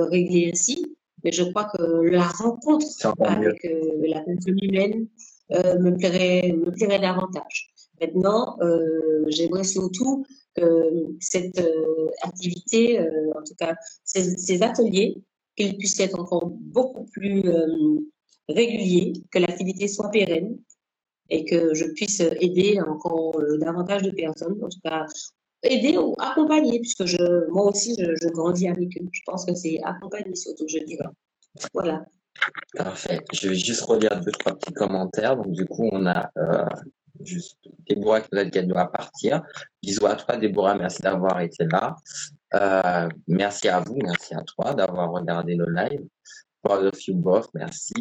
réglé ainsi. Mais je crois que la rencontre avec la personne humaine me, plairait, me plairait davantage. Maintenant, j'aimerais surtout que cette activité, en tout cas ces ateliers, qu'il puisse être encore beaucoup plus euh, régulier, que l'activité soit pérenne et que je puisse aider encore euh, davantage de personnes, en tout cas aider ou accompagner, puisque je, moi aussi je, grandis avec eux. Je pense que c'est accompagner surtout, je dirais. Voilà. Parfait. Je vais juste relire deux, trois petits commentaires. Donc, du coup, on a euh, juste Déborah qui a doit partir. Bisous à toi, Déborah. Merci d'avoir été là. Euh, merci à vous, merci à toi d'avoir regardé le live. Of you merci.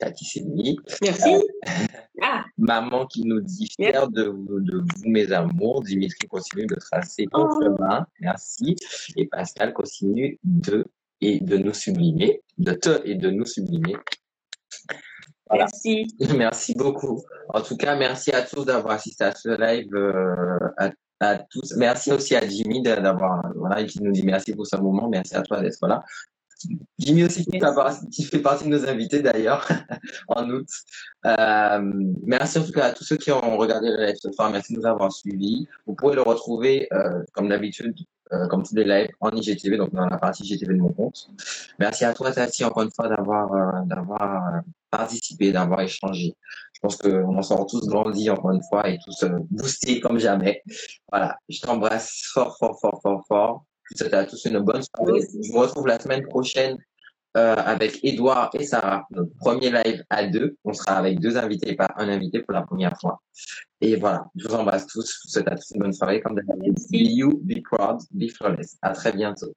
Merci. Euh, ah. Maman qui nous dit fière de vous, de vous, mes amours. Dimitri continue de tracer ton oh. chemin. Merci. Et Pascal continue de et de nous sublimer, de te et de nous sublimer. Merci. Merci beaucoup. En tout cas, merci à tous d'avoir assisté à ce live, euh, à à tous. Merci aussi à Jimmy d'avoir, voilà, qui nous dit merci pour ce moment. Merci à toi d'être là. Jimmy aussi qui, fait partie de nos invités d'ailleurs en août. Euh, merci en tout cas à tous ceux qui ont regardé le live ce soir. Merci de nous avoir suivis. Vous pouvez le retrouver euh, comme d'habitude, euh, comme tous les lives en IGTV, donc dans la partie IGTV de mon compte. Merci à toi Tati encore une fois d'avoir d'avoir participé, d'avoir échangé. Je pense qu'on en sort tous grandis encore une fois et tous euh, boostés comme jamais. Voilà, je t'embrasse fort, fort, fort, fort, fort. Je te souhaite à tous une bonne soirée. Je vous retrouve la semaine prochaine euh, avec Edouard et Sarah, notre premier live à deux. On sera avec deux invités, pas un invité pour la première fois. Et voilà, je vous embrasse tous. Je vous souhaite à tous une bonne soirée. Comme d'habitude, be you, be proud, be flawless. À très bientôt.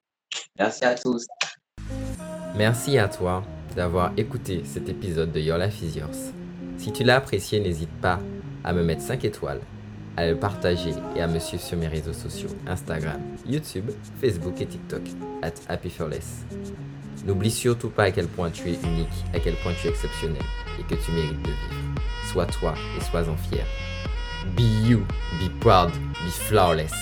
Merci à tous. Merci à toi d'avoir écouté cet épisode de Your Life is Yours. Si tu l'as apprécié, n'hésite pas à me mettre 5 étoiles, à le partager et à me suivre sur mes réseaux sociaux Instagram, YouTube, Facebook et TikTok, at HappyForless. N'oublie surtout pas à quel point tu es unique, à quel point tu es exceptionnel et que tu mérites de vivre. Sois toi et sois-en fier. Be you, be proud, be flawless.